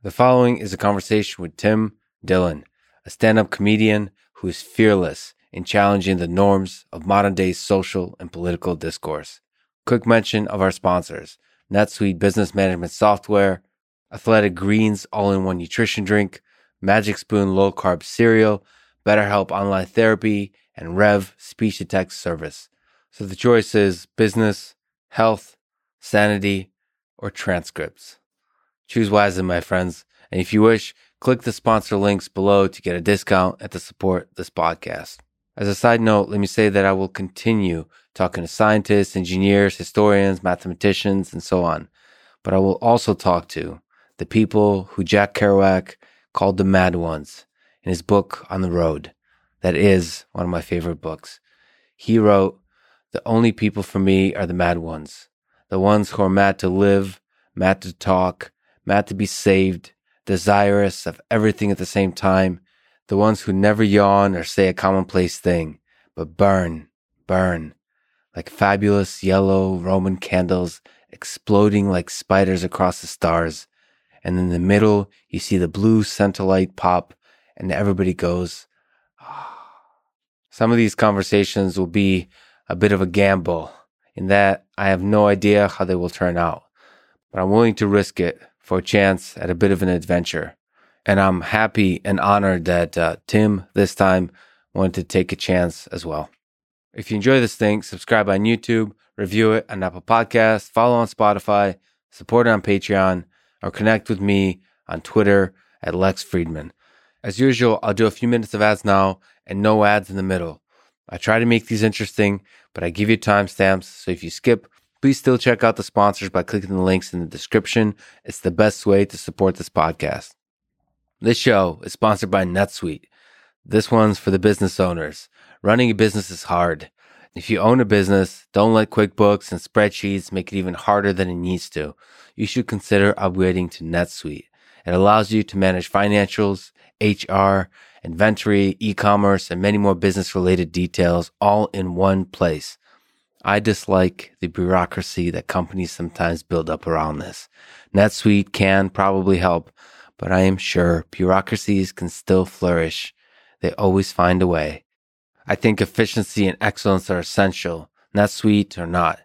The following is a conversation with Tim Dillon, a stand up comedian who is fearless in challenging the norms of modern day social and political discourse. Quick mention of our sponsors NetSuite Business Management Software, Athletic Greens All in One Nutrition Drink, Magic Spoon Low Carb Cereal, BetterHelp Online Therapy, and Rev Speech to Text Service. So the choice is business, health, sanity, or transcripts. Choose wisely, my friends. And if you wish, click the sponsor links below to get a discount and to support this podcast. As a side note, let me say that I will continue talking to scientists, engineers, historians, mathematicians, and so on. But I will also talk to the people who Jack Kerouac called the mad ones in his book On the Road. That is one of my favorite books. He wrote, The only people for me are the mad ones, the ones who are mad to live, mad to talk, mad to be saved, desirous of everything at the same time, the ones who never yawn or say a commonplace thing, but burn, burn, like fabulous yellow Roman candles exploding like spiders across the stars. And in the middle, you see the blue centerlight pop, and everybody goes, Ah. Some of these conversations will be a bit of a gamble. In that I have no idea how they will turn out, but I'm willing to risk it for a chance at a bit of an adventure. And I'm happy and honored that uh, Tim this time wanted to take a chance as well. If you enjoy this thing, subscribe on YouTube, review it on Apple Podcasts, follow on Spotify, support it on Patreon, or connect with me on Twitter at Lex Fridman. As usual, I'll do a few minutes of ads now and no ads in the middle. I try to make these interesting, but I give you timestamps, so if you skip, please still check out the sponsors by clicking the links in the description. It's the best way to support this podcast. This show is sponsored by NetSuite. This one's for the business owners. Running a business is hard. If you own a business, don't let QuickBooks and spreadsheets make it even harder than it needs to. You should consider upgrading to NetSuite. It allows you to manage financials, HR, inventory, e-commerce, and many more business related details all in one place. I dislike the bureaucracy that companies sometimes build up around this. NetSuite can probably help, but I am sure bureaucracies can still flourish. They always find a way. I think efficiency and excellence are essential, NetSuite or not.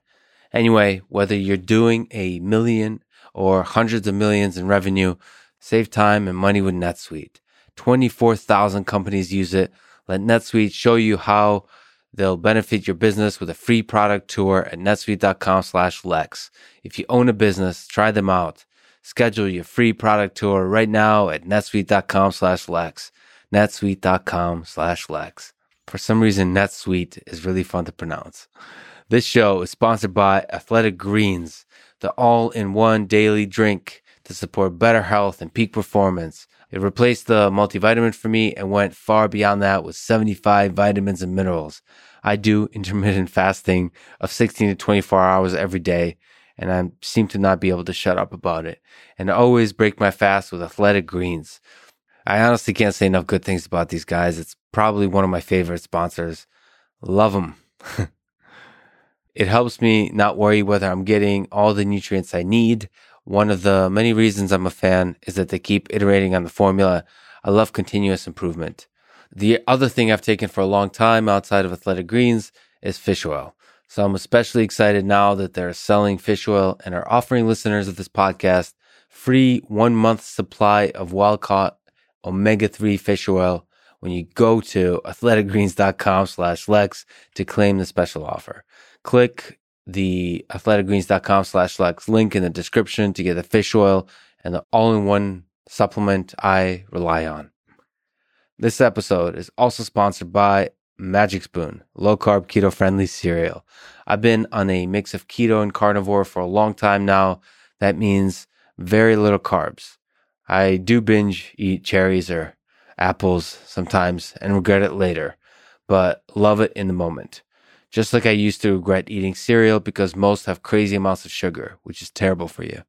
Anyway, whether you're doing a million or hundreds of millions in revenue, save time and money with NetSuite. 24,000 companies use it. Let NetSuite show you how they'll benefit your business with a free product tour at netsuite.com slash Lex. If you own a business, try them out. Schedule your free product tour right now at netsuite.com slash Lex. netsuite.com slash Lex. For some reason, NetSuite is really fun to pronounce. This show is sponsored by Athletic Greens, the all-in-one daily drink to support better health and peak performance. It replaced the multivitamin for me and went far beyond that with 75 vitamins and minerals. I do intermittent fasting of 16 to 24 hours every day, and I seem to not be able to shut up about it. And I always break my fast with athletic greens. I honestly can't say enough good things about these guys. It's probably one of my favorite sponsors. Love them. it helps me not worry whether I'm getting all the nutrients I need one of the many reasons I'm a fan is that they keep iterating on the formula. I love continuous improvement. The other thing I've taken for a long time outside of athletic greens is fish oil. So I'm especially excited now that they're selling fish oil and are offering listeners of this podcast free one month supply of wild caught omega 3 fish oil when you go to athleticgreens.com slash lex to claim the special offer. Click the athleticgreens.com slash Lex link in the description to get the fish oil and the all-in-one supplement I rely on. This episode is also sponsored by Magic Spoon, low carb, keto friendly cereal. I've been on a mix of keto and carnivore for a long time now. That means very little carbs. I do binge eat cherries or apples sometimes and regret it later, but love it in the moment. Just like I used to regret eating cereal because most have crazy amounts of sugar, which is terrible for you.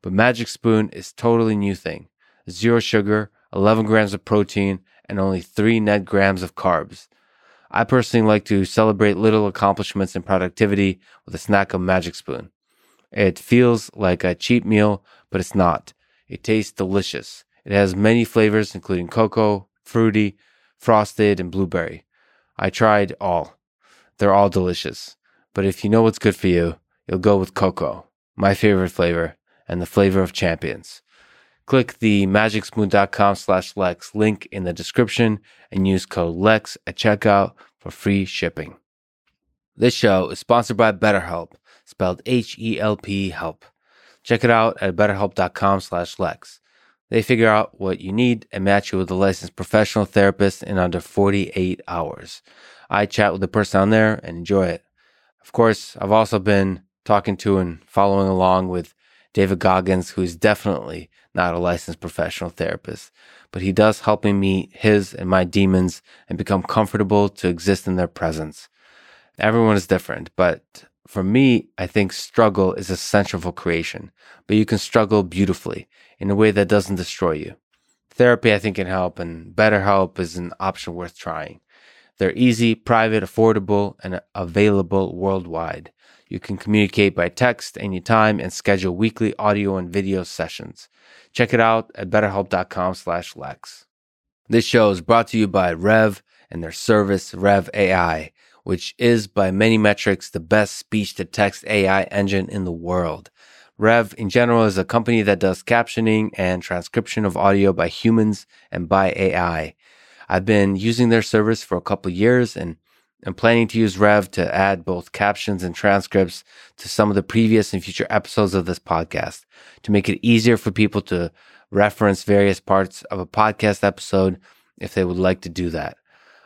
But Magic Spoon is totally new thing. Zero sugar, 11 grams of protein, and only 3 net grams of carbs. I personally like to celebrate little accomplishments in productivity with a snack of Magic Spoon. It feels like a cheap meal, but it's not. It tastes delicious. It has many flavors, including cocoa, fruity, frosted, and blueberry. I tried all. They're all delicious. But if you know what's good for you, you'll go with cocoa, my favorite flavor, and the flavor of champions. Click the magicspoon.com slash Lex link in the description and use code LEX at checkout for free shipping. This show is sponsored by BetterHelp, spelled H-E-L-P help. Check it out at betterhelp.com slash Lex. They figure out what you need and match you with a licensed professional therapist in under 48 hours. I chat with the person on there and enjoy it. Of course, I've also been talking to and following along with David Goggins, who is definitely not a licensed professional therapist, but he does help me meet his and my demons and become comfortable to exist in their presence. Everyone is different, but for me, I think struggle is essential for creation, but you can struggle beautifully in a way that doesn't destroy you. Therapy, I think, can help, and BetterHelp is an option worth trying. They're easy, private, affordable, and available worldwide. You can communicate by text anytime and schedule weekly audio and video sessions. Check it out at betterhelp.com slash Lex. This show is brought to you by Rev and their service, Rev AI, which is by many metrics the best speech to text AI engine in the world. Rev in general is a company that does captioning and transcription of audio by humans and by AI. I've been using their service for a couple years and I'm planning to use Rev to add both captions and transcripts to some of the previous and future episodes of this podcast to make it easier for people to reference various parts of a podcast episode if they would like to do that.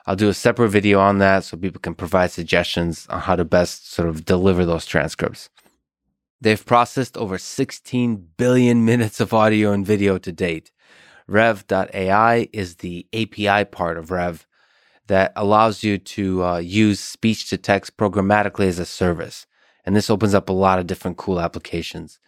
I'll do a separate video on that so people can provide suggestions on how to best sort of deliver those transcripts. They've processed over 16 billion minutes of audio and video to date. Rev.ai is the API part of Rev that allows you to uh, use speech to text programmatically as a service. And this opens up a lot of different cool applications.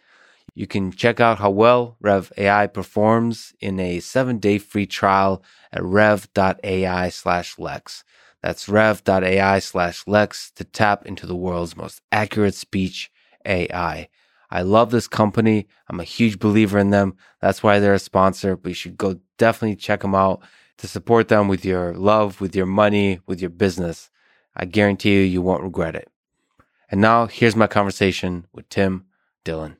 You can check out how well Rev AI performs in a seven day free trial at rev.ai slash Lex. That's rev.ai slash Lex to tap into the world's most accurate speech AI. I love this company. I'm a huge believer in them. That's why they're a sponsor, but you should go definitely check them out to support them with your love, with your money, with your business. I guarantee you, you won't regret it. And now here's my conversation with Tim Dillon.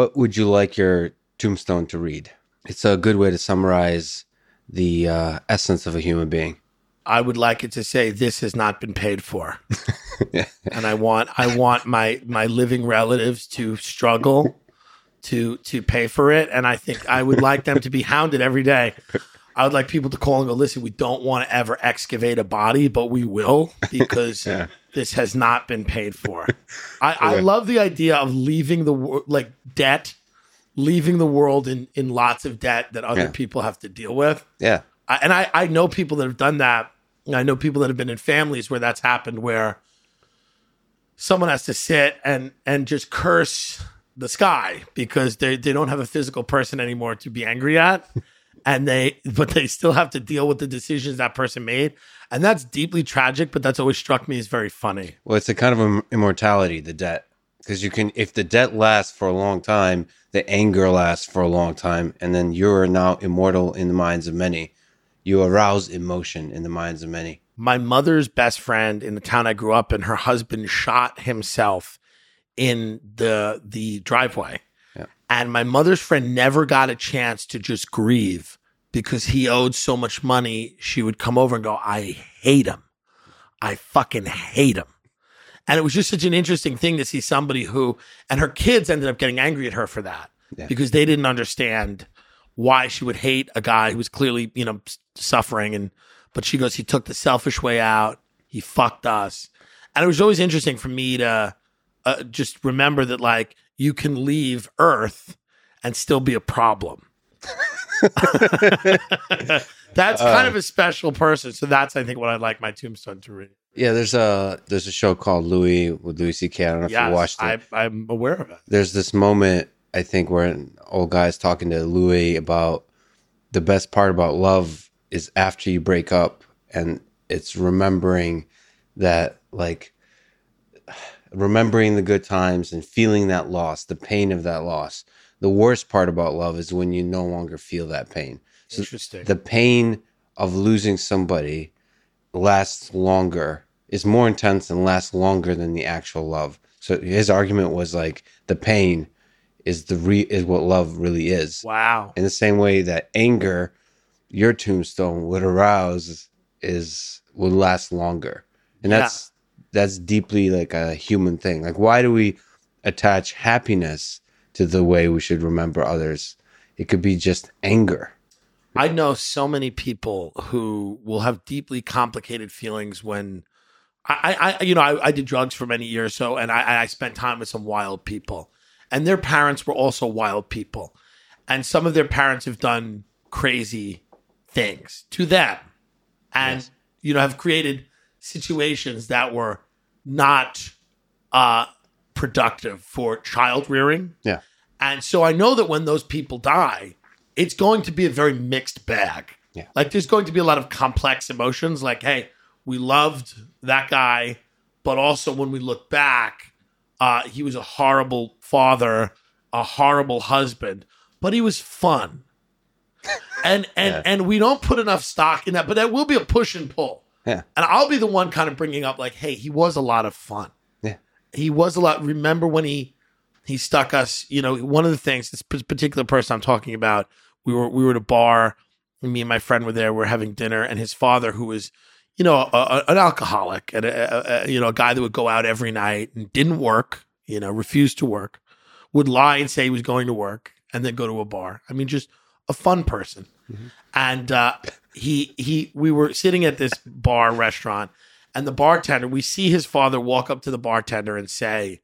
What would you like your tombstone to read? It's a good way to summarize the uh, essence of a human being. I would like it to say this has not been paid for. and I want I want my my living relatives to struggle to to pay for it and I think I would like them to be hounded every day. I would like people to call and go, listen, we don't want to ever excavate a body, but we will because yeah. This has not been paid for. I, I love the idea of leaving the like debt, leaving the world in in lots of debt that other yeah. people have to deal with. Yeah, I, and I I know people that have done that. I know people that have been in families where that's happened, where someone has to sit and and just curse the sky because they they don't have a physical person anymore to be angry at. and they but they still have to deal with the decisions that person made. And that's deeply tragic but that's always struck me as very funny. Well it's a kind of immortality the debt. Because you can if the debt lasts for a long time the anger lasts for a long time and then you're now immortal in the minds of many. You arouse emotion in the minds of many. My mother's best friend in the town i grew up in her husband shot himself in the the driveway and my mother's friend never got a chance to just grieve because he owed so much money. She would come over and go, I hate him. I fucking hate him. And it was just such an interesting thing to see somebody who, and her kids ended up getting angry at her for that yeah. because they didn't understand why she would hate a guy who was clearly, you know, suffering. And, but she goes, he took the selfish way out. He fucked us. And it was always interesting for me to uh, just remember that, like, you can leave Earth and still be a problem. that's kind of a special person. So that's, I think, what I'd like my tombstone to read. Yeah, there's a there's a show called Louie with Louis C.K. I don't know if you watched it. I, I'm aware of it. There's this moment I think where an old guy's talking to Louis about the best part about love is after you break up, and it's remembering that like remembering the good times and feeling that loss, the pain of that loss. The worst part about love is when you no longer feel that pain. So Interesting. The pain of losing somebody lasts longer, is more intense and lasts longer than the actual love. So his argument was like the pain is the re is what love really is. Wow. In the same way that anger, your tombstone would arouse is would last longer. And yeah. that's deeply like a human thing. Like why do we attach happiness to the way we should remember others? It could be just anger. I know so many people who will have deeply complicated feelings when I, I you know, I, I did drugs for many years, so and I, I spent time with some wild people, and their parents were also wild people, and some of their parents have done crazy things to them, and yes. you know, have created situations that were not uh, productive for child rearing. Yeah, and so I know that when those people die, it's going to be a very mixed bag. Yeah. Like there's going to be a lot of complex emotions like, hey, we loved that guy, but also when we look back, uh, he was a horrible father, a horrible husband, but he was fun. and and yeah. and we don't put enough stock in that, but that will be a push and pull. Yeah. And I'll be the one kind of bringing up like, hey, he was a lot of fun. Yeah. He was a lot. Remember when he he stuck us? You know, one of the things this particular person I'm talking about we were we were at a bar. And me and my friend were there. We are having dinner, and his father, who was, you know, a, a, an alcoholic and a, a, you know a guy that would go out every night and didn't work, you know, refused to work, would lie and say he was going to work and then go to a bar. I mean, just a fun person. Mm-hmm. And uh, he he we were sitting at this bar restaurant, and the bartender, we see his father walk up to the bartender and say,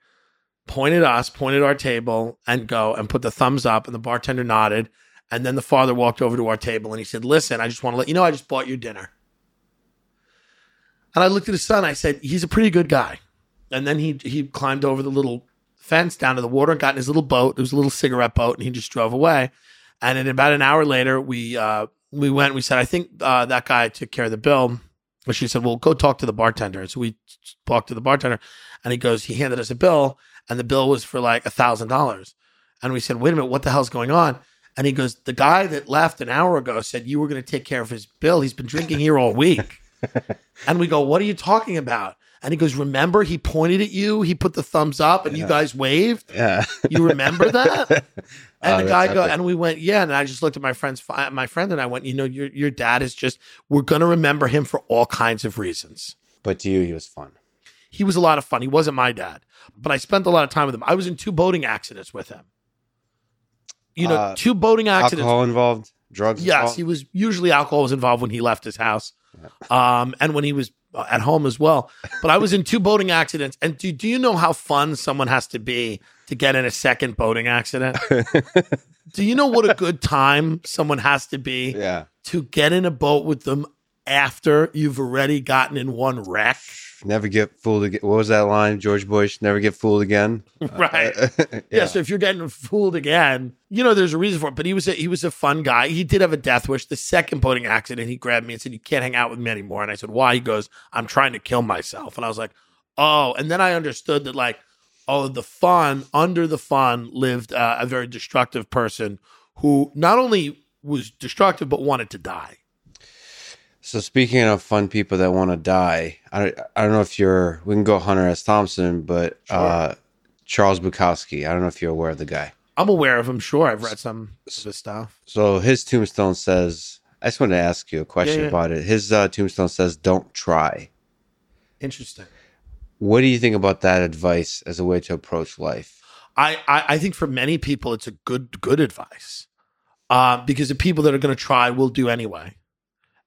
point at us, point at our table, and go and put the thumbs up. And the bartender nodded. And then the father walked over to our table and he said, Listen, I just want to let you know I just bought your dinner. And I looked at his son. I said, He's a pretty good guy. And then he he climbed over the little fence down to the water and got in his little boat. It was a little cigarette boat, and he just drove away. And then about an hour later, we uh, we went. We said, I think uh, that guy took care of the bill. But she said, Well, go talk to the bartender. And so we talked to the bartender, and he goes, he handed us a bill, and the bill was for like a thousand dollars. And we said, Wait a minute, what the hell's going on? And he goes, The guy that left an hour ago said you were going to take care of his bill. He's been drinking here all week. and we go, What are you talking about? And he goes, Remember, he pointed at you, he put the thumbs up, and yeah. you guys waved. Yeah. You remember that? And oh, the guy go, and we went, yeah. And I just looked at my friend's, my friend, and I went, you know, your your dad is just, we're gonna remember him for all kinds of reasons. But to you, he was fun. He was a lot of fun. He wasn't my dad, but I spent a lot of time with him. I was in two boating accidents with him you know, uh, two boating accidents. Alcohol involved, drugs. Yes, involved? he was usually alcohol was involved when he left his house, um, and when he was at home as well. But I was in two boating accidents, and do do you know how fun someone has to be to get in a second boating accident? do you know what a good time someone has to be yeah. to get in a boat with them after you've already gotten in one wreck? Never get fooled again. What was that line, George Bush? Never get fooled again. right. yeah. yeah. So if you're getting fooled again, you know there's a reason for it. But he was a, he was a fun guy. He did have a death wish. The second boating accident, he grabbed me and said, "You can't hang out with me anymore." And I said, "Why?" He goes, "I'm trying to kill myself." And I was like, "Oh." And then I understood that like, oh, the fun under the fun lived uh, a very destructive person who not only was destructive but wanted to die. So speaking of fun people that want to die, I, I don't know if you're. We can go Hunter S. Thompson, but sure. uh, Charles Bukowski. I don't know if you're aware of the guy. I'm aware of him. Sure, I've read some of his stuff. So his tombstone says. I just wanted to ask you a question yeah, yeah. about it. His uh, tombstone says, "Don't try." Interesting. What do you think about that advice as a way to approach life? I, I, I think for many people it's a good good advice, uh, because the people that are going to try will do anyway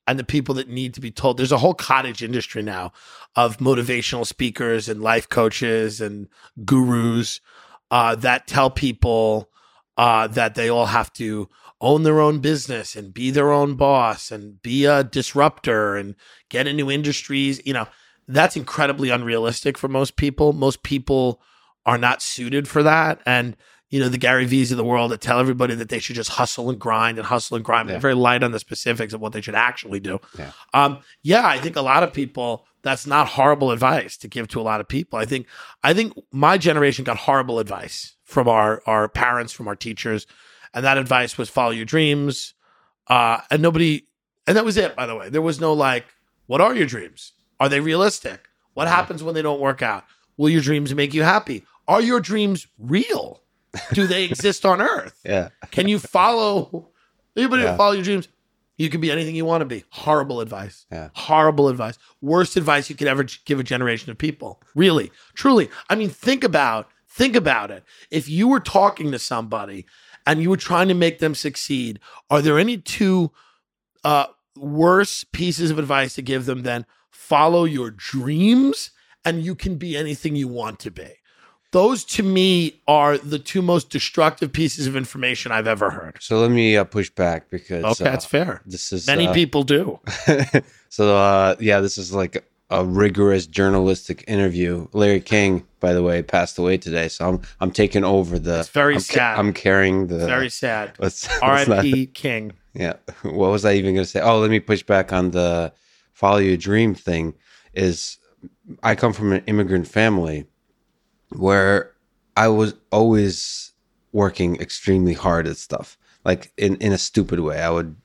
and the people that need to be told. There's a whole cottage industry now of motivational speakers and life coaches and gurus uh, that tell people uh, that they all have to own their own business and be their own boss and be a disruptor and get into industries. You know, that's incredibly unrealistic for most people. Most people are not suited for that. And, you know, the Gary V's of the world that tell everybody that they should just hustle and grind and hustle and grind. Yeah. They're very light on the specifics of what they should actually do. Yeah. Um, yeah, I think a lot of people, that's not horrible advice to give to a lot of people. I think, I think my generation got horrible advice from our, our parents, from our teachers. And that advice was follow your dreams. Uh, and nobody, and that was it, by the way. There was no like, what are your dreams? Are they realistic? What happens when they don't work out? Will your dreams make you happy? Are your dreams real? Do they exist on earth? Yeah. Can you follow anybody Yeah. follow your dreams? You can be anything you want to be. Horrible advice. Yeah. Horrible advice. Worst advice you could ever give a generation of people. Really, truly. I mean, think about think about it. If you were talking to somebody and you were trying to make them succeed, are there any two uh, worse pieces of advice to give them than follow your dreams and you can be anything you want to be? Those to me are the two most destructive pieces of information I've ever heard. So let me uh, push back because Okay, uh, that's fair. this is Many uh, people do. so uh, yeah, this is like a rigorous journalistic interview. Larry King, by the way, passed away today, so I'm I'm taking over the. It's very I'm, sad. I'm carrying the. Very sad. R.I.P. King. yeah. What was I even going to say? Oh, let me push back on the follow your dream thing. Is I come from an immigrant family where I was always working extremely hard at stuff, like in in a stupid way. I would,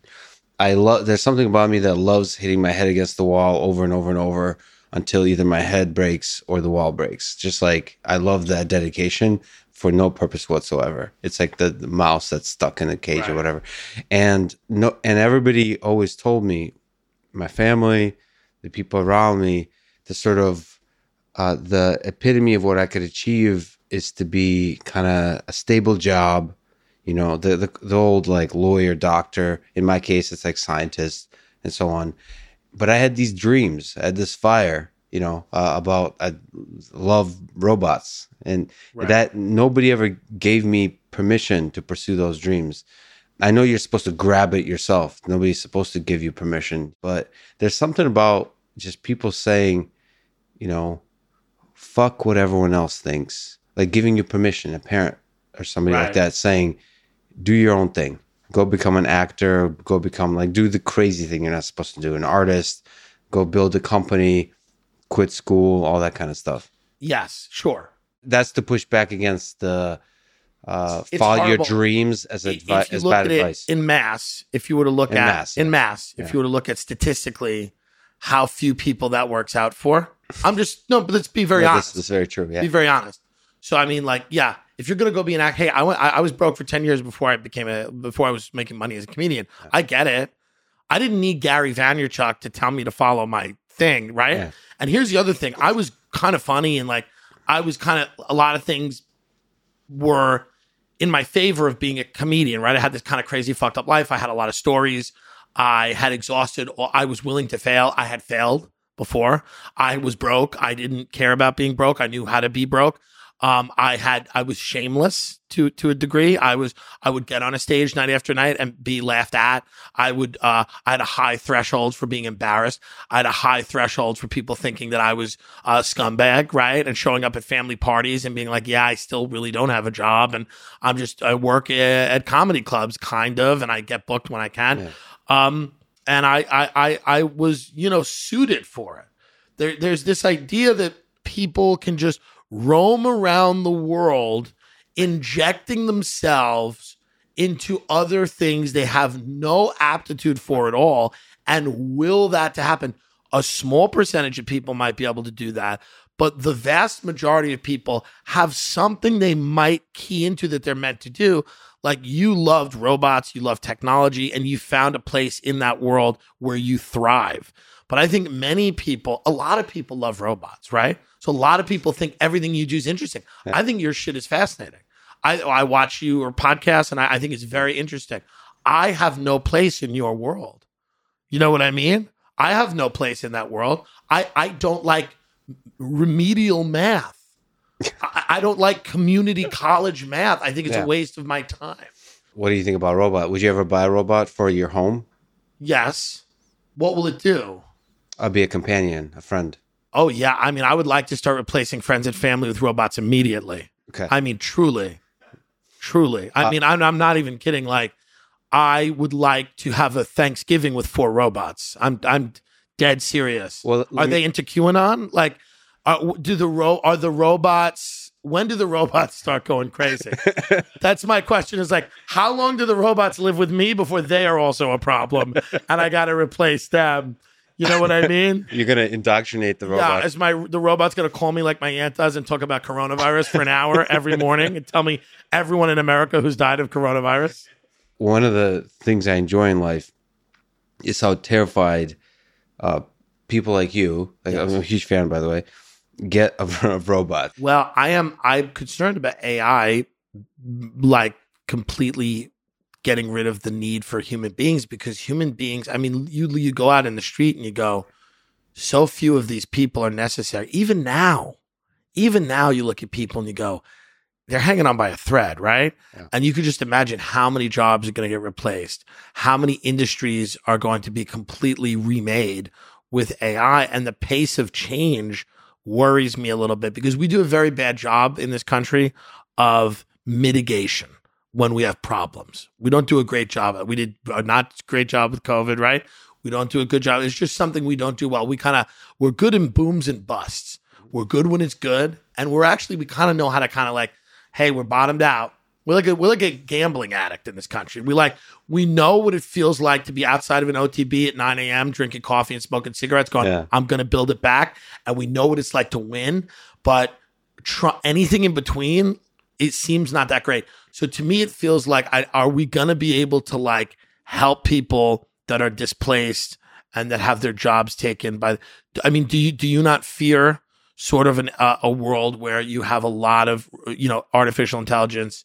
I love. There's something about me that loves hitting my head against the wall over and over and over until either my head breaks or the wall breaks. Just like I love that dedication for no purpose whatsoever. It's like the, the mouse that's stuck in a cage or whatever. And no, and everybody always told me, my family, the people around me, the sort of uh, the epitome of what I could achieve is to be kind of a stable job, you know, the, the the old like lawyer, doctor. In my case, it's like scientist and so on. But I had these dreams, I had this fire, you know, uh, about I love robots, and Right. that nobody ever gave me permission to pursue those dreams. I know you're supposed to grab it yourself. Nobody's supposed to give you permission, but there's something about just people saying, you know, fuck what everyone else thinks. Like giving you permission, a parent or somebody like that saying, do your own thing. Go become an actor, go become like do the crazy thing you're not supposed to do, an artist, go build a company, quit school, all that kind of stuff. Yes, sure. That's to push back against the uh, follow your dreams as advi- as bad at it advice. in mass, if you were to look In at mass, in yes. mass, if Yeah. you were to look at statistically how few people that works out for, I'm just no. But let's be very Yeah, honest. this is very true. Yeah. Be very honest. So I mean, like, yeah, if you're gonna go be an act, hey, I went, I, I was broke for ten years before I became a before I was making money as a comedian. I get it. I didn't need Gary Vaynerchuk to tell me to follow my thing, right? Yeah. And here's the other thing: I was kind of funny and like I was kind of a lot of things were in my favor of being a comedian, right? I had this kind of crazy fucked up life. I had a lot of stories. I had exhausted, or I was willing to fail. I had failed before. I was broke. I didn't care about being broke. I knew how to be broke. Um, I had, I was shameless to, to a degree. I was, I would get on a stage night after night and be laughed at. I would, uh, I had a high threshold for being embarrassed. I had a high threshold for people thinking that I was a scumbag, right? And showing up at family parties and being like, yeah, I still really don't have a job. And I'm just, I work a- at comedy clubs kind of, and I get booked when I can. Um, and I, I, I, I was, you know, suited for it. There, there's this idea that people can just roam around the world injecting themselves into other things they have no aptitude for at all. And will that to happen? A small percentage of people might be able to do that but the vast majority of people have something they might key into that they're meant to do like you loved robots you love technology and you found a place in that world where you thrive but i think many people a lot of people love robots right so a lot of people think everything you do is interesting i think your shit is fascinating I, I watch your podcast and I, I think it's very interesting. I have no place in your world. You know what I mean? I have no place in that world. I, I don't like remedial math. I, I don't like community college math. I think it's Yeah. a waste of my time. What do you think about robot? Would you ever buy a robot for your home? Yes. What will it do? I'll be a companion, a friend. Oh yeah, I mean, I would like to start replacing friends and family with robots immediately. Okay. I mean, truly, truly. I Uh, mean, I'm, I'm not even kidding. Like, I would like to have a Thanksgiving with four robots. I'm I'm dead serious. Well, are me- they into QAnon? Like, are, do the ro- are the robots? When do the robots start going crazy? That's my question. Is like, how long do the robots live with me before they are also a problem, and I got to replace them? You know what I mean? You're gonna indoctrinate the robot. Yeah, is my the robot's gonna call me like my aunt does and talk about coronavirus for an hour every morning and tell me everyone in America who's died of coronavirus? One of the things I enjoy in life is how terrified uh, people like you, like I'm a huge fan, by the way, get of, of robots. Well, I am I'm concerned about AI like completely getting rid of the need for human beings because human beings, I mean, you you go out in the street and you go, so few of these people are necessary. Even now, even now you look at people and you go, they're hanging on by a thread, right? Yeah. And you could just imagine how many jobs are going to get replaced, how many industries are going to be completely remade with AI, and the pace of change worries me a little bit because we do a very bad job in this country of mitigation when we have problems. We don't do a great job. We did not great job with COVID, right? We don't do a good job. It's just something we don't do well. We kind of we're good in booms and busts. We're good when it's good, and we're actually we kind of know how to kind of like, hey, we're bottomed out. We're like a, we're like a gambling addict in this country. We like we know what it feels like to be outside of an OTB at 9 a.m. drinking coffee and smoking cigarettes, going, Yeah. I'm going to build it back, and we know what it's like to win. But tr- anything in between, it seems not that great. So to me, it feels like, I, are we going to be able to like help people that are displaced and that have their jobs taken by? I mean, do you do you not fear sort of an, uh, a world where you have a lot of you know artificial intelligence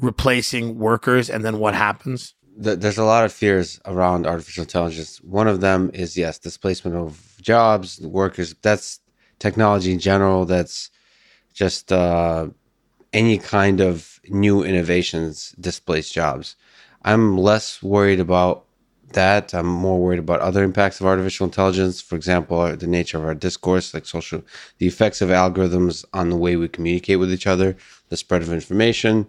replacing workers, and then what happens? There's a lot of fears around artificial intelligence. One of them is yes, displacement of jobs, workers. That's technology in general. That's just uh, any kind of new innovations displace jobs. I'm less worried about that. I'm more worried about other impacts of artificial intelligence. For example, uh, the nature of our discourse, like social, the effects of algorithms on the way we communicate with each other, the spread of information,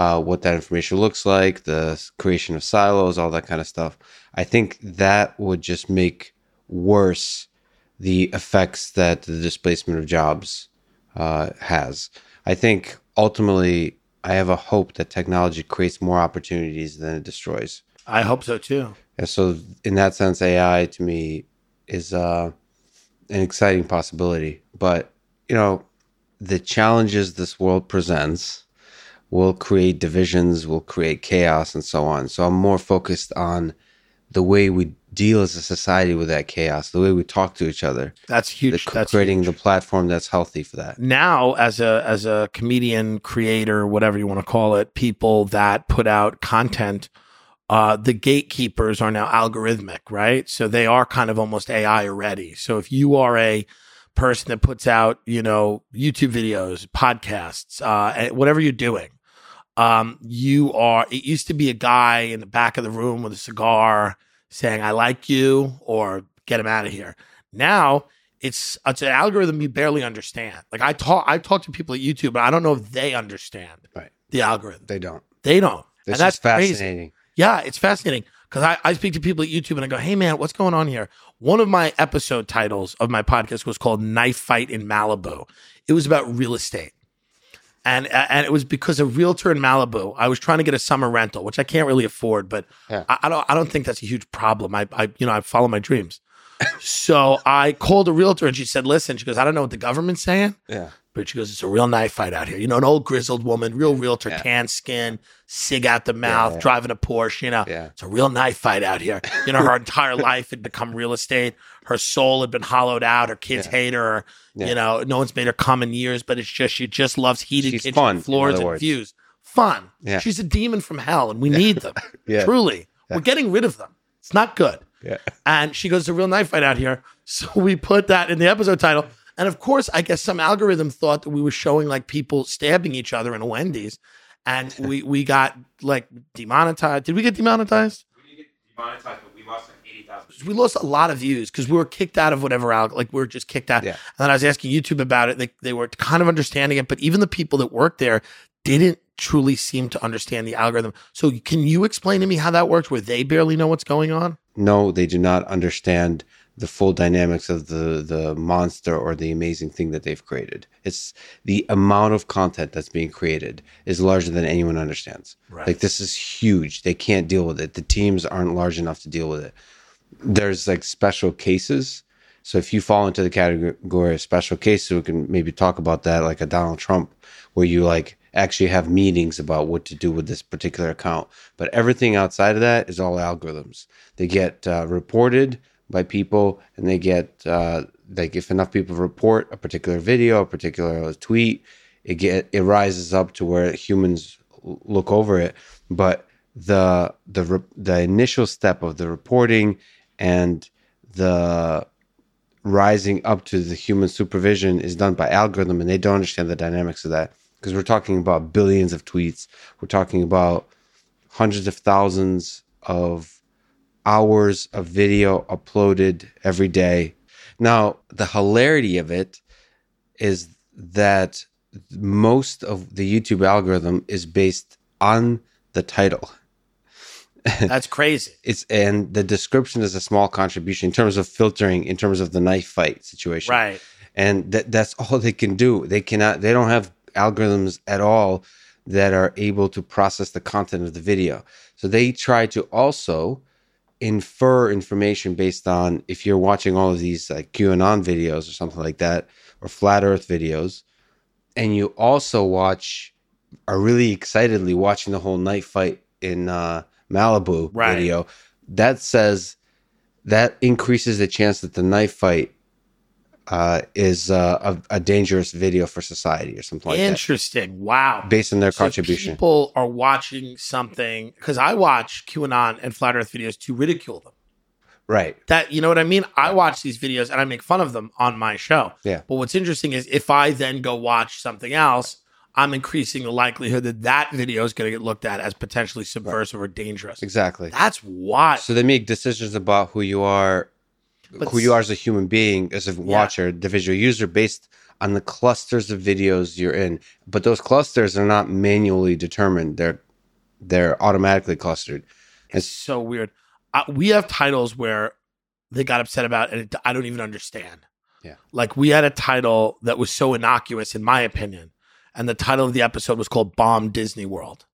uh, what that information looks like, the creation of silos, all that kind of stuff. I think that would just make worse the effects that the displacement of jobs uh, has. I think ultimately, I have a hope that technology creates more opportunities than it destroys. I hope so too. And so, in that sense, AI to me is uh, an exciting possibility. But, you know, the challenges this world presents will create divisions, will create chaos, and so on. So, I'm more focused on the way we deal as a society with that chaos, the way we talk to each other, That's the, huge. That's creating the platform that's healthy for that. now as a as a comedian creator whatever you want to call it people that put out content uh the gatekeepers are now algorithmic right so they are kind of almost ai already so if you are a person that puts out you know youtube videos podcasts uh whatever you're doing um you are it used to be a guy in the back of the room with a cigar saying i like you or get him out of here now it's it's an algorithm you barely understand. Like I talk I talk to people at YouTube, but I don't know if they understand Right. the algorithm. They don't. They don't. This and that's is crazy. fascinating. Yeah, it's fascinating because I, I speak to people at YouTube and I go, hey man, what's going on here? One of my episode titles of my podcast was called Knife Fight in Malibu. It was about real estate. And, uh, and it was because a realtor in Malibu, I was trying to get a summer rental, which I can't really afford, but Yeah. I, I don't I don't think that's a huge problem. I, I you know, I follow my dreams. so I called a realtor and she said, listen, she goes, I don't know what the government's saying, Yeah. but she goes, it's a real knife fight out here. You know, an old grizzled woman, real realtor, Yeah. tan skin, cig out the mouth, yeah. driving a Porsche. You know, Yeah. it's a real knife fight out here. You know, her entire life had become real estate. Her soul had been hollowed out. Her kids Yeah. hate her. Yeah. You know, no one's made her come in years, but it's just she just loves heated She's kitchen fun, floors and words. views. Fun. Yeah. She's a demon from hell, and we need them. Yeah. Truly, we're getting rid of them. It's not good. Yeah. And she goes, "It's a real knife fight out here." So we put that in the episode title. And of course, I guess some algorithm thought that we were showing like people stabbing each other in a Wendy's, and we we got like demonetized. Did we get demonetized? We didn't get demonetized, but we lost like eighty We lost a lot of views because we were kicked out of whatever alg like we were just kicked out. Yeah. And then I was asking YouTube about it. They they were kind of understanding it, but even the people that worked there didn't truly seem to understand the algorithm. So can you explain to me how that works where they barely know what's going on? No, they do not understand the full dynamics of the the monster or the amazing thing that they've created. It's the amount of content that's being created is larger than anyone understands. Right. Like this is huge. They can't deal with it. The teams aren't large enough to deal with it. There's like special cases. So if you fall into the category of special cases, we can maybe talk about that, like a Donald Trump, where you like actually have meetings about what to do with this particular account. But everything outside of that is all algorithms. They get uh, reported by people, and they get uh, like if enough people report a particular video, a particular tweet, it get it rises up to where humans look over it. But the the the initial step of the reporting and the rising up to the human supervision is done by algorithm, and they don't understand the dynamics of that because we're talking about billions of tweets. We're talking about hundreds of thousands of hours of video uploaded every day. Now, the hilarity of it is that most of the YouTube algorithm is based on the title. That's crazy. It's and the description is a small contribution in terms of filtering, in terms of the knife fight situation. Right. And that that's all they can do. They cannot they don't have algorithms at all that are able to process the content of the video. So they try to also infer information based on if you're watching all of these like QAnon videos or something like that, or flat earth videos, and you also watch are really excitedly watching the whole knife fight in uh, Malibu Right. video, that says that increases the chance that the knife fight uh, is uh, a, a dangerous video for society or something like that, Interesting. Wow. based on their So contribution. people are watching something because I watch QAnon and flat Earth videos to ridicule them. right. That you know what I mean? I watch these videos and I make fun of them on my show. Yeah. But what's interesting is if I then go watch something else, I'm increasing the likelihood that that video is going to get looked at as potentially subversive or dangerous. Exactly. That's why. So they make decisions about who you are, But who you are as a human being, as a watcher, the visual user, based on the clusters of videos you're in. But those clusters are not manually determined; they're they're automatically clustered. It's so weird. Uh, we have titles where they got upset about, and it, I don't even understand. Yeah. Like we had a title that was so innocuous, in my opinion, and the title of the episode was called "Bomb Disney World,"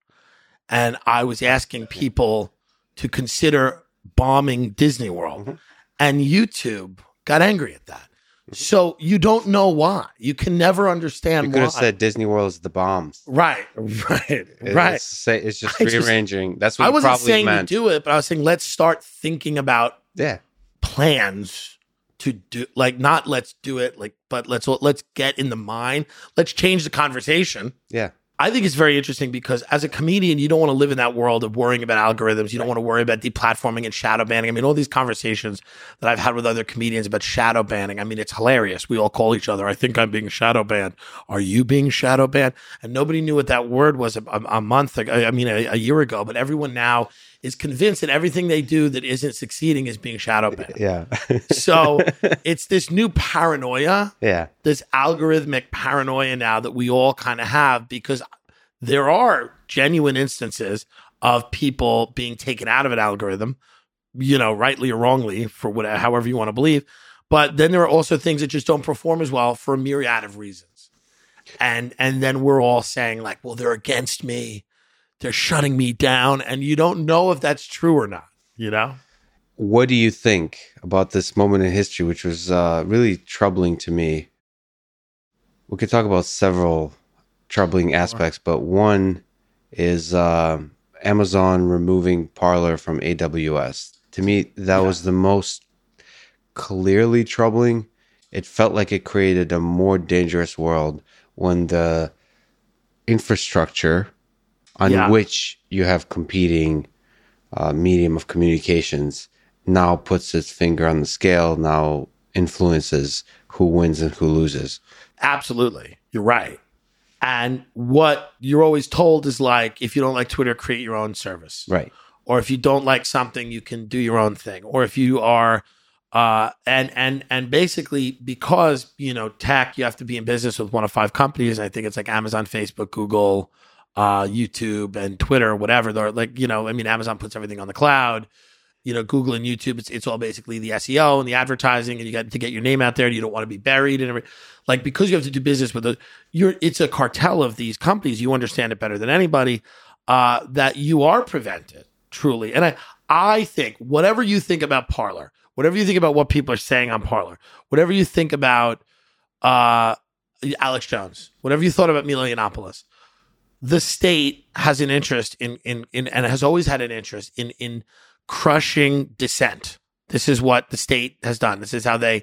and I was asking people to consider bombing Disney World, Mhm. and YouTube got angry at that. So you don't know why. You can never understand You could why. have said Disney World is the bomb. right, right, right. It's, say, it's just I just- rearranging. That's what I wasn't probably saying meant. to do it, but I was saying let's start thinking about yeah. plans to do like not let's do it like but let's let's get in the mind. Let's change the conversation. Yeah. i think it's very interesting because as a comedian you don't want to live in that world of worrying about algorithms. You don't want to worry about deplatforming and shadow banning. I mean all these conversations that i've had with other comedians about shadow banning i mean it's hilarious. We all call each other i think i'm being shadow banned. Are you being shadow banned? And nobody knew what that word was a, a, a month ago i mean a, a year ago but everyone now is convinced that everything they do that isn't succeeding is being shadow banned Yeah. so it's this new paranoia, yeah. this algorithmic paranoia now that we all kind of have because there are genuine instances of people being taken out of an algorithm, you know, rightly or wrongly for whatever, however you want to believe. But then there are also things that just don't perform as well for a myriad of reasons. And and then we're all saying like, well, they're against me. They're shutting me down. And you don't know if that's true or not, you know? What do you think about this moment in history, which was uh, really troubling to me? We could talk about several troubling aspects, but one is uh, Amazon removing Parler from AWS. To me, that was the most clearly troubling. It felt like it created a more dangerous world when the infrastructure on Yeah. which you have competing uh, medium of communications now puts its finger on the scale, now influences who wins and who loses. Absolutely. You're right. And what you're always told is like, if you don't like Twitter, create your own service. Right. or if you don't like something, you can do your own thing, or if you are uh, and and and basically because you know tech, you have to be in business with one of five companies. I think it's like Amazon, Facebook, Google, uh, YouTube, and Twitter, whatever. They're like you know, I mean, Amazon puts everything on the cloud. You know, Google and YouTube, it's it's all basically the SEO and the advertising, and you got to get your name out there. And you don't want to be buried and everything. Like because you have to do business with the, you're it's a cartel of these companies. You understand it better than anybody. Uh, that you are prevented truly, and I I think whatever you think about Parler whatever you think about what people are saying on Parler, whatever you think about uh, Alex Jones, whatever you thought about Milo Yiannopoulos, the state has an interest in, in, in, and has always had an interest in, in crushing dissent. This is what the state has done. This is how they,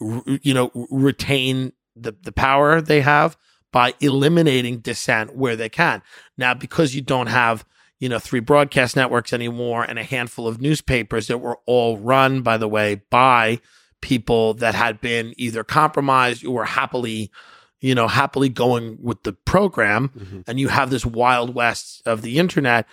you know, retain the, the power they have by eliminating dissent where they can. Now, because you don't have you know, three broadcast networks anymore and a handful of newspapers that were all run, by the way, by people that had been either compromised or happily, you know, happily going with the program. Mm-hmm. And you have this wild west of the internet.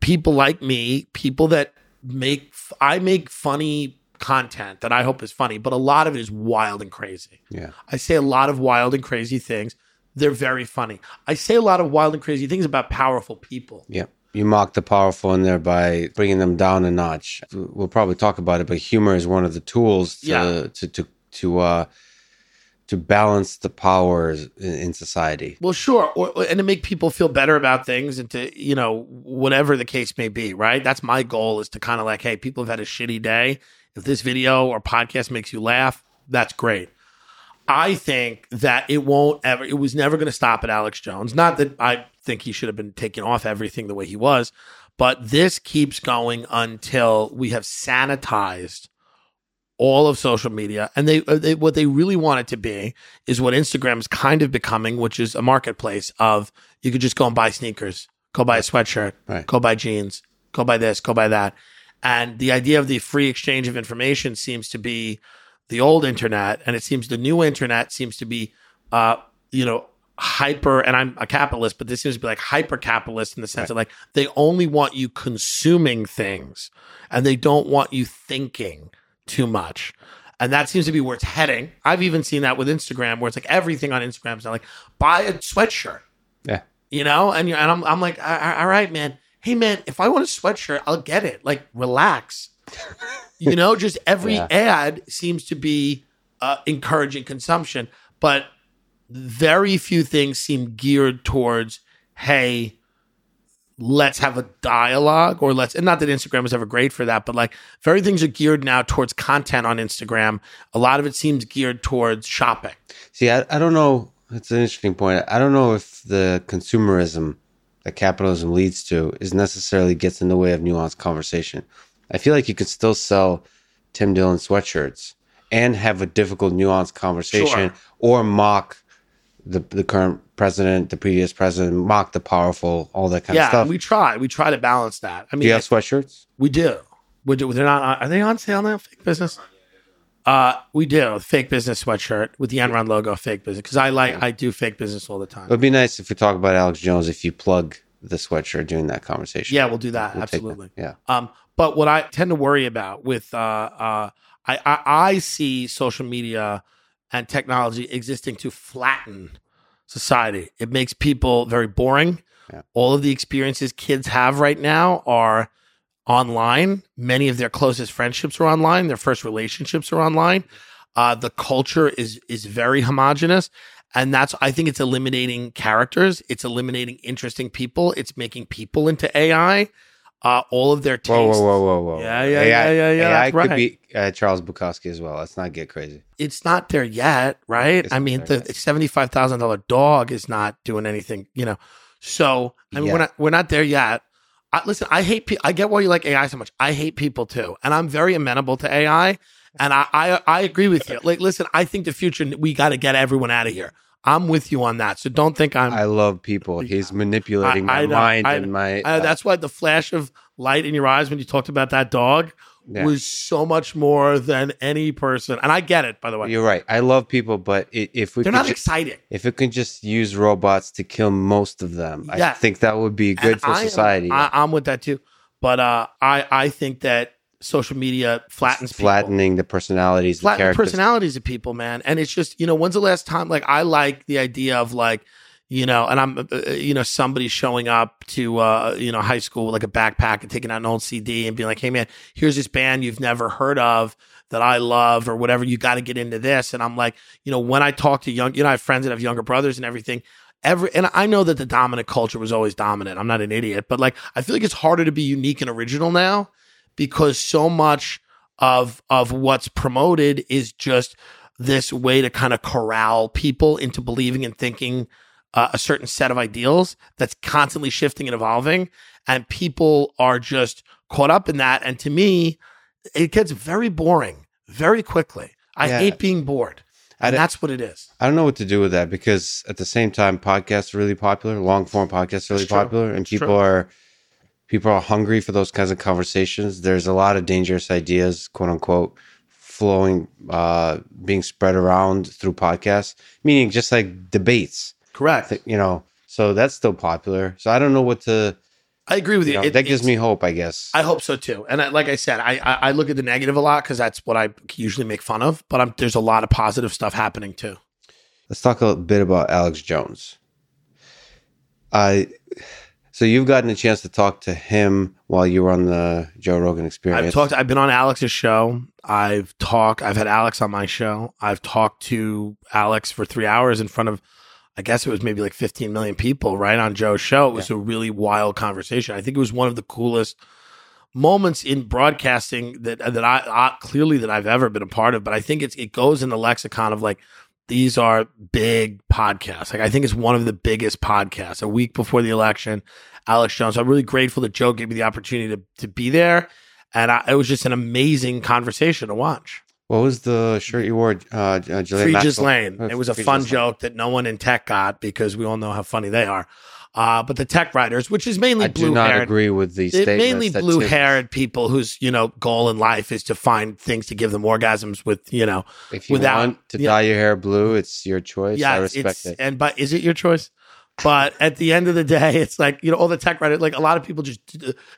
People like me, people that make, I make funny content that I hope is funny, but a lot of it is wild and crazy. Yeah. I say a lot of wild and crazy things. They're very funny. I say a lot of wild and crazy things about powerful people. Yeah you mock the powerful in there by bringing them down a notch. We'll probably talk about it, but humor is one of the tools to yeah. to to to uh, to balance the powers in, in society. Well, sure, or, and to make people feel better about things, and to you know whatever the case may be. Right, that's my goal is to kind of like, hey, people have had a shitty day. If this video or podcast makes you laugh, that's great. I think that it won't ever, it was never going to stop at Alex Jones. Not that I think he should have been taken off everything the way he was, but this keeps going until we have sanitized all of social media. And they, uh, they what they really want it to be is what Instagram is kind of becoming, which is a marketplace of you could just go and buy sneakers, go buy a sweatshirt, right. go buy jeans, go buy this, go buy that. And the idea of the free exchange of information seems to be the old internet, and it seems the new internet seems to be, uh, you know, hyper. And I'm a capitalist, but this seems to be like hyper capitalist in the sense right. of like they only want you consuming things, and they don't want you thinking too much. And that seems to be where it's heading. I've even seen that with Instagram, where it's like everything on Instagram is now like buy a sweatshirt. Yeah, you know, and you and I'm I'm like, all right, man. Hey, man, if I want a sweatshirt, I'll get it. Like, relax. you know, just every yeah. ad seems to be uh, encouraging consumption, but very few things seem geared towards, hey, let's have a dialogue or let's, and not that Instagram was ever great for that, but like very things are geared now towards content on Instagram. A lot of it seems geared towards shopping. See, I, I don't know. It's an interesting point. I don't know if the consumerism that capitalism leads to is necessarily gets in the way of nuanced conversation. I feel like you could still sell Tim Dillon sweatshirts and have a difficult, nuanced conversation, sure. or mock the the current president, the previous president, mock the powerful, all that kind yeah, of stuff. Yeah, we try. We try to balance that. I mean, do you have sweatshirts? We do. We do. They're not. Are they on sale now? Fake business. Uh, we do fake business sweatshirt with the Enron logo. Fake business because I like yeah. I do fake business all the time. It would be nice if we talk about Alex Jones if you plug the sweatshirt during that conversation. Yeah, we'll do that. We'll Absolutely. That. Yeah. Um, but what I tend to worry about with uh, uh, I, I, I see social media and technology existing to flatten society. It makes people very boring. Yeah. All of the experiences kids have right now are online. Many of their closest friendships are online. Their first relationships are online. Uh, the culture is is very homogenous, and that's I think it's eliminating characters. It's eliminating interesting people. It's making people into AI uh, all of their tastes. Whoa, whoa, whoa, whoa, whoa! Yeah, yeah, AI, yeah, yeah, yeah. AI could be uh, Charles Bukowski as well. Let's not get crazy. It's not there yet, right? It's I mean, the seventy-five thousand dollar dog is not doing anything, you know. So I mean, yeah. we're not we're not there yet. I, listen, I hate. Pe- I get why you like AI so much. I hate people too, and I'm very amenable to AI. And I, I, I agree with you. Like, listen, I think the future we got to get everyone out of here. I'm with you on that. So don't think I'm. I love people. He's manipulating I, my I mind I, and my. Uh, that's why the flash of light in your eyes when you talked about that dog yeah. was so much more than any person. And I get it, by the way. You're right. I love people, but if we they're not ju- exciting. If it can just use robots to kill most of them, yeah. I think that would be good and for society. Am, I, am with that too. but uh, I I think that social media flattens people. flattening the personalities, the flatten the characters. personalities of people, man. And it's just, you know, when's the last time? Like, I like the idea of like, you know, and I'm, uh, uh, you know, somebody showing up to, uh, you know, high school with like a backpack and taking out an old CD and being like, hey, man, here's this band you've never heard of that I love or whatever. You got to get into this. And I'm like, you know, when I talk to young, you know, I have friends that have younger brothers and everything. Every, and I know that the dominant culture was always dominant. I'm not an idiot, but like, I feel like it's harder to be unique and original now because so much of of what's promoted is just this way to kind of corral people into believing and thinking uh, a certain set of ideals that's constantly shifting and evolving and people are just caught up in that and to me it gets very boring very quickly i Yeah. hate being bored and that's what it is I don't know what to do with that because at the same time, podcasts are really popular. Long form podcasts are really popular, and It's people true. are people are hungry for those kinds of conversations. There's a lot of dangerous ideas, quote unquote, flowing, uh, being spread around through podcasts. Meaning, just like debates, correct you know. So that's still popular. So I don't know what to. i agree with you, You know, It- that gives me hope, I guess. I hope so too. And I, like I said, I, I I look at the negative a lot because that's what I usually make fun of. But I'm, there's a lot of positive stuff happening too. Let's talk a bit about Alex Jones. I so you've gotten a chance to talk to him while you were on the Joe Rogan Experience. I've talked. I've been on Alex's show. I've talked. I've had Alex on my show. I've talked to Alex for three hours in front of. I guess it was maybe like 15 million people, right on Joe's show. It was a really wild conversation. I think it was one of the coolest moments in broadcasting that that I, I clearly that I've ever been a part of. But I think it's it goes in the lexicon of like these are big podcasts. Like I think it's one of the biggest podcasts. A week before the election, Alex Jones. I'm really grateful that Joe gave me the opportunity to to be there, and I, it was just an amazing conversation to watch. What was the shirt you wore? Uh, uh, Ghislaine. Uh, It was a fun joke that no one in tech got because we all know how funny they are. Uh, but the tech writers, which is mainly I do blue not haired, agree with these statements. mainly blue haired people whose you know goal in life is to find things to give them orgasms with you know If you without- want to yeah. dye your hair blue, it's your choice. I it's- respect it. and but is it your choice but at the end of the day it's like you know all the tech writers like a lot of people just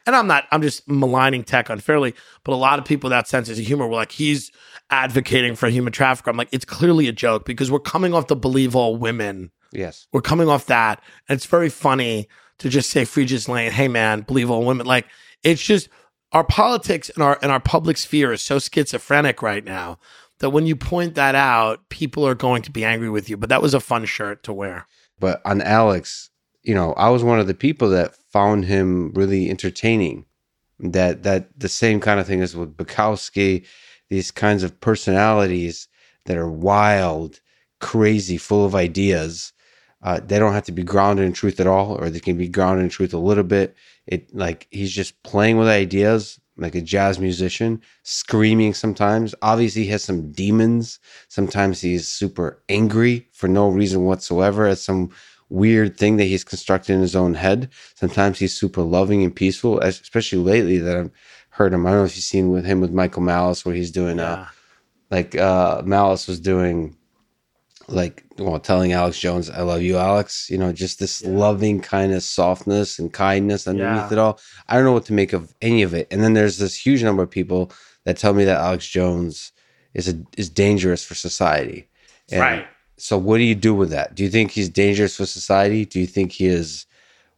and i'm not i'm just maligning tech unfairly but a lot of people that sense of humor were like he's advocating for human trafficker i'm like it's clearly a joke because we're coming off the believe all women Yes. we're coming off that. And it's very funny to just say just lane, hey man, believe all women. Like it's just our politics and our and our public sphere is so schizophrenic right now that when you point that out, people are going to be angry with you. But that was a fun shirt to wear. But on Alex, you know, I was one of the people that found him really entertaining. That that the same kind of thing as with Bukowski, these kinds of personalities that are wild, crazy, full of ideas. Uh, they don't have to be grounded in truth at all, or they can be grounded in truth a little bit. It like he's just playing with ideas like a jazz musician, screaming sometimes. Obviously, he has some demons. Sometimes he's super angry for no reason whatsoever at some weird thing that he's constructed in his own head. Sometimes he's super loving and peaceful, especially lately that I've heard him. I don't know if you've seen with him with Michael Malice where he's doing uh, like uh Malice was doing like well telling Alex Jones I love you Alex you know just this loving kind of softness and kindness underneath Yeah. it all. I don't know what to make of any of it. And then there's this huge number of people that tell me that Alex Jones is a, is dangerous for society. And right. so what do you do with that? Do you think he's dangerous for society? Do you think he is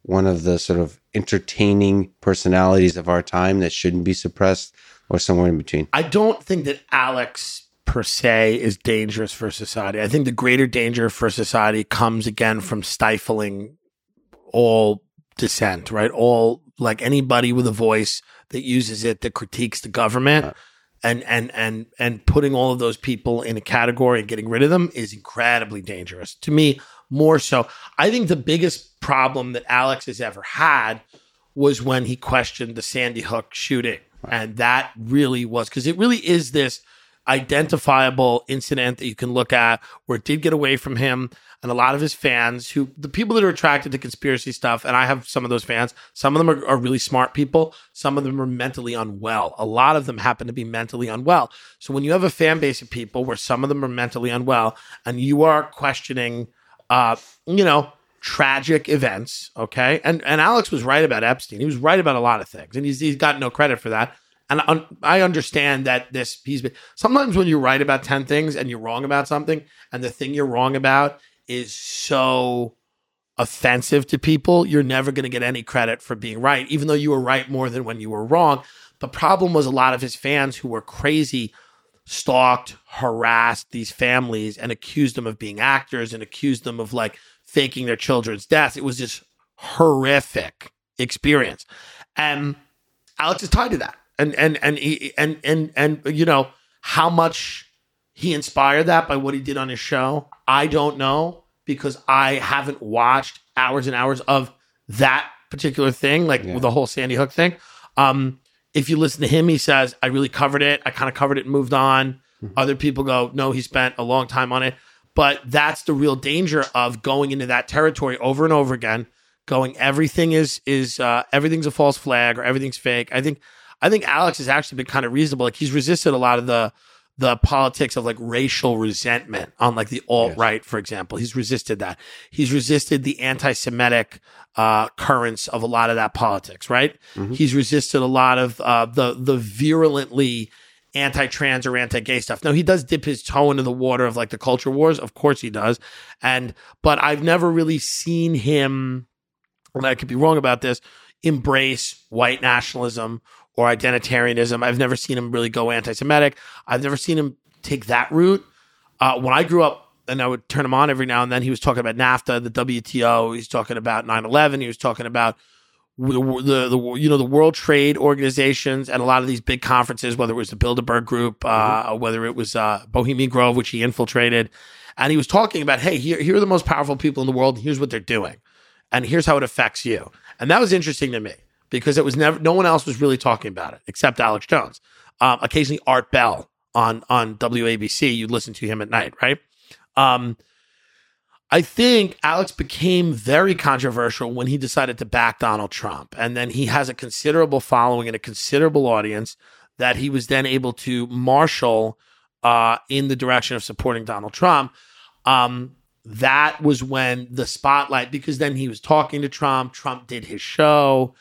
one of the sort of entertaining personalities of our time that shouldn't be suppressed or somewhere in between? I don't think that Alex per se is dangerous for society. I think the greater danger for society comes again from stifling all dissent, right? All like anybody with a voice that uses it that critiques the government. Right. And, and and and putting all of those people in a category and getting rid of them is incredibly dangerous to me. More so, I think the biggest problem that Alex has ever had was when he questioned the Sandy Hook shooting. And that really was because it really is this identifiable incident that you can look at where it did get away from him and a lot of his fans who the people that are attracted to conspiracy stuff and i have some of those fans some of them are, are really smart people some of them are mentally unwell a lot of them happen to be mentally unwell so when you have a fan base of people where some of them are mentally unwell and you are questioning uh you know tragic events. Okay, and and Alex was right about Epstein. He was right about a lot of things, and he's he's got no credit for that. And I, understand that this he's been, sometimes when you're right about ten things and you're wrong about something, and the thing you're wrong about is so offensive to people, you're never going to get any credit for being right, even though you were right more than when you were wrong. The problem was a lot of his fans who were crazy stalked, harassed these families and accused them of being actors and accused them of like faking their children's deaths. It was this horrific experience. And Alex is tied to that. And and and he, and and and you know how much he inspired that by what he did on his show. I don't know because I haven't watched hours and hours of that particular thing, like yeah. the whole Sandy Hook thing. Um, if you listen to him, he says, I really covered it. I kind of covered it and moved on. Mm-hmm. Other people go, no, he spent a long time on it. But that's the real danger of going into that territory over and over again, going everything is is uh, everything's a false flag or everything's fake. I think I think Alex has actually been kind of reasonable. Like he's resisted a lot of the the politics of like racial resentment on like the alt right, yes. for example. He's resisted that. He's resisted the anti Semitic uh, currents of a lot of that politics, right? Mm-hmm. He's resisted a lot of uh, the the virulently anti-trans or anti-gay stuff. Now he does dip his toe into the water of like the culture wars, of course he does, and but I've never really seen him, and I could be wrong about this, embrace white nationalism or identitarianism. I've never seen him really go anti-Semitic. I've never seen him take that route. Uh, when I grew up, and I would turn him on every now and then, he was talking about NAFTA, the WTO. He's talking about 9-11. He was talking about the, the, the you know the World Trade Organizations and a lot of these big conferences, whether it was the Bilderberg Group, uh, mm-hmm. whether it was uh, Bohemian Grove, which he infiltrated, and he was talking about, hey, here here are the most powerful people in the world. Here's what they're doing, and here's how it affects you. And that was interesting to me because it was never no one else was really talking about it except Alex Jones. Um, occasionally Art Bell on on WABC, you listen to him at night, right? Um, I think Alex became very controversial when he decided to back Donald Trump, and then he has a considerable following and a considerable audience that he was then able to marshal uh, in the direction of supporting Donald Trump. Um, that was when the spotlight, because then he was talking to Trump. Trump did his show.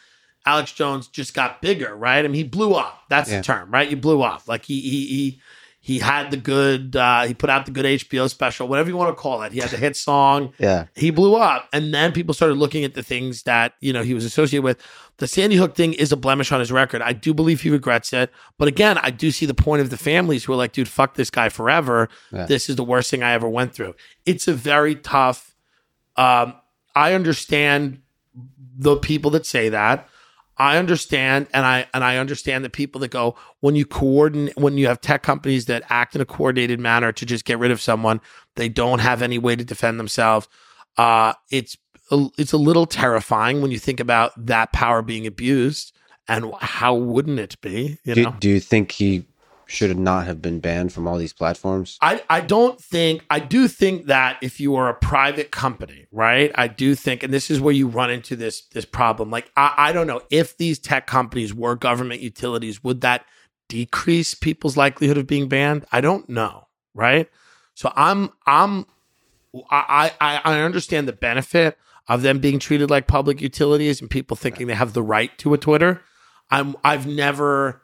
Alex Jones just got bigger, right? I mean, he blew up. That's yeah. the term, right? You blew up. Like he he he he had the good. Uh, he put out the good HBO special, whatever you want to call it. He had the hit song. yeah, he blew up, and then people started looking at the things that you know he was associated with. The Sandy Hook thing is a blemish on his record. I do believe he regrets it, but again, I do see the point of the families who are like, "Dude, fuck this guy forever. Yeah. This is the worst thing I ever went through." It's a very tough. Um, I understand the people that say that. I understand, and I and I understand the people that go when you coordinate when you have tech companies that act in a coordinated manner to just get rid of someone, they don't have any way to defend themselves. Uh, it's it's a little terrifying when you think about that power being abused, and how wouldn't it be? You do, know? do you think he should not have been banned from all these platforms? I, I don't think, I do think that if you are a private company, right? I do think, and this is where you run into this, this problem. Like, I, I don't know if these tech companies were government utilities, would that decrease people's likelihood of being banned? I don't know, right? So I'm, I'm, I, I, I understand the benefit of them being treated like public utilities and people thinking they have the right to a Twitter. I'm, I've never,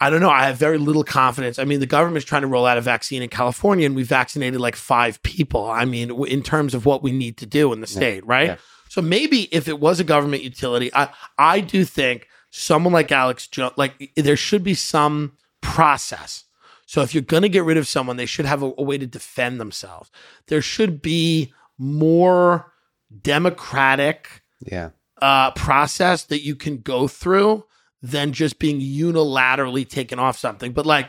I don't know. I have very little confidence. I mean, the government is trying to roll out a vaccine in California, and we vaccinated like five people. I mean, in terms of what we need to do in the state, yeah. right? Yeah. So maybe if it was a government utility, I I do think someone like Alex Jones, like there should be some process. So if you're going to get rid of someone, they should have a, a way to defend themselves. There should be more democratic, yeah, uh, process that you can go through than just being unilaterally taken off something. But like,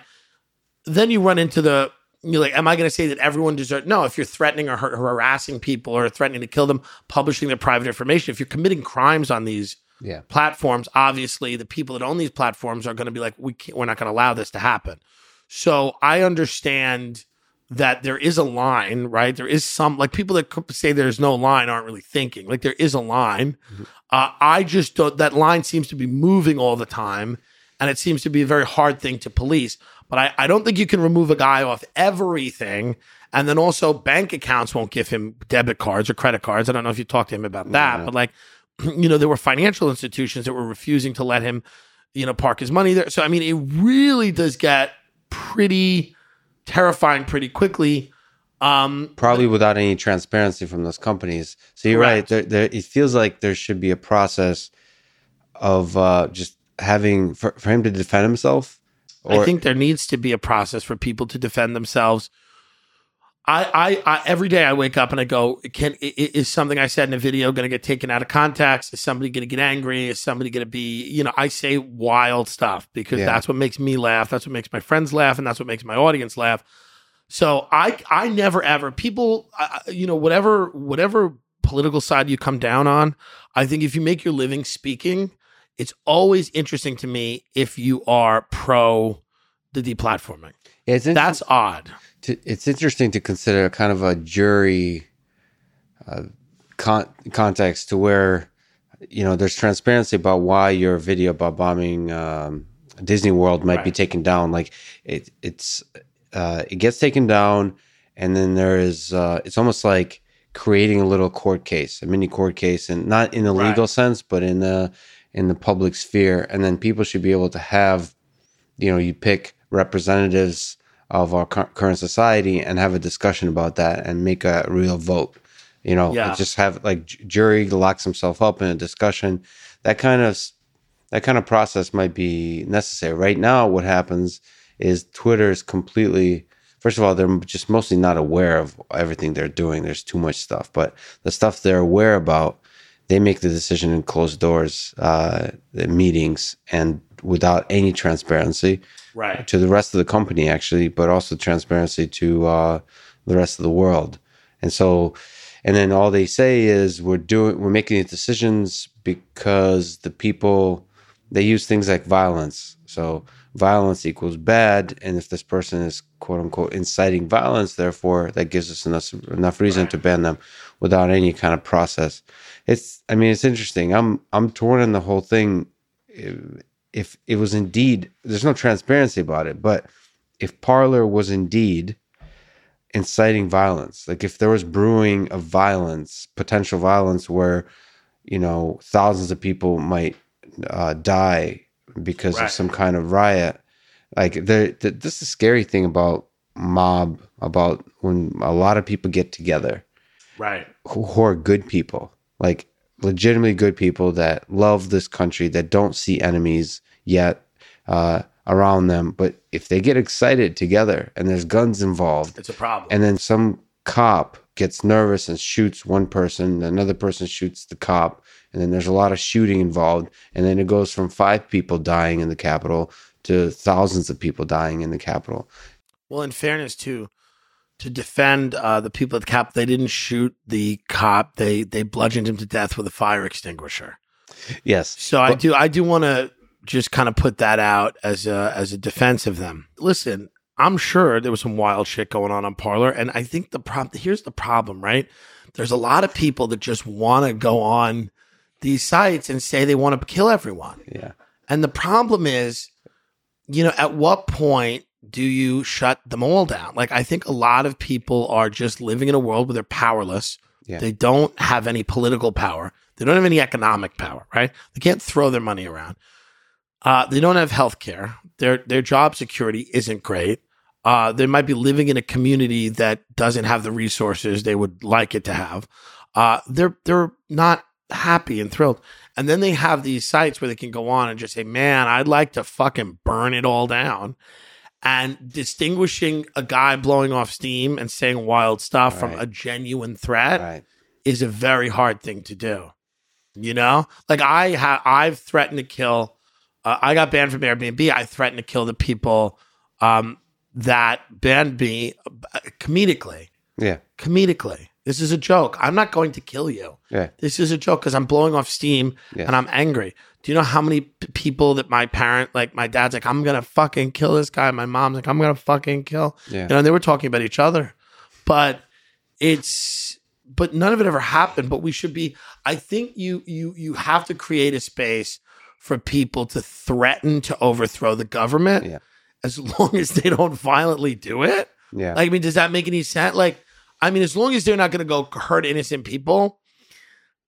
then you run into the you're like, am I going to say that everyone deserves? No, if you're threatening or harassing people or threatening to kill them, publishing their private information, if you're committing crimes on these yeah. platforms, obviously the people that own these platforms are going to be like, we can't, we're not going to allow this to happen. So I understand that there is a line, right? There is some like people that say there's no line aren't really thinking. Like there is a line. Mm-hmm. Uh, I just don't, that line seems to be moving all the time, and it seems to be a very hard thing to police. But I, I don't think you can remove a guy off everything. And then also bank accounts won't give him debit cards or credit cards. I don't know if you talked to him about that, Yeah. but like, you know, there were financial institutions that were refusing to let him, you know, park his money there. So, I mean, it really does get pretty terrifying pretty quickly. Um, Probably without any transparency from those companies. So you're right. There, there, it feels like there should be a process of uh, just having for, for him to defend himself. I think there needs to be a process for people to defend themselves. I, I, I every day I wake up and I go, can is something I said in a video going to get taken out of context? Is somebody going to get angry? Is somebody going to be, you know, I say wild stuff because Yeah. that's what makes me laugh. That's what makes my friends laugh, and that's what makes my audience laugh. So I, I never ever people, you know, whatever, whatever political side you come down on, I think if you make your living speaking, it's always interesting to me if you are pro the deplatforming. In- That's odd. To, it's interesting to consider kind of a jury uh, con- context to where you know there's transparency about why your video about bombing um, Disney World might be taken down. Like it, it's uh, it gets taken down, and then there is uh, it's almost like creating a little court case, a mini court case, and not in the Right. legal sense, but in the in the public sphere. And then people should be able to have, you know, you pick representatives of our cur- current society and have a discussion about that and make a real vote. You know, Yeah. just have like j- jury locks himself up in a discussion. That kind of that kind of process might be necessary. Right now, what happens is Twitter is completely. First of all, they're just mostly not aware of everything they're doing. There's too much stuff, but the stuff they're aware about, they make the decision in closed doors uh, the meetings and without any transparency Right. to the rest of the company actually but also transparency to uh, the rest of the world and so and then all they say is we're doing we're making these decisions because the people they use things like violence so violence equals bad and if this person is quote unquote inciting violence therefore that gives us enough enough reason Right. to ban them without any kind of process it's i mean it's interesting i'm i'm torn in the whole thing if it was indeed there's no transparency about it but if Parler was indeed inciting violence like if there was brewing of violence potential violence where you know thousands of people might uh, die because Right. of some kind of riot like there th- this is a scary thing about mob about when a lot of people get together Right. who, who are good people, like legitimately good people that love this country, that don't see enemies yet uh, around them. But if they get excited together and there's guns involved, It's a problem. and then some cop gets nervous and shoots one person, another person shoots the cop, and then there's a lot of shooting involved, and then it goes from five people dying in the Capitol to thousands of people dying in the Capitol. well, in fairness, too, to defend uh, the people at the Cap, they didn't shoot the cop. They they bludgeoned him to death with a fire extinguisher. Yes. So I do I do want to just kind of put that out as a as a defense of them. Listen, I'm sure there was some wild shit going on on Parler, and I think the problem here's the problem, right? There's a lot of people that just want to go on these sites and say they want to kill everyone. Yeah. And the problem is, you know, at what point do you shut them all down? Like, I think a lot of people are just living in a world where they're powerless. Yeah. They don't have any political power. They don't have any economic power, right? They can't throw their money around. Uh, they don't have health care. Their, their job security isn't great. Uh, they might be living in a community that doesn't have the resources they would like it to have. Uh, they're, they're not happy and thrilled. And then they have these sites where they can go on and just say, man, I'd like to fucking burn it all down. And distinguishing a guy blowing off steam and saying wild stuff from a genuine threat Right. is a very hard thing to do. You know, like I have, I've threatened to kill. Uh, I got banned from Airbnb. I threatened to kill the people um, that banned me uh, comedically. Yeah. Comedically, this is a joke. I'm not going to kill you. Yeah. This is a joke because I'm blowing off steam Yeah. and I'm angry. Do you know how many p- people that my parent, like my dad's like, I'm gonna fucking kill this guy. My mom's like, I'm gonna fucking kill. Yeah. You know, they were talking about each other, but it's, but none of it ever happened. But we should be. I think you you you have to create a space for people to threaten to overthrow the government. Yeah. as long as they don't violently do it. Yeah. Like, I mean, does that make any sense? Like, I mean, as long as they're not to go hurt innocent people,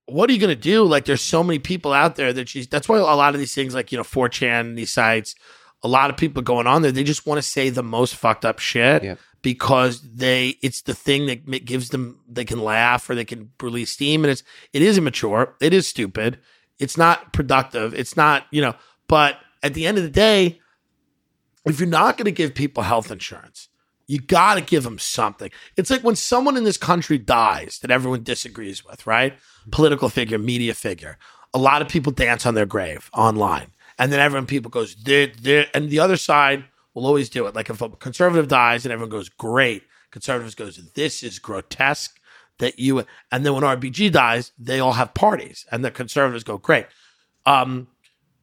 what are you going to do? Like, there's so many people out there that she's, that's why a lot of these things, like, you know, 4chan, these sites, a lot of people going on there, they just want to say the most fucked up shit Yep. because they, it's the thing that gives them, they can laugh or they can release steam. And it's, it is immature. It is stupid. It's not productive. It's not, you know, but at the end of the day, if you're not going to give people health insurance, you got to give them something. It's like when someone in this country dies that everyone disagrees with, right? Political figure, media figure. A lot of people dance on their grave online. And then everyone, people goes, they're, and the other side will always do it. Like if a conservative dies and everyone goes, great. Conservatives goes, this is grotesque that you, and then when RBG dies, they all have parties and the conservatives go, great. Um,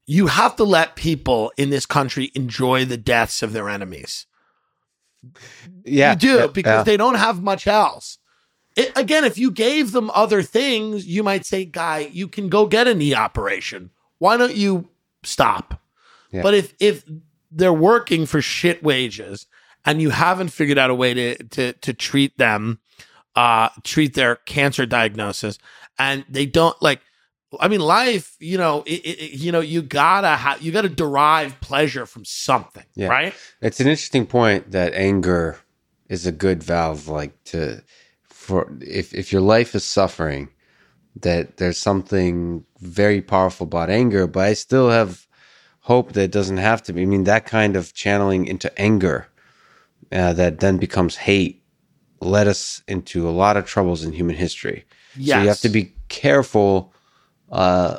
you have to let people in this country enjoy the deaths of their enemies. Yeah. You do because yeah. they don't have much else. It, again, if you gave them other things, you might say, "Guy, you can go get a knee operation. Why don't you stop?" Yeah. But if if they're working for shit wages and you haven't figured out a way to to to treat them, uh, treat their cancer diagnosis, and they don't like. I mean, life. You know, it, it, you know, you gotta ha- you gotta derive pleasure from something, Yeah. right? It's an interesting point that anger is a good valve, like to for if if your life is suffering, that there's something very powerful about anger. But I still have hope that it doesn't have to be. I mean, that kind of channeling into anger uh, that then becomes hate led us into a lot of troubles in human history. So you have to be careful uh,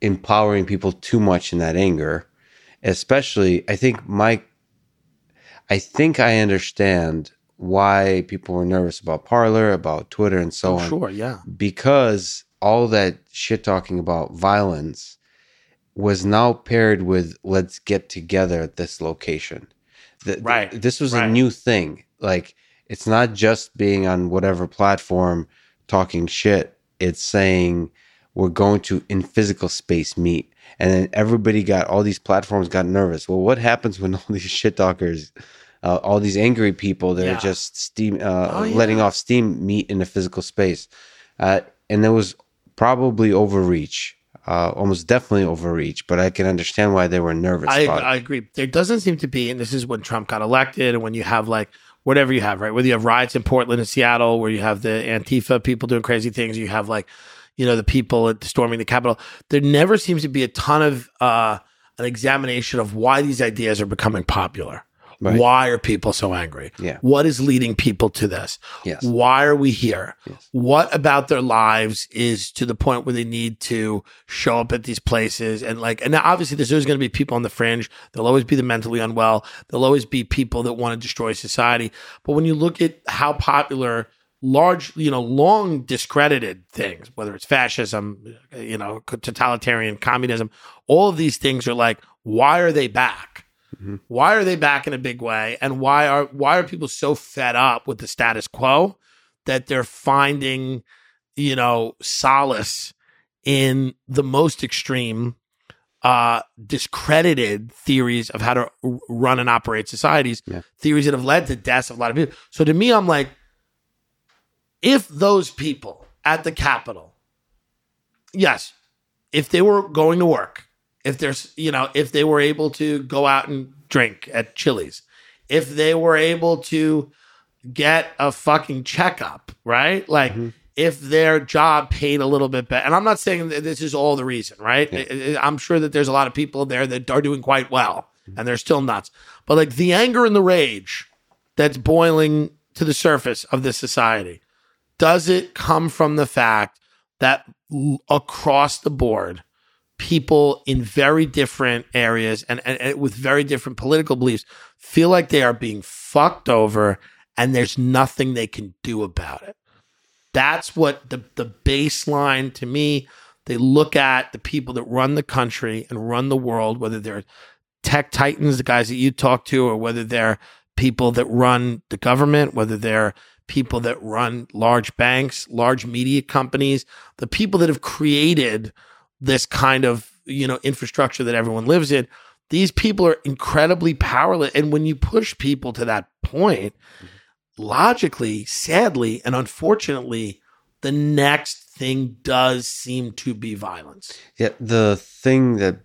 empowering people too much in that anger. Especially, I think my, I think I understand why people were nervous about Parler, about Twitter, and so on Sure, yeah. because all that shit talking about violence was now paired with let's get together at this location. Th- th- Right, This was a new thing. Like it's not just being on whatever platform talking shit. It's saying we're going to in physical space meet. And then everybody got all these platforms got nervous. Well, what happens when all these shit talkers, uh, all these angry people that Yeah. are just steam, uh, Oh, yeah. letting off steam meet in a physical space? Uh, and there was probably overreach, uh, almost definitely overreach. But I can understand why they were nervous. I. I agree. There doesn't seem to be, and this is when Trump got elected, and when you have like whatever you have, right? Whether you have riots in Portland and Seattle, where you have the Antifa people doing crazy things, you have like, you know, the people at- storming the Capitol. There never seems to be a ton of uh, an examination of why these ideas are becoming popular. Right. Why are people so angry? Yeah. What is leading people to this? Yes. Why are we here? Yes. What about their lives is to the point where they need to show up at these places and like, and now obviously there's always going to be people on the fringe. There'll always be the mentally unwell. There'll always be people that want to destroy society. But when you look at how popular large, you know, long discredited things, whether it's fascism, you know, totalitarian communism, all of these things are like, why are they back? Why are they back in a big way? And why are why are people so fed up with the status quo that they're finding, you know, solace in the most extreme uh discredited theories of how to r- run and operate societies, Yeah. theories that have led to deaths of a lot of people. So to me I'm like if those people at the Capitol, yes, if they were going to work, if there's, you know, if they were able to go out and drink at Chili's, if they were able to get a fucking checkup, right? Like, mm-hmm. if their job paid a little bit better, and I'm not saying that this is all the reason, right? I- I'm sure that there's a lot of people there that are doing quite well mm-hmm. and they're still nuts. But like the anger and the rage that's boiling to the surface of this society, does it come from the fact that across the board, people in very different areas and, and, and with very different political beliefs feel like they are being fucked over and there's nothing they can do about it? That's what the, the baseline to me. They look at the people that run the country and run the world, whether they're tech titans, the guys that you talk to, or whether they're people that run the government, whether they're people that run large banks, large media companies, the people that have created this kind of, you know, infrastructure that everyone lives in, These people are incredibly powerless. And when you push people to that point, logically, sadly, and unfortunately, the next thing does seem to be violence. Yeah, the thing that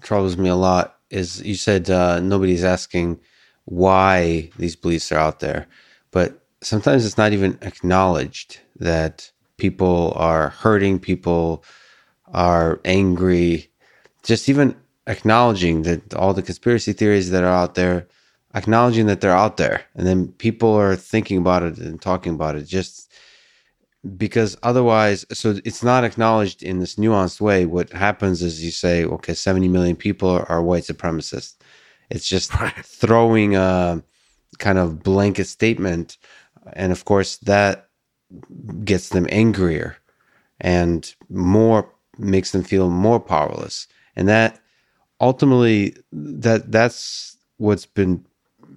troubles me a lot is you said uh, nobody's asking why these beliefs are out there, but sometimes it's not even acknowledged that people are hurting, people are angry. Just even acknowledging that all the conspiracy theories that are out there, acknowledging that they're out there, and then people are thinking about it and talking about it. Just because otherwise, so it's not acknowledged in this nuanced way. What happens is you say, okay, 70 million people are, are white supremacists. It's just right. throwing a kind of blanket statement. And of course, that gets them angrier and more makes them feel more powerless. And that ultimately that that's what's been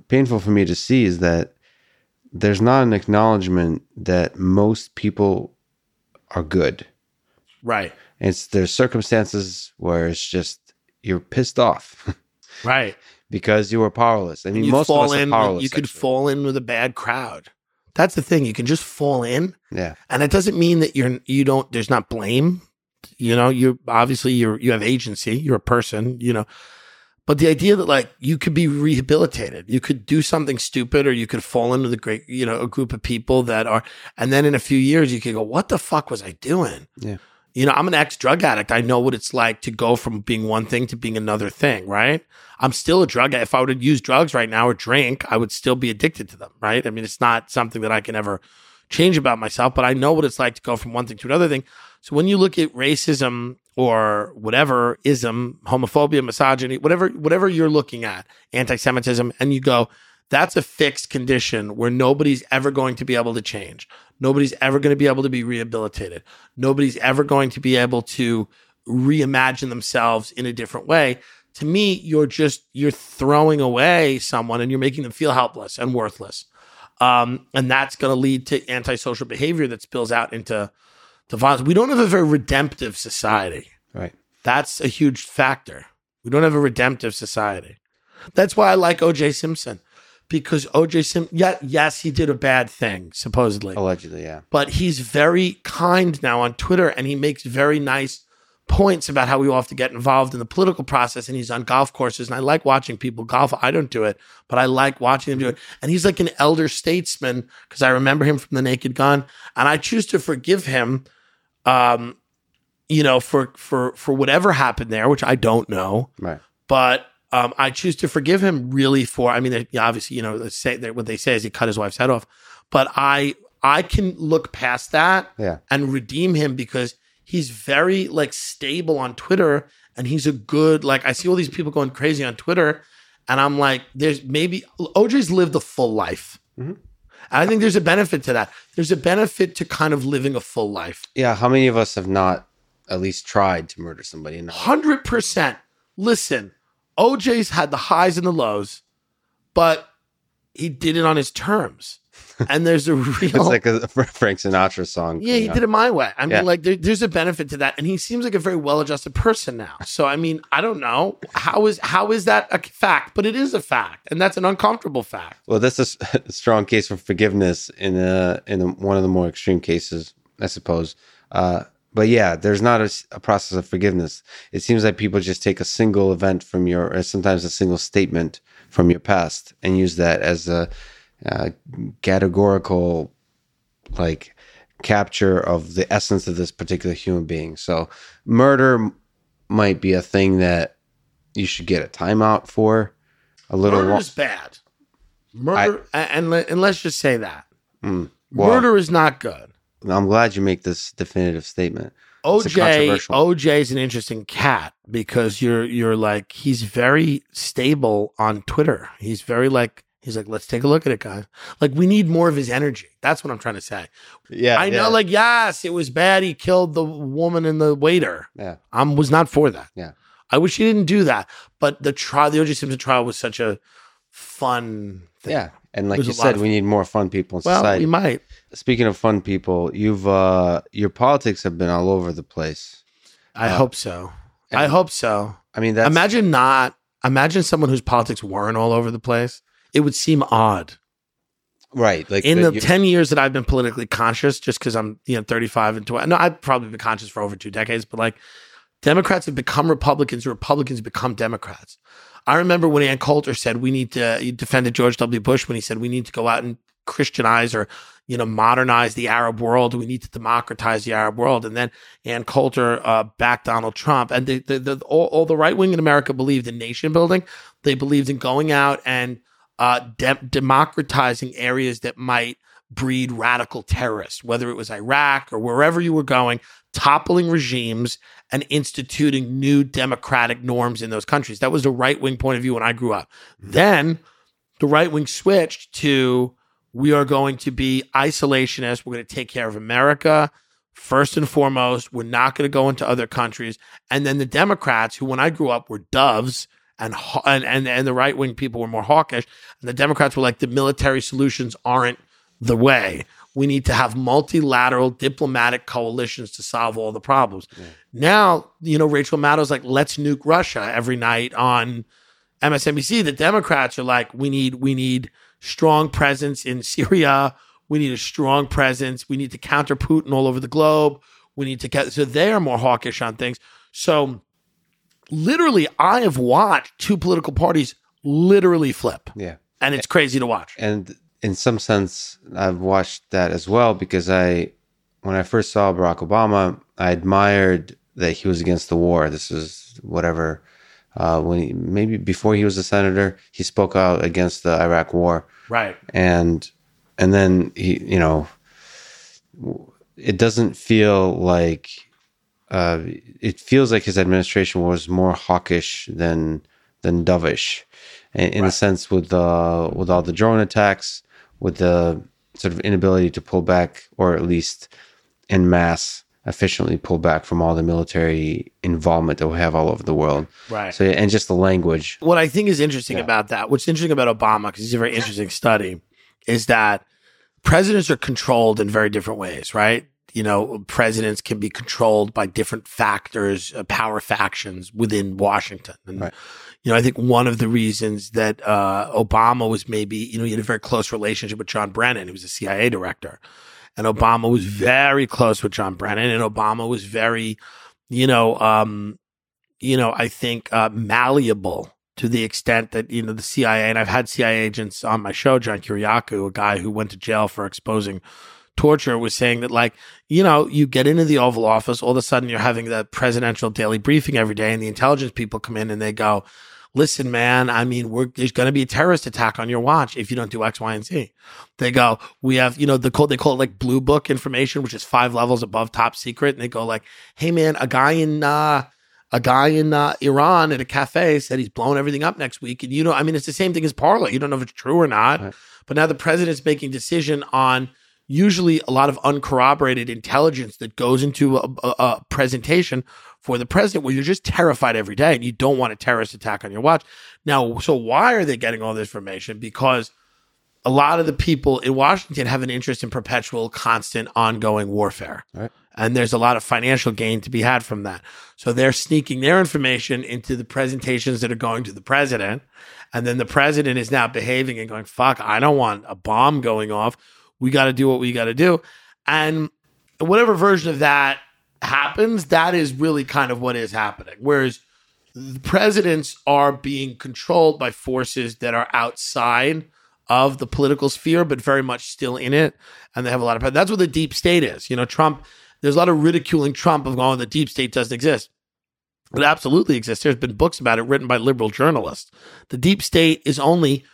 painful for me to see is that there's not an acknowledgement that most people are good. Right. It's there's circumstances where it's just you're pissed off. right. Because you were powerless. I mean, you most of us in, are powerless. You could actually. fall in with a bad crowd. That's the thing. You can just fall in. Yeah. And it doesn't mean that you're you don't there's not blame. You know, you obviously you're you have agency, you're a person, you know. But the idea that like you could be rehabilitated, you could do something stupid or you could fall into the great, you know, a group of people that are, and then in a few years you could go, what the fuck was I doing? Yeah. You know, I'm an ex drug addict. I know what it's like to go from being one thing to being another thing, right? I'm still a drug. If I would use drugs right now or drink, I would still be addicted to them, right? I mean, it's not something that I can ever change about myself, but I know what it's like to go from one thing to another thing. So when you look at racism or whatever ism, homophobia, misogyny, whatever whatever you're looking at, anti-Semitism, and you go, that's a fixed condition where nobody's ever going to be able to change. Nobody's ever going to be able to be rehabilitated. Nobody's ever going to be able to reimagine themselves in a different way. To me, you're just you're throwing away someone and you're making them feel helpless and worthless. Um, and that's going to lead to antisocial behavior that spills out into to violence. We don't have a very redemptive society. Right. That's a huge factor. We don't have a redemptive society. That's why I like OJ Simpson because OJ Simpson, yeah, yes, he did a bad thing, supposedly. Allegedly, yeah. But he's very kind now on Twitter and he makes very nice points about how we all have to get involved in the political process. And he's on golf courses. And I like watching people golf. I don't do it, but I like watching them do it. And he's like an elder statesman because I remember him from The Naked Gun. And I choose to forgive him um, you know, for for for whatever happened there, which I don't know. Right. But um, I choose to forgive him really for. I mean, obviously, you know, say what they say is he cut his wife's head off, but I I can look past that yeah. and redeem him because he's very like stable on Twitter and he's a good like I see all these people going crazy on Twitter and I'm like there's maybe OJ's lived a full life. Mm-hmm. I think there's a benefit to that. There's a benefit to kind of living a full life. Yeah. How many of us have not at least tried to murder somebody? Hundred percent. Listen, OJ's had the highs and the lows, but he did it on his terms. and there's a real. it's like a Frank Sinatra song. Yeah, he did it my way. I mean, yeah. like there, there's a benefit to that, and he seems like a very well-adjusted person now. So, I mean, I don't know how is how is that a fact, but it is a fact, and that's an uncomfortable fact. Well, that's a, a strong case for forgiveness in a in a, one of the more extreme cases, I suppose. Uh, but yeah, there's not a, a, process of forgiveness. It seems like people just take a single event from your, or sometimes a single statement from your past, and use that as a uh, categorical like capture of the essence of this particular human being. So murder might be a thing that you should get a timeout for. A little murder is bad. Murder, I, and, and let's just say that mm, well, murder is not good. I'm glad you make this definitive statement. OJ OJ is an interesting cat because you're you're like he's very stable on Twitter. He's very like He's like, let's take a look at it, guys. Like, we need more of his energy. That's what I'm trying to say. Yeah. I know, like, yes, it was bad. He killed the woman and the waiter. Yeah. I was not for that. Yeah. I wish he didn't do that. But the trial, the OJ Simpson trial was such a fun thing. Yeah. And like you said, we need more fun people in well, society. we might. Speaking of fun people, you've, uh, your politics have been all over the place. I uh, hope so. I hope so. I mean, that's, imagine not imagine someone whose politics weren't all over the place. It would seem odd. Right. Like In the you- 10 years that I've been politically conscious, just because I'm, you know, 35 and 20, no, I've probably been conscious for over two decades, but like Democrats have become Republicans, Republicans become Democrats. I remember when Ann Coulter said we need to, defend George W. Bush when he said we need to go out and Christianize or, you know, modernize the Arab world. We need to democratize the Arab world. And then Ann Coulter uh, backed Donald Trump. And the, the, the, all, all the right wing in America believed in nation building. They believed in going out and uh, de- democratizing areas that might breed radical terrorists, whether it was Iraq or wherever you were going, toppling regimes and instituting new democratic norms in those countries. That was the right wing point of view when I grew up. Mm-hmm. Then the right wing switched to we are going to be isolationist. We're going to take care of America first and foremost. We're not going to go into other countries. And then the Democrats, who when I grew up were doves, and and and, and the right wing people were more hawkish, and the Democrats were like the military solutions aren't the way. We need to have multilateral diplomatic coalitions to solve all the problems. Now, you know, Rachel Maddow's like, let's nuke Russia every night on MSNBC. The Democrats are like, we need we need strong presence in Syria. We need a strong presence. We need to counter Putin all over the globe. We need to get so they are more hawkish on things. So literally, I have watched two political parties literally flip, yeah. and it's crazy to watch. And in some sense, I've watched that as well because I, when I first saw Barack Obama, I admired that he was against the war. This is whatever. Uh, when he, maybe before he was a senator, he spoke out against the Iraq War, Right. and and then he, you know, it doesn't feel like uh, it feels like his administration was more hawkish than than dovish, in, in a sense with the with all the drone attacks, with the sort of inability to pull back, or at least in mass efficiently pull back from all the military involvement that we have all over the world. Right. So and just the language. what I think is interesting about that, what's interesting about Obama, because it's a very interesting study, is that presidents are controlled in very different ways, right? You know, presidents can be controlled by different factors, uh, power factions within Washington. And, Right. You know, I think one of the reasons that uh, Obama was maybe, you know, he had a very close relationship with John Brennan, who was a CIA director. And Obama was very close with John Brennan, and Obama was very, you know, um, you know, I think uh, malleable to the extent that you know the CIA and I've had CIA agents on my show, John Kiriakou, a guy who went to jail for exposing torture, was saying that like you know you get into the Oval Office, all of a sudden you're having the presidential daily briefing every day, and the intelligence people come in and they go. Listen, man, I mean, we're, there's going to be a terrorist attack on your watch if you don't do X, Y, and Z. They go, we have, you know, the call, they call it like blue book information, which is five levels above top secret. And they go like, Hey man, a guy in, uh, a guy in uh, Iran at a cafe said he's blowing everything up next week. And you know, I mean, it's the same thing as Parler. You don't know if it's true or not. Right. But now the president's making decision on usually a lot of uncorroborated intelligence that goes into a, a, a presentation for the president where you're just terrified every day and you don't want a terrorist attack on your watch. Now, so why are they getting all this information? Because a lot of the people in Washington have an interest in perpetual, constant, ongoing warfare. Right. And there's a lot of financial gain to be had from that. So they're sneaking their information into the presentations that are going to the president. And then the president is now behaving and going, fuck, I don't want a bomb going off. We got to do what we got to do. And whatever version of that happens, that is really kind of what is happening. Whereas the presidents are being controlled by forces that are outside of the political sphere, but very much still in it. And they have a lot of power. That's what the deep state is. You know, Trump, there's a lot of ridiculing Trump of going, the deep state doesn't exist. It absolutely exists. There's been books about it written by liberal journalists. The deep state is only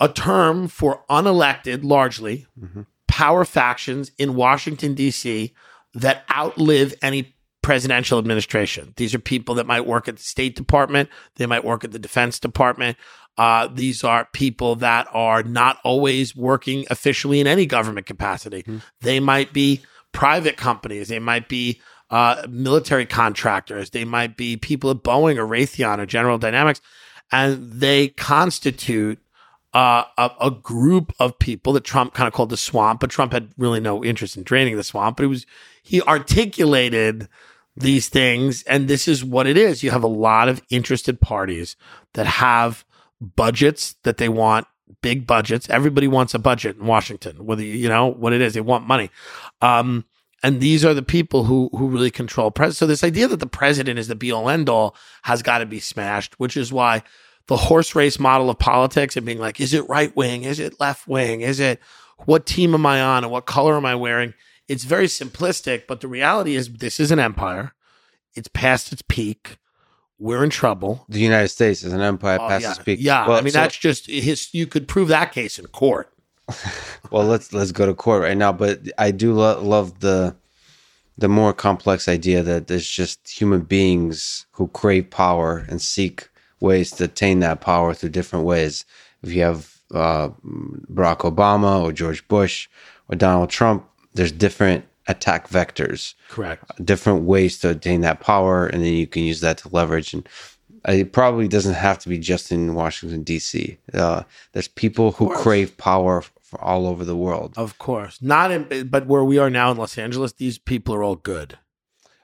a term for unelected, largely, mm-hmm. power factions in Washington, D.C. that outlive any presidential administration. These are people that might work at the State Department, they might work at the Defense Department. Uh, these are people that are not always working officially in any government capacity. They might be private companies, they might be uh, military contractors, they might be people at Boeing or Raytheon or General Dynamics, and they constitute uh, a, a group of people that Trump kind of called the swamp, but Trump had really no interest in draining the swamp. But it was he articulated these things. And this is what it is. You have a lot of interested parties that have budgets that they want big budgets. Everybody wants a budget in Washington, whether you know what it is, they want money. Um, and these are the people who who really control president. So this idea that the president is the be all end all has got to be smashed, which is why the horse race model of politics and being like, is it right wing? Is it left wing? Is it what team am I on and what color am I wearing? It's very simplistic, but the reality is this is an empire. It's past its peak. We're in trouble. The United States is an empire Oh, past yeah. its peak. Yeah, Well, I mean so- that's just his. You could prove that case in court. well let's let's go to court right now but i do lo- love the the more complex idea that there's just human beings who crave power and seek ways to attain that power through different ways if you have uh, barack obama or george bush or donald trump there's different attack vectors. Correct. different ways to attain that power and then you can use that to leverage. And it probably doesn't have to be just in washington d.c uh, there's people who crave power for all over the world. Of course, not in, but where we are now in Los Angeles, these people are all good.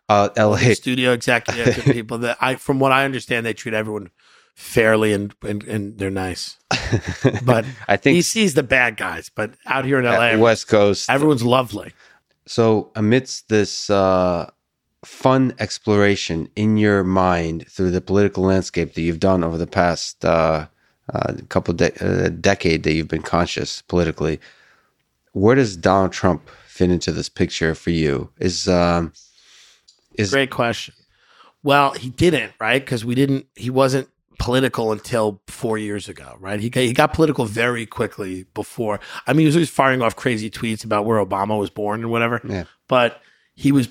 uh, la studio executive people that I, from what I understand, they treat everyone fairly and and, and they're nice. But i think DC's the bad guys, but out here in LA, west coast everyone's lovely. so amidst this uh, fun exploration in your mind through the political landscape that you've done over the past uh, uh, couple de- uh, decade that you've been conscious politically where does donald trump fit into this picture for you is um is Great question. Well, he didn't, right? Because we didn't. He wasn't political until four years ago, right? He got, he got political very quickly before. I mean, he was always firing off crazy tweets about where Obama was born and whatever. Yeah. But he was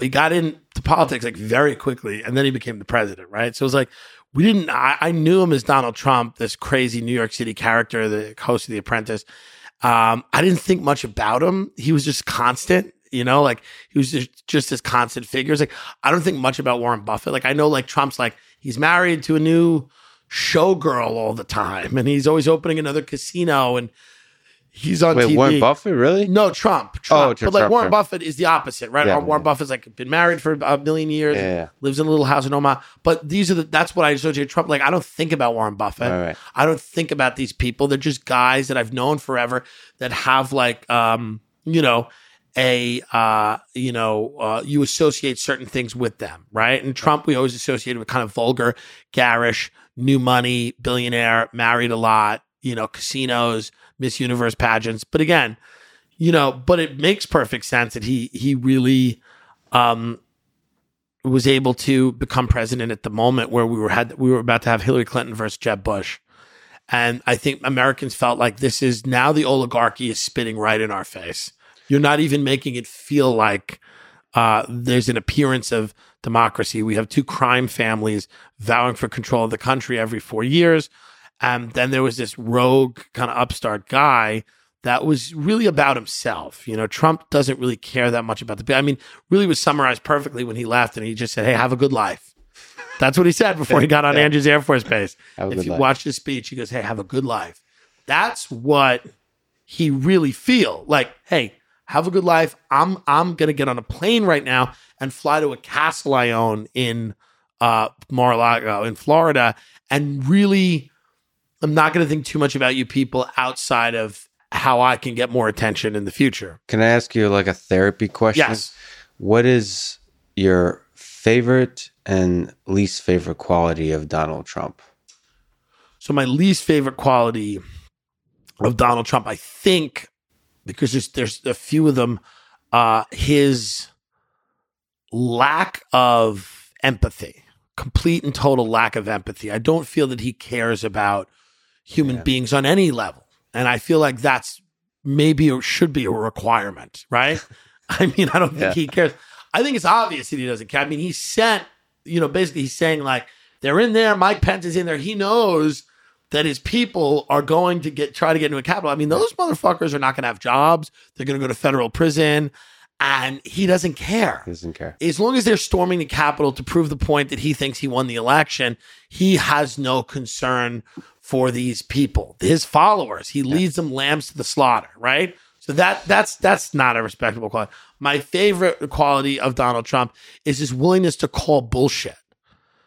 he got into politics like very quickly, and then he became the president, right? So it was like we didn't. I, I knew him as Donald Trump, this crazy New York City character, the host of The Apprentice. Um, I didn't think much about him. He was just constant, you know, like he was just, just this constant figure. It's like I don't think much about Warren Buffett. Like I know, like Trump's like he's married to a new showgirl all the time, and he's always opening another casino, and he's on wait TV. warren buffett really No, Trump. Oh, Trump. Trump, but like Trump, Warren Trump. Buffett is the opposite, right? Yeah, Warren yeah. Buffett's like been married for a million years, Yeah, lives in a little house in Omaha. But these are the that's what I associate Trump. Like I don't think about Warren Buffett. Right. I don't think about these people. They're just guys that I've known forever that have like um, you know, a uh, you know, uh, you associate certain things with them, right? And Trump we always associated with kind of vulgar, garish, new money, billionaire, married a lot, you know, casinos, Miss Universe pageants. But again, you know, but it makes perfect sense that he he really um was able to become president at the moment where we were had we were about to have Hillary Clinton versus Jeb Bush. And I think Americans felt like this is now the oligarchy is spitting right in our face. You're not even making it feel like uh, there's an appearance of democracy. We have two crime families vowing for control of the country every four years. And then there was this rogue kind of upstart guy that was really about himself. You know, Trump doesn't really care that much about the. I mean, really was summarized perfectly when he left, and he just said, "Hey, have a good life." That's what he said before he got on Andrews Air Force Base. If you life. watch his speech, he goes, "Hey, have a good life." That's what he really feel like. Hey, have a good life. I'm I'm gonna get on a plane right now and fly to a castle I own in uh Mar-a-Lago in Florida, and really, I'm not gonna think too much about you people outside of how I can get more attention in the future. can i ask you like a therapy question Yes. what is your favorite and least favorite quality of donald trump So my least favorite quality of Donald Trump, I think, because there's there's a few of them, uh, his lack of empathy, complete and total lack of empathy. I don't feel that he cares about human Yeah. beings on any level, and I feel like that's maybe or should be a requirement, right? I mean, I don't think Yeah. he cares. I think it's obvious that he doesn't care. I mean, he sent, you know, basically he's saying like they're in there. Mike Pence is in there. He knows that his people are going to get try to get into a capital. I mean, those motherfuckers are not going to have jobs. They're going to go to federal prison, and he doesn't care. he doesn't care As long as they're storming the Capitol to prove the point that he thinks he won the election, he has no concern for these people, his followers. He leads them lambs to the slaughter, right? So that that's that's not a respectable quality. My favorite quality of Donald Trump is his willingness to call bullshit.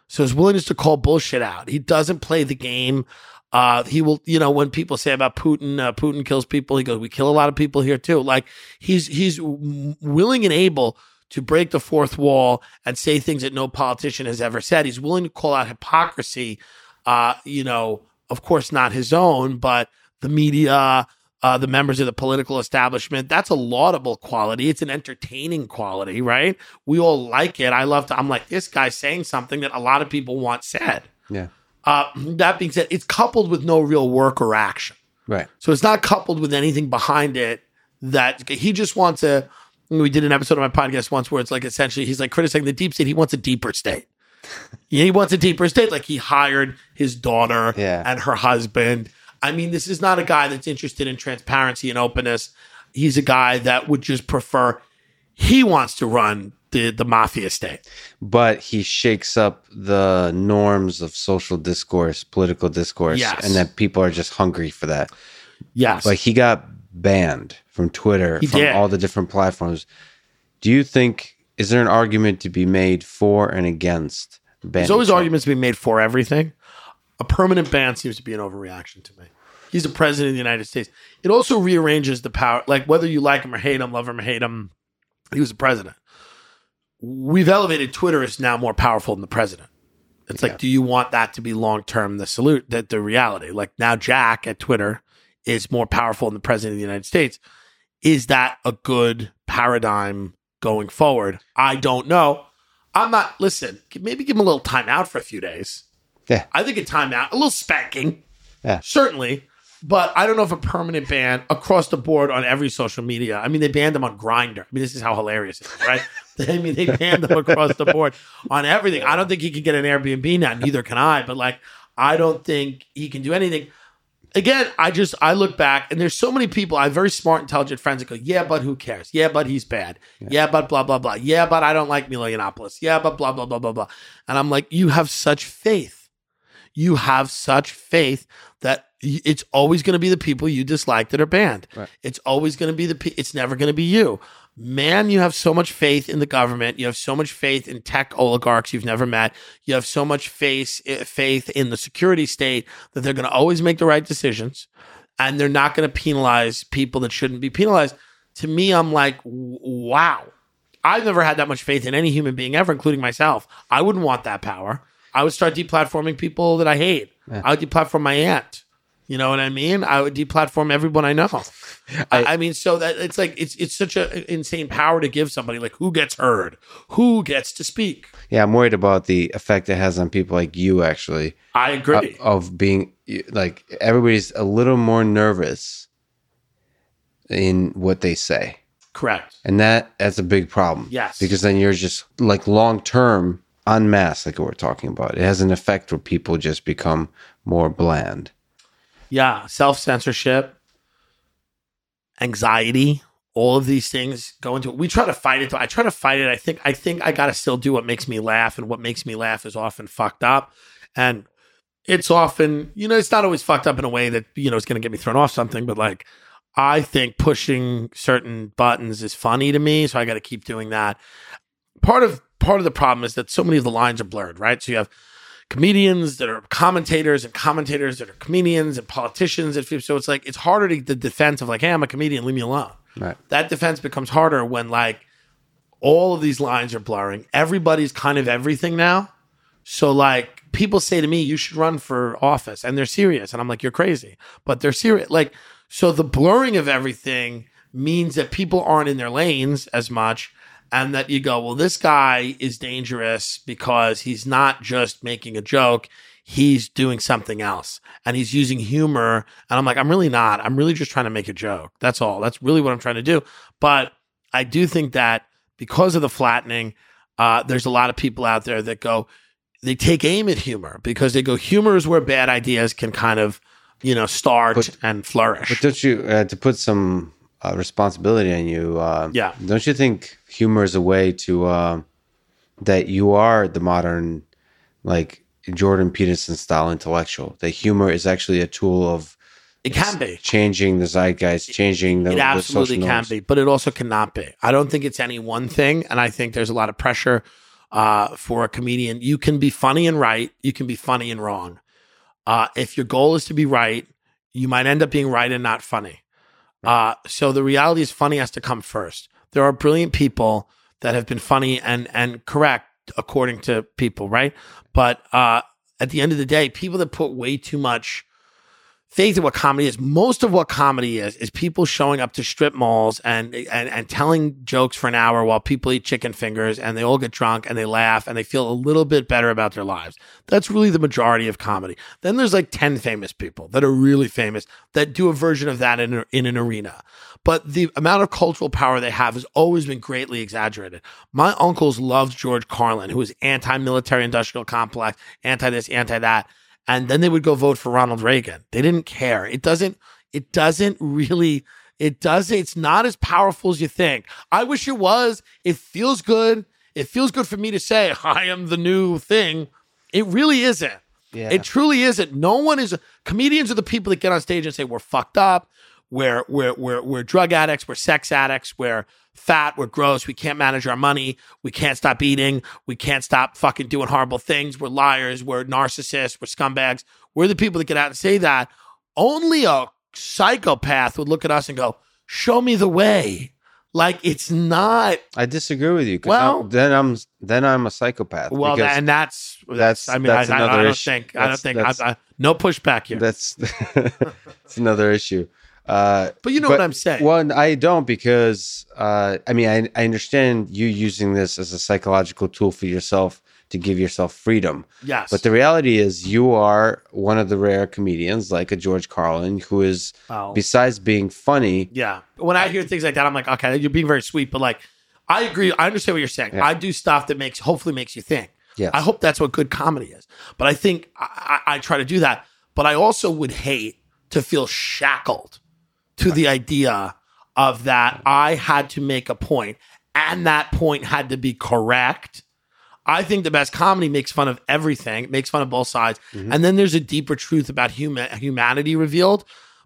So his willingness to call bullshit out. He doesn't play the game. Uh, he will, you know, when people say about Putin, uh, Putin kills people. He goes, "We kill a lot of people here too." Like he's he's willing and able to break the fourth wall and say things that no politician has ever said. He's willing to call out hypocrisy. Uh, you know, of course, not his own, but the media, uh, the members of the political establishment. That's a laudable quality. It's an entertaining quality, right? We all like it. I love to, I'm like, this guy's saying something that a lot of people want said. Yeah. Uh, that being said, it's coupled with no real work or action. Right. So it's not coupled with anything behind it that he just wants to. We did an episode of my podcast once where it's like essentially he's like criticizing the deep state. He wants a deeper state. he wants a deeper state. Like he hired his daughter Yeah. and her husband. I mean, this is not a guy that's interested in transparency and openness. He's a guy that would just prefer. He wants to run the the mafia state. But he shakes up the norms of social discourse, political discourse, Yes. and that people are just hungry for that. Yes, Like he got banned from Twitter, He from did. all the different platforms. Do you think is there an argument to be made for and against banning? There's always Trump? arguments being made for everything. A permanent ban seems to be an overreaction to me. He's the president of the United States. It also rearranges the power, like whether you like him or hate him, love him or hate him. He was the president. We've elevated Twitter as now more powerful than the president. It's like, do you want that to be long term the salute that the reality? Like now, Jack at Twitter is more powerful than the president of the United States. Is that a good paradigm going forward? I don't know. I'm not. Listen, maybe give him a little time out for a few days. Yeah. I think a timeout, a little spanking, Yeah. certainly. But I don't know if a permanent ban across the board on every social media. I mean, they banned them on Grindr. I mean, this is how hilarious it is, right? I mean, they banned them across the board on everything. I don't think he can get an Airbnb now. Neither can I. But like, I don't think he can do anything. Again, I just I look back and there's so many people. I have very smart, intelligent friends that go, "Yeah, but who cares? Yeah, but he's bad. Yeah, but blah blah blah. Yeah, but I don't like Milo Yiannopoulos. Yeah, but blah blah blah blah blah." And I'm like, you have such faith you have such faith that it's always going to be the people you dislike that are banned. Right. It's always going to be the. pe- It's never going to be you. Man, you have so much faith in the government. You have so much faith in tech oligarchs you've never met. You have so much faith eh, faith in the security state that they're going to always make the right decisions, and they're not going to penalize people that shouldn't be penalized. To me, I'm like, wow. I've never had that much faith in any human being ever, including myself. I wouldn't want that power. I would start deplatforming people that I hate. I would deplatform my aunt. You know what I mean? I would deplatform everyone I know. I, I mean, so that it's like it's it's such an insane power to give somebody. Like, who gets heard? Who gets to speak? Yeah, I'm worried about the effect it has on people like you, actually, I agree. of, of being like everybody's a little more nervous in what they say. Correct. And that that's a big problem. Yes. Because then you're just like long term unmasked, like we're talking about. It has an effect where people just become more bland. Yeah, self censorship, anxiety, all of these things go into it. We try to fight it. I try to fight it. I think I think I got to still do what makes me laugh, and what makes me laugh is often fucked up, and it's often you know it's not always fucked up in a way that you know going to get me thrown off something, but like I think pushing certain buttons is funny to me, so I got to keep doing that. Part of part of the problem is that so many of the lines are blurred, right? So you have comedians that are commentators and commentators that are comedians and politicians. And so it's like, it's harder to the defense of like, hey, I'm a comedian, leave me alone. Right. That defense becomes harder when like all of these lines are blurring. Everybody's kind of everything now. So like people say to me, you should run for office and they're serious. And I'm like, you're crazy, but they're serious. Like, so the blurring of everything means that people aren't in their lanes as much and that you go, well, this guy is dangerous because he's not just making a joke. He's doing something else and he's using humor. And I'm like, I'm really not. I'm really just trying to make a joke. That's all. That's really what I'm trying to do. But I do think that because of the flattening, uh, there's a lot of people out there that go, they take aim at humor because they go, humor is where bad ideas can kind of, you know, start But- and flourish. But don't you uh, to put some uh, responsibility on you? Uh, Yeah. Don't you think humor is a way to uh, that you are the modern, like Jordan Peterson style intellectual? That humor is actually a tool of It can be. changing the zeitgeist, changing the it absolutely social can norms. be, but it also cannot be. I don't think it's any one thing, and I think there's a lot of pressure uh, for a comedian. You can be funny and right. You can be funny and wrong. Uh, if your goal is to be right, you might end up being right and not funny. Uh, so the reality is, funny has to come first. There are brilliant people that have been funny and and correct according to people, right? But uh, at the end of the day, people that put way too much faith in what comedy is. Most of what comedy is is people showing up to strip malls and and and telling jokes for an hour while people eat chicken fingers and they all get drunk and they laugh and they feel a little bit better about their lives. That's really the majority of comedy. Then there's like 10 famous people that are really famous that do a version of that in, in an arena. But the amount of cultural power they have has always been greatly exaggerated. My uncles loved George Carlin, who was anti-military industrial complex, anti this, anti that and then they would go vote for Ronald Reagan. They didn't care. It doesn't it doesn't really it does it's not as powerful as you think. I wish it was. It feels good. It feels good for me to say I am the new thing. It really isn't. Yeah. It truly isn't. No one is comedians are the people that get on stage and say we're fucked up, we're we're we're we're drug addicts, we're sex addicts, we're fat, we're gross, we can't manage our money, we can't stop eating, we can't stop fucking doing horrible things, we're liars, we're narcissists, we're scumbags. We're the people that get out and say that. Only a psychopath would look at us and go, "Show me the way." Like it's not I disagree with you. Well- I'm- then I'm then I'm a psychopath. well, because and that's that's- I mean, that's I, I, I don't think I don't think I, I, no pushback here. that's that's another issue. Uh, But you know but- what I'm saying. Well, I don't because uh, I mean I, I understand you using this as a psychological tool for yourself to give yourself freedom. yes, But the reality is, you are one of the rare comedians, like a George Carlin, who is Well, besides being funny. yeah. When I hear things like that, I'm like, okay, you're being very sweet, but like, I agree. I understand what you're saying. Yeah. I do stuff that makes hopefully makes you think. Yes. I hope that's what good comedy is. But I think I, I, I try to do that. But I also would hate to feel shackled to the idea of that I had to make a point and that point had to be correct. I think the best comedy makes fun of everything, makes fun of both sides. Mm-hmm. And then there's a deeper truth about human humanity revealed.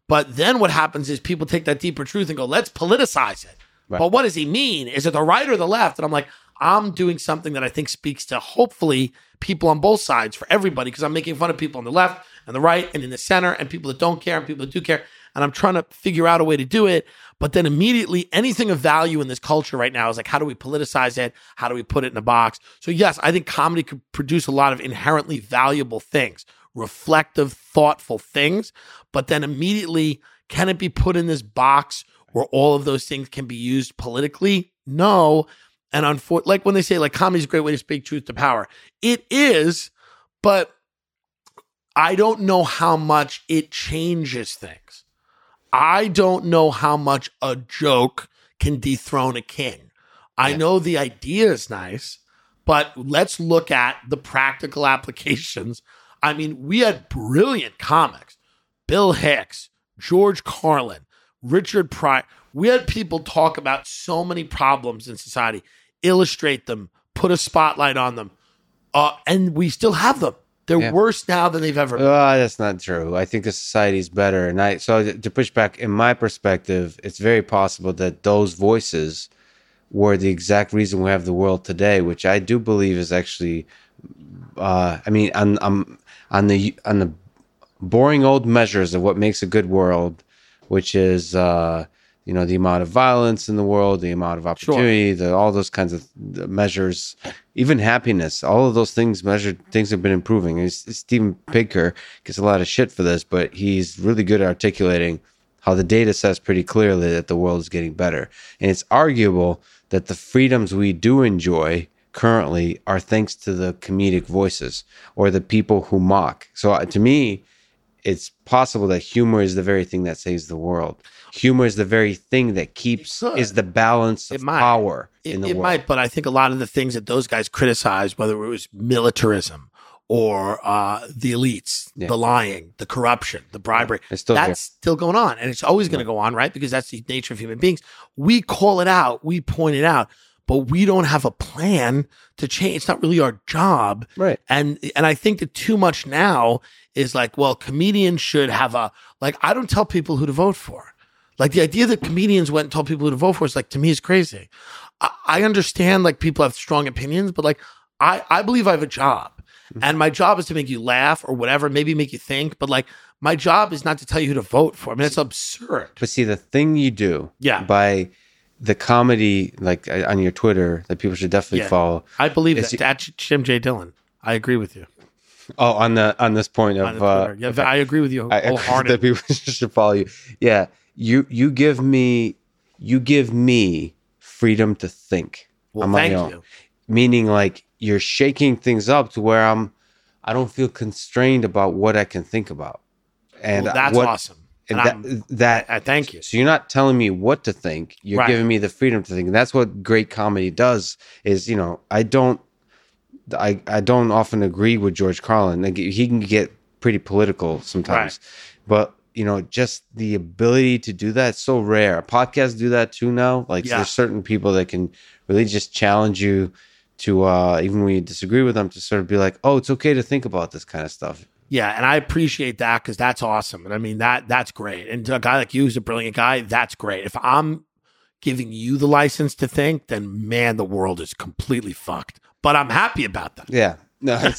But then what happens is people take that deeper truth and go, let's politicize it. Right. But what does he mean? Is it the right or the left? And I'm like, I'm doing something that I think speaks to hopefully people on both sides for everybody because I'm making fun of people on the left and the right and in the center and people that don't care and people that do care. And I'm trying to figure out a way to do it. But then immediately anything of value in this culture right now is like, how do we politicize it? How do we put it in a box? So yes, I think comedy could produce a lot of inherently valuable things, reflective, thoughtful things. But then immediately, can it be put in this box where all of those things can be used politically? No. And unfor- like when they say like comedy is a great way to speak truth to power, it is, but I don't know how much it changes things. I don't know how much a joke can dethrone a king. I Yeah. know the idea is nice, but let's look at the practical applications. I mean, we had brilliant comics Bill Hicks, George Carlin, Richard Pryor. We had people talk about so many problems in society, illustrate them, put a spotlight on them, uh, and we still have them. They're Yeah. worse now than they've ever been. Uh, that's not true. I think the society is better. And I, so to push back, in my perspective, it's very possible that those voices were the exact reason we have the world today, which I do believe is actually, uh, I mean, on, on, on the, on the boring old measures of what makes a good world, which is, uh, you know, the amount of violence in the world, the amount of opportunity, the, all those kinds of measures, even happiness, all of those things measured, things have been improving. And S- Steven Pinker gets a lot of shit for this, but he's really good at articulating how the data says pretty clearly that the world is getting better. And it's arguable that the freedoms we do enjoy currently are thanks to the comedic voices or the people who mock. So uh, to me, it's possible that humor is the very thing that saves the world. Humor is the very thing that keeps is the balance of power It, in the world. it world. might, but I think a lot of the things that those guys criticized, whether it was militarism or uh, the elites, Yeah. the lying, the corruption, the bribery, It's still that's there. still going on. And it's always going to go on, right? Because that's the nature of human beings. We call it out, we point it out. but we don't have a plan to change. It's not really our job. Right. And and I think that too much now is like, well, comedians should have a like I don't tell people who to vote for. Like the idea that comedians went and told people who to vote for is like to me is crazy. I, I understand like people have strong opinions, but like I, I believe I have a job. And my job is to make you laugh or whatever, maybe make you think. But like my job is not to tell you who to vote for. I mean, it's absurd. But see, the thing you do Yeah. by the comedy, like uh, on your Twitter, that people should definitely Yeah. follow. I believe It's- that. That's Tim J. Dillon. I agree with you. Oh, on the on this point On of uh, yeah, I agree with you I, I that people should follow you. Yeah, you you give me you give me freedom to think Well, on my thank own. you. Meaning, like you're shaking things up to where I'm, I don't feel constrained about what I can think about, and Well, that's what, awesome. And And that that I thank you. so you're not telling me what to think. You're Right. giving me the freedom to think. And that's what great comedy does is, you know, I don't I I don't often agree with George Carlin. Like he can get pretty political sometimes. But, you know, just the ability to do that is so rare. Podcasts do that too now. Like Yeah. there's certain people that can really just challenge you to uh even when you disagree with them to sort of be like, "Oh, it's okay to think about this kind of stuff." Yeah, and I appreciate that because that's awesome. And I mean that that's great. And a guy like you who's a brilliant guy, that's great. If I'm giving you the license to think, then man, the world is completely fucked. But I'm happy about that. Yeah. No,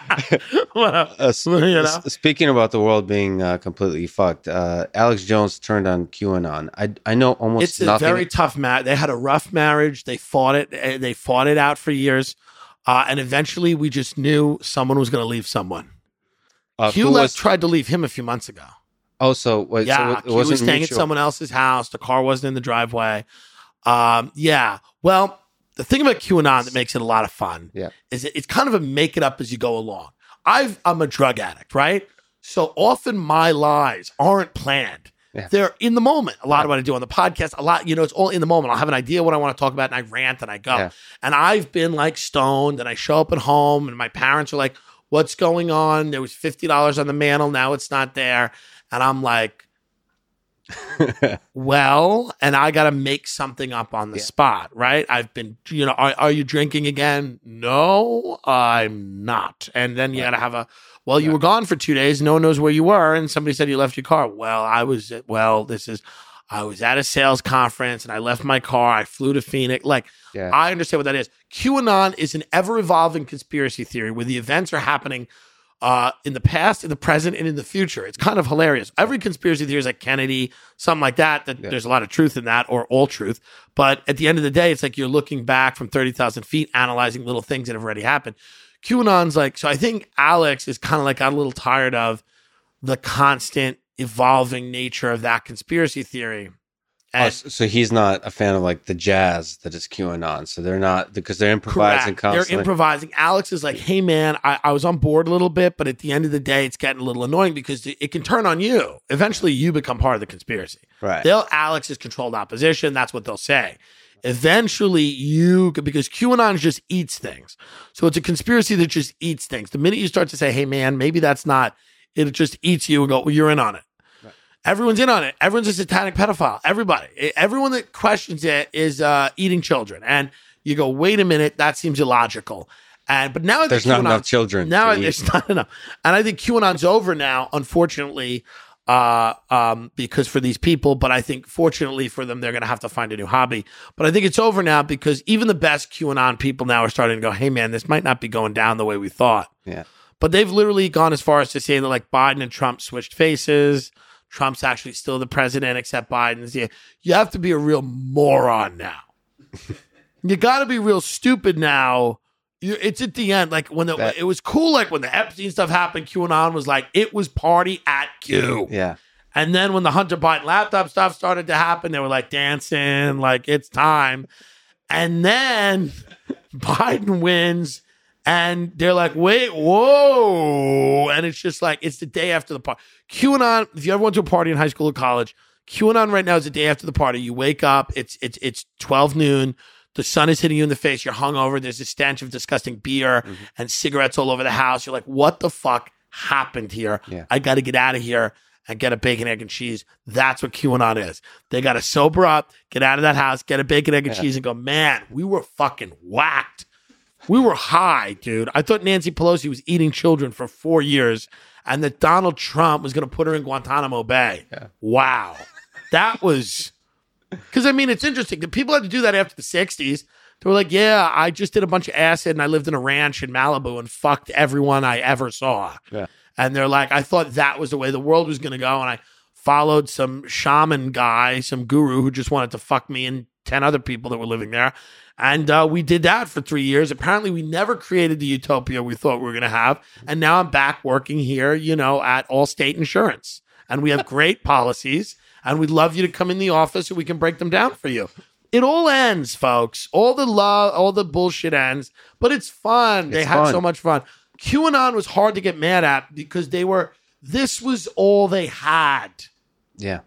Whatever. Uh, You know? speaking about the world being uh, completely fucked, uh, Alex Jones turned on QAnon. I I know almost it's a very tough match. They had a rough marriage. They fought it. eh, They fought it out for years, uh, and eventually, we just knew someone was going to leave someone. uh, Q left was tried to leave him a few months ago. oh so wait, Yeah, so it Q was staying mutual. at someone else's house. The car wasn't in the driveway. Um, yeah. Well, the thing about QAnon that makes it a lot of fun Yeah. is it, it's kind of a make it up as you go along. I've, I'm a drug addict, right? So often my lies aren't planned. Yeah. They're in the moment. A lot of what I do on the podcast, a lot, you know, it's all in the moment. I'll have an idea what I want to talk about and I rant and I go. Yeah. And I've been like stoned and I show up at home and my parents are like, what's going on? There was $50 on the mantle. Now it's not there. And I'm like, well, and I got to make something up on the Yeah. spot, right? I've been, you know, are, are you drinking again? No, I'm not. And then you got to have a, well, you Right. were gone for two days. No one knows where you were. And somebody said you left your car. Well, I was, well, this is, I was at a sales conference and I left my car. I flew to Phoenix. Like, yeah. I understand what that is. QAnon is an ever evolving conspiracy theory where the events are happening uh, in the past, in the present, and in the future. It's kind of hilarious. Every conspiracy theory is like Kennedy, something like that, that Yeah. there's a lot of truth in that or all truth. But at the end of the day, it's like you're looking back from 30,000 feet, analyzing little things that have already happened. QAnon's like, so I think Alex is kind of like, got a little tired of the constant evolving nature of that conspiracy theory. Oh, so he's not a fan of like the jazz that is QAnon. So they're not because they're improvising Correct. They're improvising. Alex is like, hey, man, I, I was on board a little bit, but at the end of the day, it's getting a little annoying because it, it can turn on you. Eventually, you become part of the conspiracy. right. They'll, Alex is controlled opposition. That's what they'll say. Eventually, you, because QAnon just eats things. So it's a conspiracy that just eats things. The minute you start to say, hey, man, maybe that's not, it just eats you and go, well, you're in on it. Everyone's in on it. Everyone's a satanic pedophile. Everybody. Everyone that questions it is uh, eating children. And you go, wait a minute, that seems illogical. And but now There's not enough children. Now there's not enough. And I think QAnon's over now, unfortunately, uh, um, because for these people, but I think fortunately for them, they're going to have to find a new hobby. But I think it's over now because even the best QAnon people now are starting to go, hey, man, this might not be going down the way we thought. yeah. But they've literally gone as far as to say that like Biden and Trump switched faces. Trump's actually still the president, except Biden's. Yeah, you have to be a real moron now. you got to be real stupid now. It's at the end, like when the, That- it was cool. Like when the Epstein stuff happened, QAnon was like it was party at Q. Yeah. And then when the Hunter Biden laptop stuff started to happen, they were like dancing, like it's time. And then Biden wins, and they're like, wait, whoa. And it's just like, it's the day after the party. QAnon, if you ever went to a party in high school or college, QAnon right now is the day after the party. You wake up, it's it's it's 12 noon. The sun is hitting you in the face. You're hungover. There's a stench of disgusting beer mm-hmm. and cigarettes all over the house. You're like, what the fuck happened here? Yeah. I got to get out of here. and get a bacon, egg, and cheese. That's what QAnon is. They got to sober up, get out of that house, get a bacon, egg, and Yeah. cheese, and go, man, we were fucking whacked. We were high, dude. I thought Nancy Pelosi was eating children for four years and that Donald Trump was going to put her in Guantanamo Bay. Yeah. Wow. That was. Because, I mean, it's interesting. The people had to do that after the 60s. They were like, yeah, I just did a bunch of acid and I lived in a ranch in Malibu and fucked everyone I ever saw. Yeah. And they're like, I thought that was the way the world was going to go. And I followed some shaman guy, some guru who just wanted to fuck me and 10 other people that were living there. And uh, we did that for three years. Apparently, we never created the utopia we thought we were going to have. And now I'm back working here, you know, at Allstate Insurance. And we have great policies. And we'd love you to come in the office so we can break them down for you. It all ends, folks. All the love, all the bullshit ends, but it's fun. they had fun. so much fun. QAnon was hard to get mad at because they were, this was all they had. Yeah.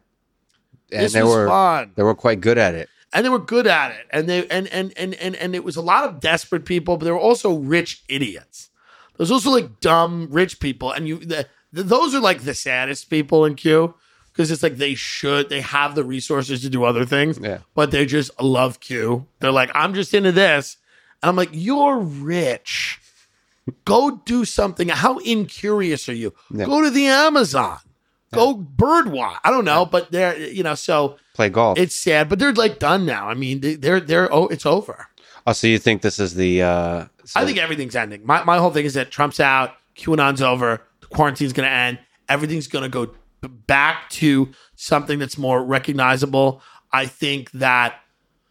And This they was were fun they were quite good at it. And they were good at it. And they and and and and, and it was a lot of desperate people but there were also rich idiots. There's also like dumb rich people. And you the, the, those are like the saddest people in q because it's like they should they have the resources to do other things Yeah. but they just love q. They're like i'm just into this. And i'm like you're rich. Go do something. How incurious are you? Yeah. go to the amazon go bird birdwatch i don't know but they're you know so Play golf. it's sad, but they're like done now. I mean, they- they're they're oh, it's over. oh, so you think this is the uh so- I think everything's ending. My my whole thing is that Trump's out, QAnon's over, the quarantine's going to end, everything's going to go b- back to something that's more recognizable. I think that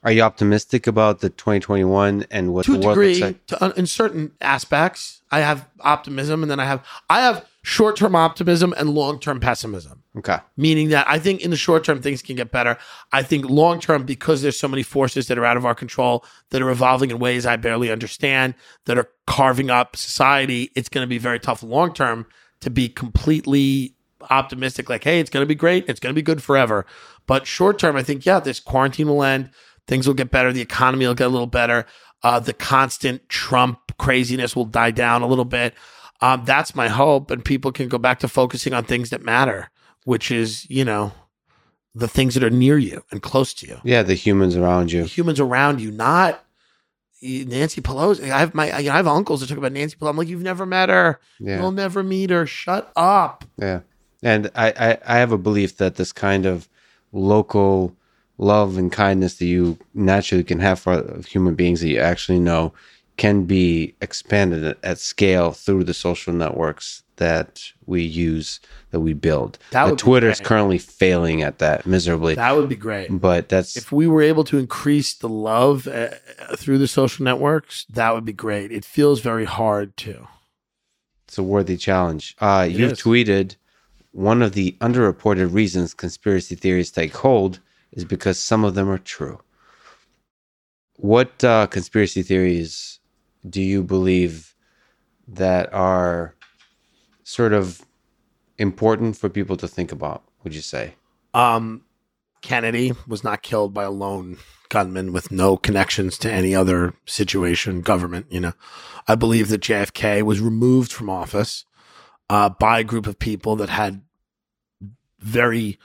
Are you optimistic about the 2021 and what to a the world looks degree, like? to, in certain aspects, I have optimism, and then I have I have short term optimism and long term pessimism. Okay. meaning that I think in the short term things can get better. I think long term, because there's so many forces that are out of our control that are evolving in ways I barely understand, that are carving up society, it's going to be very tough long term to be completely optimistic. Like, hey, it's going to be great, it's going to be good forever. But short term, I think yeah, this quarantine will end, things will get better, the economy will get a little better, uh, the constant Trump craziness will die down a little bit. Um, that's my hope, and people can go back to focusing on things that matter which is, you know, the things that are near you and close to you. Yeah, the humans around The you. humans around you, not Nancy Pelosi. I have my I have uncles that talk about Nancy Pelosi. I'm like, you've never met her. Yeah. You'll never meet her. Shut up. Yeah. And I, I, I have a belief that this kind of local love and kindness that you naturally can have for human beings that you actually know can be expanded at, scale through the social networks that we use, that we build. That Uh, would be Twitter is currently failing at that miserably. That would be great. but that's If we were able to increase the love uh, through the social networks, that would be great. It feels very hard too. It's a worthy challenge. Uh, you've is. tweeted one of the underreported reasons conspiracy theories take hold is because some of them are true. What uh, conspiracy theories do you believe that are sort of important for people to think about? Would you say? Um, Kennedy was not killed by a lone gunman with no connections to any other situation, government. You know, I believe that JFK was removed from office uh, by a group of people that had very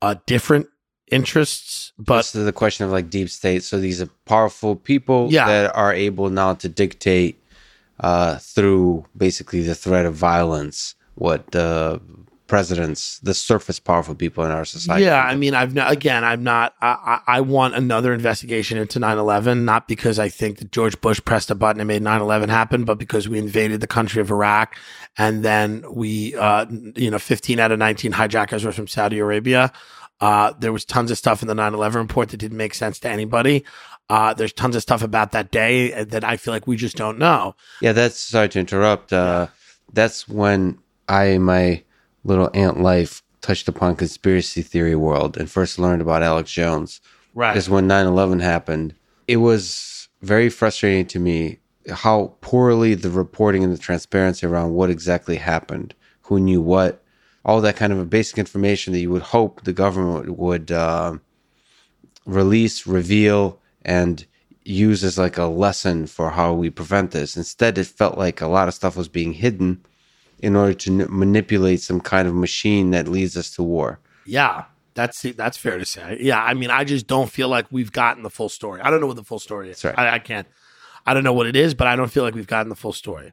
uh, different interests, but This is the question of like deep state. So these are powerful people Yeah. that are able now to dictate uh, through basically the threat of violence what the presidents, the surface powerful people in our society. Yeah, I mean, I've not, again, I'm not. I, I I want another investigation into 9/11, not because I think that George Bush pressed a button and made 9/11 happen, but because we invaded the country of Iraq, and then we, uh, you know, 15 out of 19 hijackers were from Saudi Arabia. Uh, there was tons of stuff in the 9/11 report that didn't make sense to anybody. Uh, there's tons of stuff about that day that I feel like we just don't know. Yeah, that's sorry to interrupt. Uh, That's when I, in my little ant life, touched upon conspiracy theory world and first learned about Alex Jones. Right. Is when 9 11 happened. It was very frustrating to me how poorly the reporting and the transparency around what exactly happened, who knew what, all that kind of basic information that you would hope the government would uh, release, reveal, and use as like a lesson for how we prevent this. Instead, it felt like a lot of stuff was being hidden in order to n- manipulate some kind of machine that leads us to war. Yeah, that's that's fair to say. Yeah, I mean, I just don't feel like we've gotten the full story. I don't know what the full story is. Right. I, I, can't. I don't know what it is, but I don't feel like we've gotten the full story.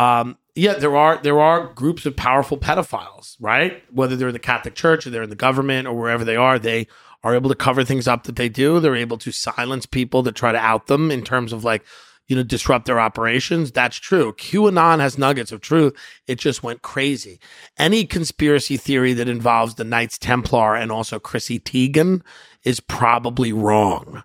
Um, yeah, there are there are groups of powerful pedophiles, right? Whether they're in the Catholic Church or they're in the government or wherever they are, they are able to cover things up that they do. They're able to silence people that try to out them in terms of like you know, disrupt their operations. That's true. QAnon has nuggets of truth. It just went crazy. Any conspiracy theory that involves the Knights Templar and also Chrissy Teigen is probably wrong.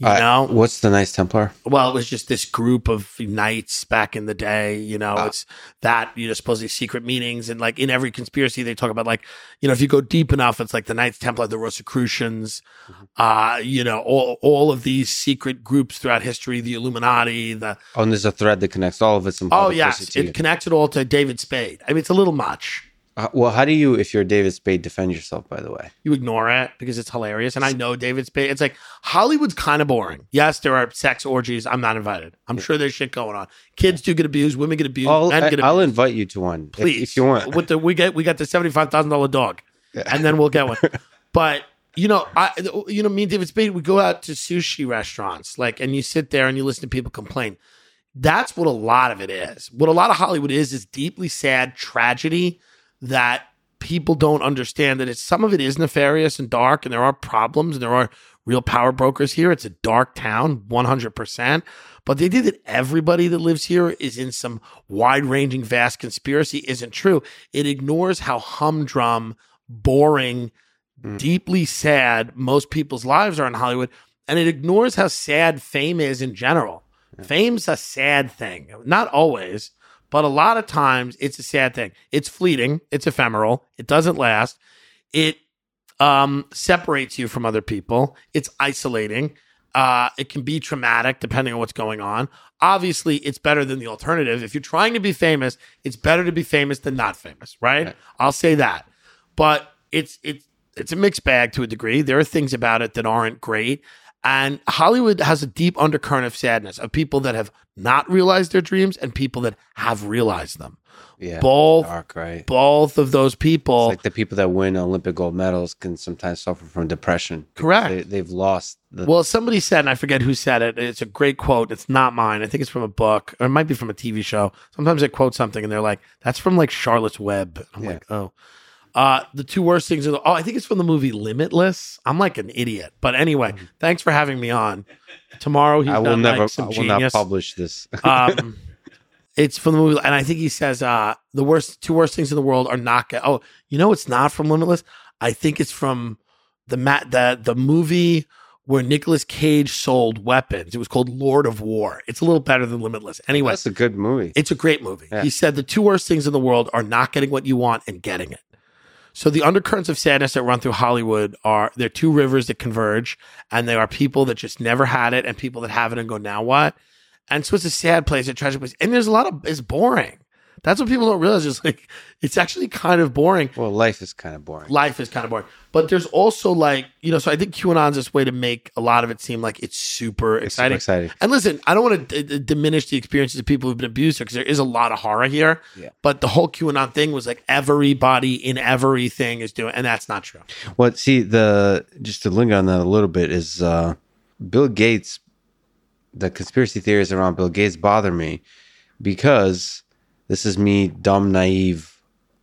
You Uh, know, what's the Knights Templar? well, it was just this group of knights back in the day. You know, Ah. it's that, you know, supposedly secret meetings. And like in every conspiracy, they talk about like, you know, if you go deep enough, it's like the Knights Templar, the Rosicrucians, Mm-hmm. uh, you know, all, all of these secret groups throughout history, the Illuminati, the, Oh, and there's a thread that connects all of it. Some oh, yes, versus to you. it connects it all to David Spade. I mean, it's a little much. Uh, well, how do you, if you're David Spade, defend yourself? By the way, You ignore it because it's hilarious. And I know David Spade. It's like Hollywood's kind of boring. Yes, there are sex orgies. I'm not invited. I'm sure there's shit going on. Kids do get abused. Women get abused. I'll, men get I'll invite you to one Please, if, you want. With the we get we got the seventy five thousand dollar dog, and then we'll get one. but you know, I you know me and David Spade we go out to sushi restaurants like, and you sit there and you listen to people complain. That's what a lot of it is. What a lot of Hollywood is is deeply sad tragedy that people don't understand that it's some of it is nefarious and dark and there are problems and there are real power brokers here. It's a dark town, 100%. But the idea that everybody that lives here is in some wide ranging, vast conspiracy isn't true. It ignores how humdrum, boring, hmm. deeply sad most people's lives are in Hollywood. And it ignores how sad fame is in general. Fame's a sad thing. Not always, but a lot of times it's a sad thing. It's fleeting, it's ephemeral, it doesn't last. It um, separates you from other people. It's isolating. Uh, it can be traumatic depending on what's going on. Obviously, it's better than the alternative. If you're trying to be famous, it's better to be famous than not famous, right? Right. I'll say that. But it's it's it's a mixed bag to a degree. There are things about it that aren't great. And Hollywood has a deep undercurrent of sadness of people that have not realized their dreams and people that have realized them. yeah, Both dark, right? both of those people It's like the people that win Olympic gold medals can sometimes suffer from depression. Correct. They, they've lost the. Well, somebody said, and I forget who said it. It's a great quote. It's not mine. I think it's from a book, or it might be from a TV show. Sometimes they quote something, and they're like, "That's from like Charlotte's Web." I'm Yeah. like, "Oh." Uh, the two worst things are the, oh, I think it's from the movie Limitless. I'm like an idiot, but anyway, thanks for having me on. Tomorrow he's I will never. like, I will not publish this. um, it's from the movie, and I think he says uh, the worst two worst things in the world are not. Oh, you know, it's not from Limitless. I think it's from the mat the the movie where Nicolas Cage sold weapons. It was called Lord of War. It's a little better than Limitless. Anyway, That's a good movie. it's a great movie. Yeah. He said the two worst things in the world are not getting what you want and getting it. So the undercurrents of sadness that run through Hollywood are there are two rivers that converge, and there are people that just never had it, and people that have it and go, now what? And so it's a sad place, a tragic place, and there's a lot of it's boring. That's what people don't realize. Is like it's actually kind of boring. well, life is kind of boring. Life is kind of boring, but there's also like you know. So I think QAnon's this way to make a lot of it seem like it's super It's super exciting. exciting. And listen, I don't want to d- d- diminish the experiences of people who've been abused because there is a lot of horror here. Yeah. But the whole QAnon thing was like everybody in everything is doing, and that's not true. Well, see, the just to linger on that a little bit is uh, Bill Gates. The conspiracy theories around Bill Gates bother me because this is me, dumb, naive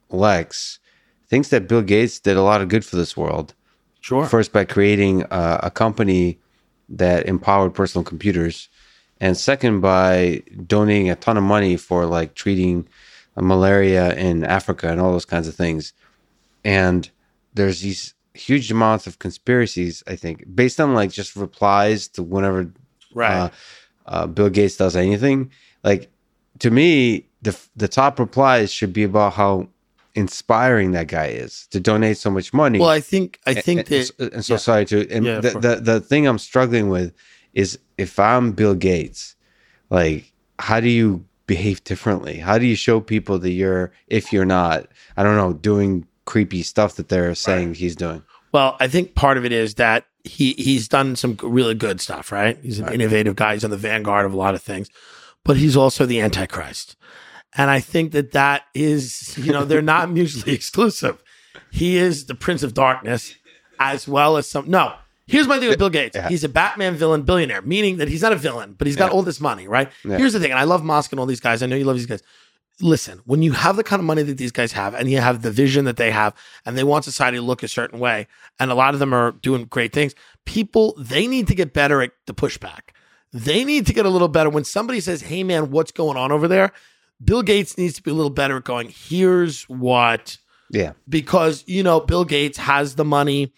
Lex, thinks that Bill Gates did a lot of good for this world. Sure. First, by creating a, a company that empowered personal computers, and second, by donating a ton of money for like treating uh, malaria in Africa and all those kinds of things. And there's these huge amounts of conspiracies, I think, based on like just replies to whenever right. uh, uh, Bill Gates does anything. Like to me, the the top replies should be about how inspiring that guy is to donate so much money. well, I think I think and, that uh, and, and so yeah. sorry to and Yeah, the, the the thing I'm struggling with is if I'm Bill Gates, like how do you behave differently? How do you show people that you're if you're not, I don't know, doing creepy stuff that they're saying he's doing? Well, I think part of it is that he he's done some really good stuff, right? He's an innovative guy. He's on the vanguard of a lot of things, but he's also the antichrist. And I think that that is, you know, they're not mutually exclusive. He is the Prince of Darkness as well as some. No, here's my thing with Bill Gates. Yeah. He's a Batman villain billionaire, meaning that he's not a villain, but he's got Yeah. all this money, right? Yeah. Here's the thing. And I love Musk and all these guys. I know you love these guys. Listen, when you have the kind of money that these guys have and you have the vision that they have and they want society to look a certain way, and a lot of them are doing great things, people, they need to get better at the pushback. They need to get a little better. When somebody says, hey, man, what's going on over there? Bill Gates needs to be a little better at going, here's what Yeah. because you know Bill Gates has the money.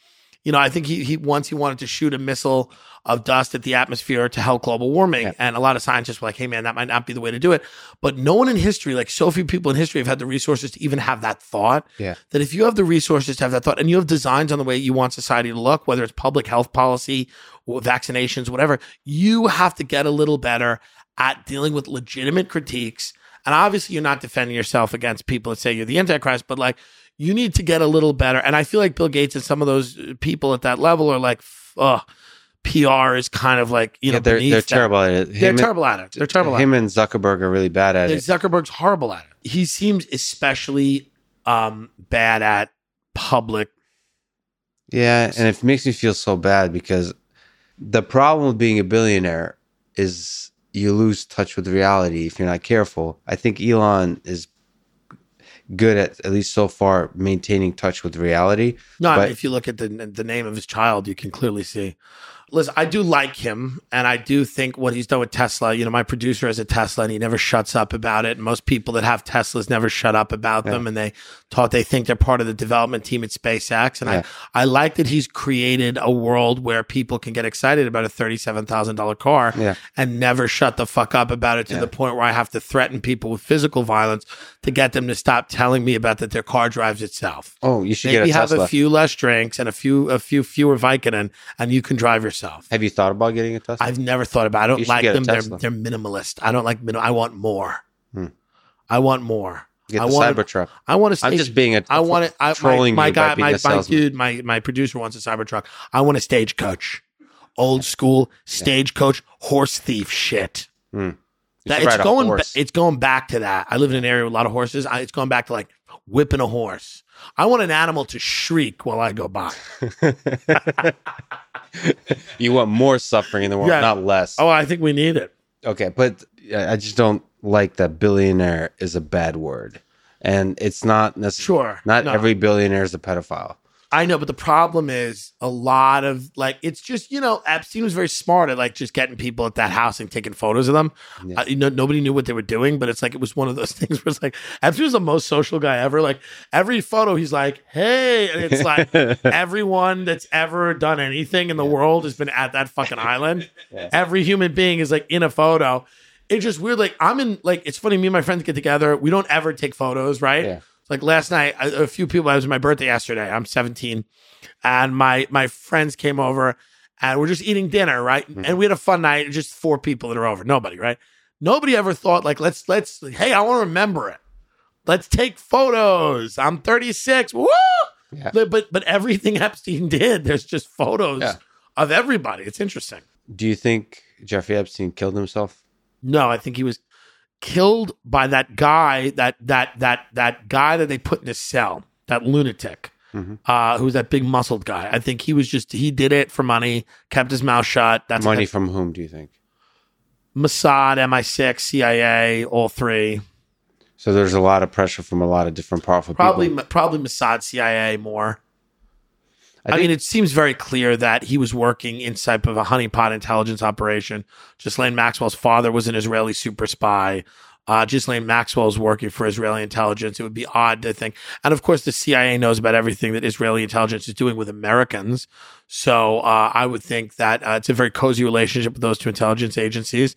You know, I think he he once he wanted to shoot a missile of dust at the atmosphere to help global warming, Yeah. and a lot of scientists were like, "Hey, man, that might not be the way to do it." But no one in history, like so few people in history, have had the resources to even have that thought. Yeah. That if you have the resources to have that thought, and you have designs on the way you want society to look, whether it's public health policy or vaccinations, whatever, you have to get a little better at dealing with legitimate critiques. And obviously, you're not defending yourself against people that say you're the Antichrist, but like you need to get a little better. And I feel like Bill Gates and some of those people at that level are like, ugh, PR is kind of like, you know, yeah they're they're terrible at it. They're and- terrible at it. They're terrible at it. Him and Zuckerberg are really bad at it. Zuckerberg's horrible at it. He seems especially um, bad at public. Yeah, and it makes me feel so bad because the problem with being a billionaire is you lose touch with reality if you're not careful. I think Elon is good at at least so far maintaining touch with reality. No, I mean, But- if you look at the the name of his child, you can clearly see. Listen, I do like him, and I do think what he's done with Tesla. You know, my producer has a Tesla, and he never shuts up about it. Most people that have Teslas never shut up about them, and they thought they think they're part of the development team at SpaceX. And Yeah. I, I like that he's created a world where people can get excited about a thirty-seven thousand dollar car, Yeah. and never shut the fuck up about it to Yeah. the point where I have to threaten people with physical violence to get them to stop telling me about that their car drives itself. Oh, you should Maybe get a have a few less drinks and a few a few fewer Vicodin, and you can drive yourself. Have you thought about getting a Tesla? I've never thought about. I don't like them. They're they're minimalist. I don't like minim. I want more. Hmm. I want more. get I the want. Cybertruck. I want to. Stage I'm just being a I want it. I, my, trolling my by guy, my, my dude, my my producer wants a Cybertruck. I want a stagecoach, old school stagecoach horse thief shit. Hmm. That, it's going. ba- it's going back to that. I live in an area with a lot of horses. I, it's going back to like whipping a horse. I want an animal to shriek while I go by. you want more suffering in the world, Yeah. not less. Oh, I think we need it. Okay, but uh, I just don't like that billionaire is a bad word. And it's not necessarily Sure. not No. every billionaire is a pedophile. I know, but the problem is a lot of like it's just you know Epstein was very smart at like just getting people at that house and taking photos of them. Yeah. Uh, you know, nobody knew what they were doing, but it's like it was one of those things where it's like Epstein was the most social guy ever. Like every photo, he's like, "Hey," and it's like everyone that's ever done anything in the world has been at that fucking island. Yeah. Every human being is like in a photo. It's just weird. Like I'm in like it's funny. Me and my friends get together. We don't ever take photos, right? Like last night, a, a few people. It was my birthday yesterday. I'm 17, and my my friends came over, and we're just eating dinner, right? Mm-hmm. And we had a fun night. Just four people that are over. Nobody, right? Nobody ever thought like let's let's hey, I want to remember it. Let's take photos. I'm 36. Woo! Yeah. But but, but everything Epstein did, there's just photos Yeah. of everybody. It's interesting. Do you think Jeffrey Epstein killed himself? No, I think he was killed by that guy, that that that that guy that they put in a cell, that lunatic, Mhm. uh, who's that big muscled guy. I think he was just he did it for money, kept his mouth shut. That's Money from whom do you think? Mossad, MI6, CIA, all three. So there's a lot of pressure from a lot of different powerful Probably people. probably Mossad, CIA more. I, think- mean, it seems very clear that he was working inside of a honeypot intelligence operation. Ghislaine Maxwell's father was an Israeli super spy. Uh, Ghislaine Maxwell is working for Israeli intelligence. It would be odd to think. And of course, the CIA knows about everything that Israeli intelligence is doing with Americans. So uh, I would think that uh, it's a very cozy relationship with those two intelligence agencies.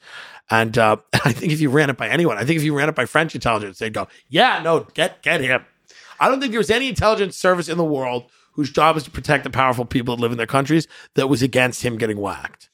And uh, I think if you ran it by anyone, I think if you ran it by French intelligence, they'd go, yeah, no, get, get him. I don't think there was any intelligence service in the world whose job is to protect the powerful people that live in their countries that was against him getting whacked.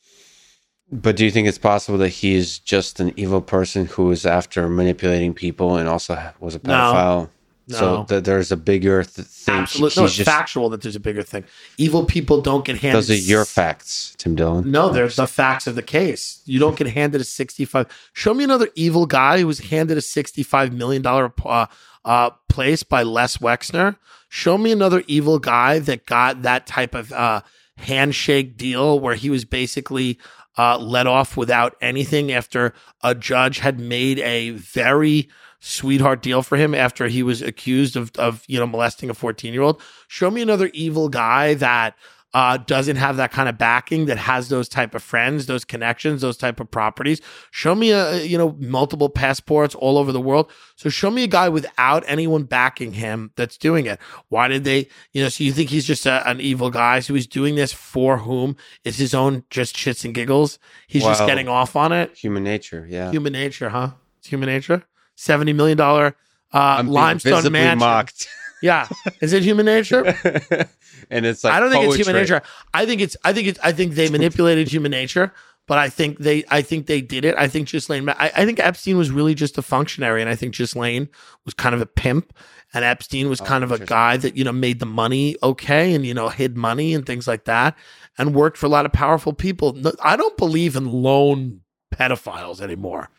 But do you think it's possible that he is just an evil person who is after manipulating people and also was a No. pedophile? So No. th- there's a bigger th- thing. Absolutely, no, it's factual that there's a bigger thing. Evil people don't get handed. Those are your facts, Tim Dillon. No, they're the facts of the case. You don't get handed a 65. Show me another evil guy who was handed a 65 million dollar uh, uh, place by Les Wexner. Show me another evil guy that got that type of uh, handshake deal where he was basically uh, let off without anything after a judge had made a very sweetheart deal for him after he was accused of, of you know molesting a 14 year old show me another evil guy that uh, doesn't have that kind of backing that has those type of friends those connections those type of properties. Show me a you know multiple passports all over the world. So show me a guy without anyone backing him that's doing it. Why did they you know so you think he's just a, an evil guy? So he's doing this for whom? It's his own just shits and giggles. He's just getting off on it? Human nature, yeah. human nature huh? It's human nature? 70 million dollar uh, limestone mansion. mocked. yeah is it human nature and it's like I don't think it's human nature. I think it's I think it's I think they manipulated human nature, but I think they I think they did it. I think Ghislaine I, I think Epstein was really just a functionary and I think Ghislaine was kind of a pimp and Epstein was Oh, kind of a guy that, you know, made the money okay and you know, hid money and things like that and worked for a lot of powerful people. No, I don't believe in lone pedophiles anymore.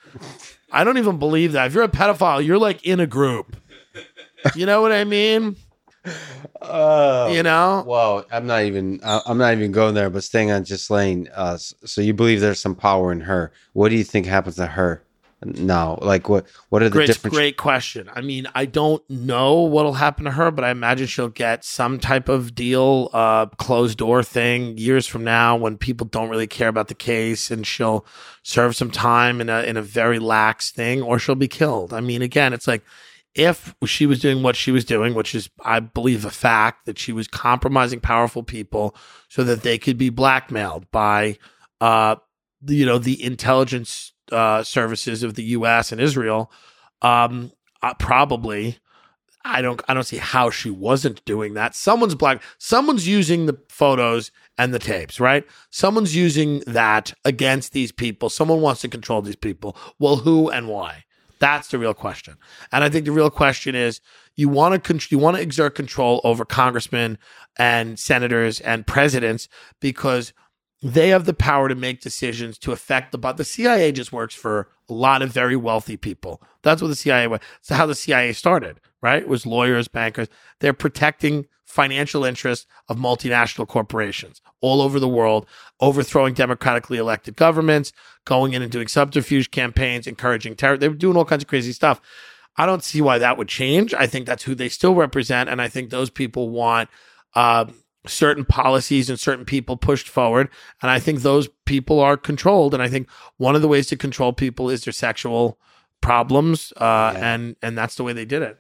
I don't even believe that. If you're a pedophile, you're like in a group. You know what I mean? Oh. You know? Well, I'm not even. I'm not even going there. But staying on Ghislaine. Uh, so you believe there's some power in her? What do you think happens to her now? Like what? What are the Great, different? great question. I mean, I don't know what'll happen to her, but I imagine she'll get some type of deal, uh, closed door thing years from now when people don't really care about the case, and she'll serve some time in a in a very lax thing, or she'll be killed. I mean, again, it's like if she was doing what she was doing, which is, I believe, a fact that she was compromising powerful people so that they could be blackmailed by, uh, you know, the intelligence uh, services of the U.S. and Israel. Um, uh, probably, I don't, I don't see how she wasn't doing that. Someone's black, someone's using the photos and the tapes, right? Someone's using that against these people. Someone wants to control these people. Well, who and why? That's the real question. And I think the real question is you want to con- you want to exert control over congressmen and senators and presidents because they have the power to make decisions to affect the but the CIA just works for a lot of very wealthy people. That's what the CIA was. That's how the CIA started, right? It was lawyers, bankers. They're protecting financial interests of multinational corporations all over the world, overthrowing democratically elected governments, going in and doing subterfuge campaigns, encouraging terror. They were doing all kinds of crazy stuff. I don't see why that would change. I think that's who they still represent. And I think those people want uh, certain policies and certain people pushed forward. And I think those people are controlled. And I think one of the ways to control people is their sexual problems. Uh, Yeah. and, and that's the way they did it.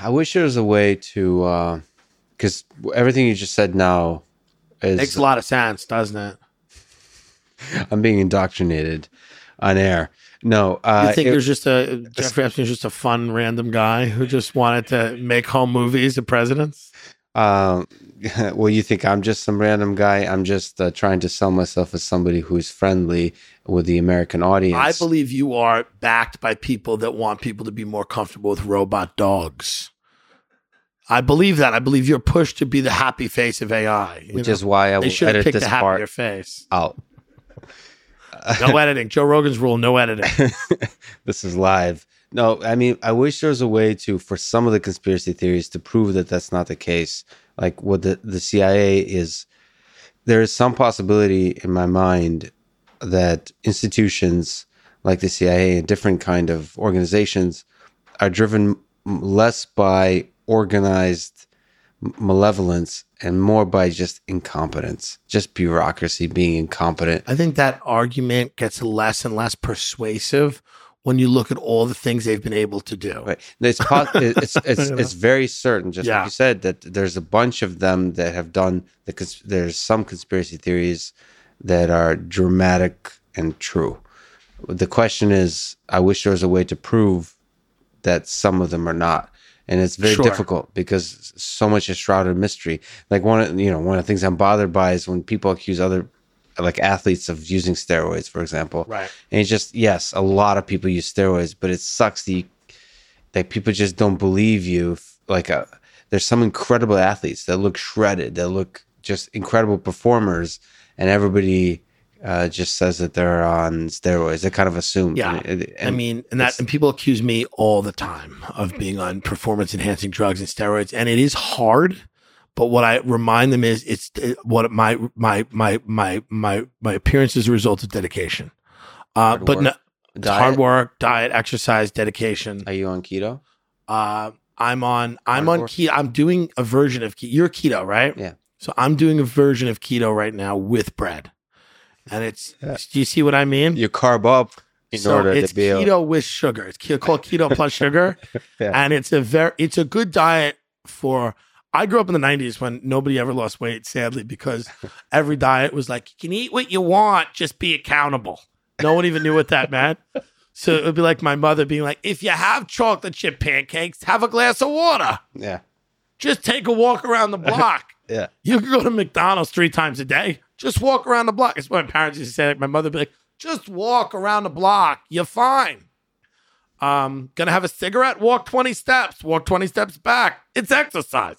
I wish there was a way to, because everything you just said now is Makes a lot of sense, doesn't it? I'm being indoctrinated on air. No, uh, You think it- there's just a Jeffrey Epstein's just a fun random guy who just wanted to make home movies of presidents? Um, well, you think I'm just some random guy? I'm just uh, trying to sell myself as somebody who's friendly with the American audience. I believe you are backed by people that want people to be more comfortable with robot dogs. I believe that. I believe you're pushed to be the happy face of AI. which know? is why I will edit picked this a happier part face. out. No editing. Joe Rogan's rule: no editing. this is live. No, I mean, I wish there was a way to, for some of the conspiracy theories, to prove that that's not the case. Like what the the CIA is, there is some possibility in my mind that institutions like the CIA and different kind of organizations are driven less by organized malevolence and more by just incompetence, just bureaucracy being incompetent. I think that argument gets less and less persuasive when you look at all the things they've been able to do. Right. It's it's it's it's very certain, just Yeah. like you said, that there's a bunch of them that have done the. Cons- there's some conspiracy theories that are dramatic and true. The question is, I wish there was a way to prove that some of them are not, and it's very Sure. difficult because so much is shrouded in mystery. Like one, of, you know, one of the things I'm bothered by is when people accuse other, like athletes, of using steroids, for example. Right. And it's just yes, a lot of people use steroids, but it sucks that you, that people just don't believe you. Like a, uh, there's some incredible athletes that look shredded, that look just incredible performers, and everybody uh, just says that they're on steroids. They kind of assume. Yeah, and, and I mean, and that and people accuse me all the time of being on performance enhancing drugs and steroids, and it is hard. But what I remind them is, it's it, what my my my my my my appearance is a result of dedication. Uh, but no, hard work, diet, exercise, dedication. Are you on keto? Uh, I'm on. I'm on keto. I'm doing a version of keto. You're keto, right? Yeah. So I'm doing a version of keto right now with bread, and it's. Yeah. Do you see what I mean? You carb up in so order it's to be keto able- with sugar. It's called keto plus sugar, yeah. and it's a very. It's a good diet for. I grew up in the 90s when nobody ever lost weight, sadly, because every diet was like, you can eat what you want, just be accountable. No one even knew what that meant. So it would be like my mother being like, if you have chocolate chip pancakes, have a glass of water. Yeah. Just take a walk around the block. yeah. You can go to McDonald's three times a day. Just walk around the block. It's what my parents used to say. Like my mother would be like, just walk around the block. You're fine. Um, gonna have a cigarette? Walk 20 steps. Walk 20 steps back. It's exercise.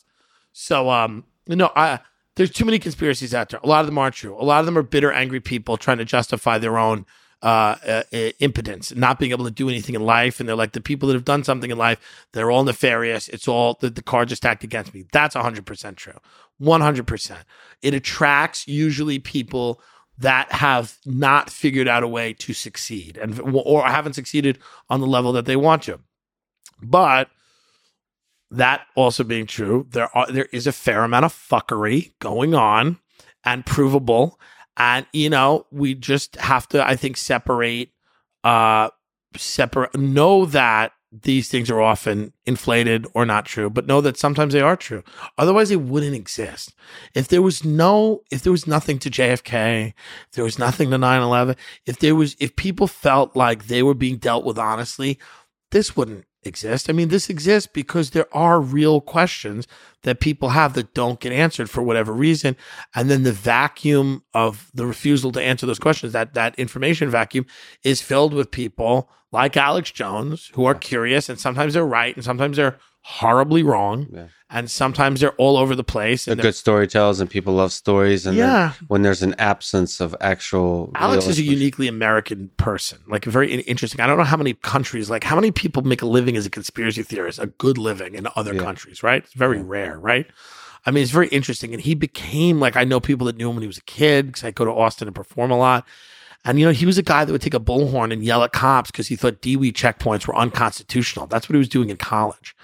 So um, know, I there's too many conspiracies out there. A lot of them aren't true. A lot of them are bitter, angry people trying to justify their own uh, uh, impotence, not being able to do anything in life. And they're like, the people that have done something in life, they're all nefarious. It's all the, the cards are stacked against me. That's 100% true. 100%. It attracts usually people that have not figured out a way to succeed and or haven't succeeded on the level that they want to. But that also being true, there are there is a fair amount of fuckery going on and provable and, you know, we just have to, I think, separate, uh, separate, know that these things are often inflated or not true, but know that sometimes they are true. Otherwise, they wouldn't exist. If there was no, if there was nothing to JFK, if there was nothing to 9 11, if there was, if people felt like they were being dealt with honestly, this wouldn't exist. I mean, this exists because there are real questions that people have that don't get answered for whatever reason. And then the vacuum of the refusal to answer those questions, that, that information vacuum is filled with people like Alex Jones who are curious and sometimes they're right and sometimes they're horribly wrong. Yeah. And sometimes they're all over the place. They're, they're good storytellers and people love stories. And yeah. when there's an absence of actual. Alex is a uniquely American person, like very interesting. I don't know how many countries, like how many people make a living as a conspiracy theorist, a good living in other yeah. countries, right? It's very yeah. rare, right? I mean, it's very interesting. And he became like, I know people that knew him when he was a kid because I go to Austin and perform a lot. And, you know, he was a guy that would take a bullhorn and yell at cops because he thought DUI checkpoints were unconstitutional. That's what he was doing in college.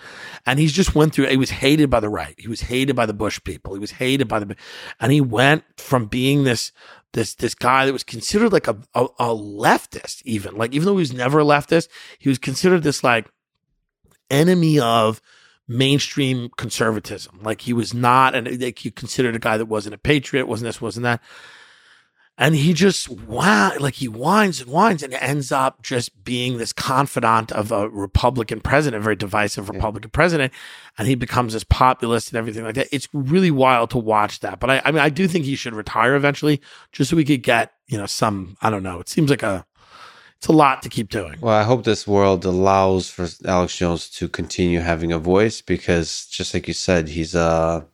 And he's just went through, he was hated by the right. He was hated by the Bush people. He was hated by the, and he went from being this, this, this guy that was considered like a, a, a leftist, even like, even though he was never a leftist, he was considered this like enemy of, mainstream conservatism. Like he was not, and you considered a guy that wasn't a patriot, wasn't this, wasn't that and he just wow like he whines and whines and ends up just being this confidant of a republican president a very divisive republican yeah. president. And he becomes this populist and everything like that. It's really wild to watch that. But I, I mean i do think he should retire eventually just so we could get you know some i don't know. It seems like a it's a lot to keep doing. Well i hope this world allows for alex jones to continue having a voice because just like you said he's a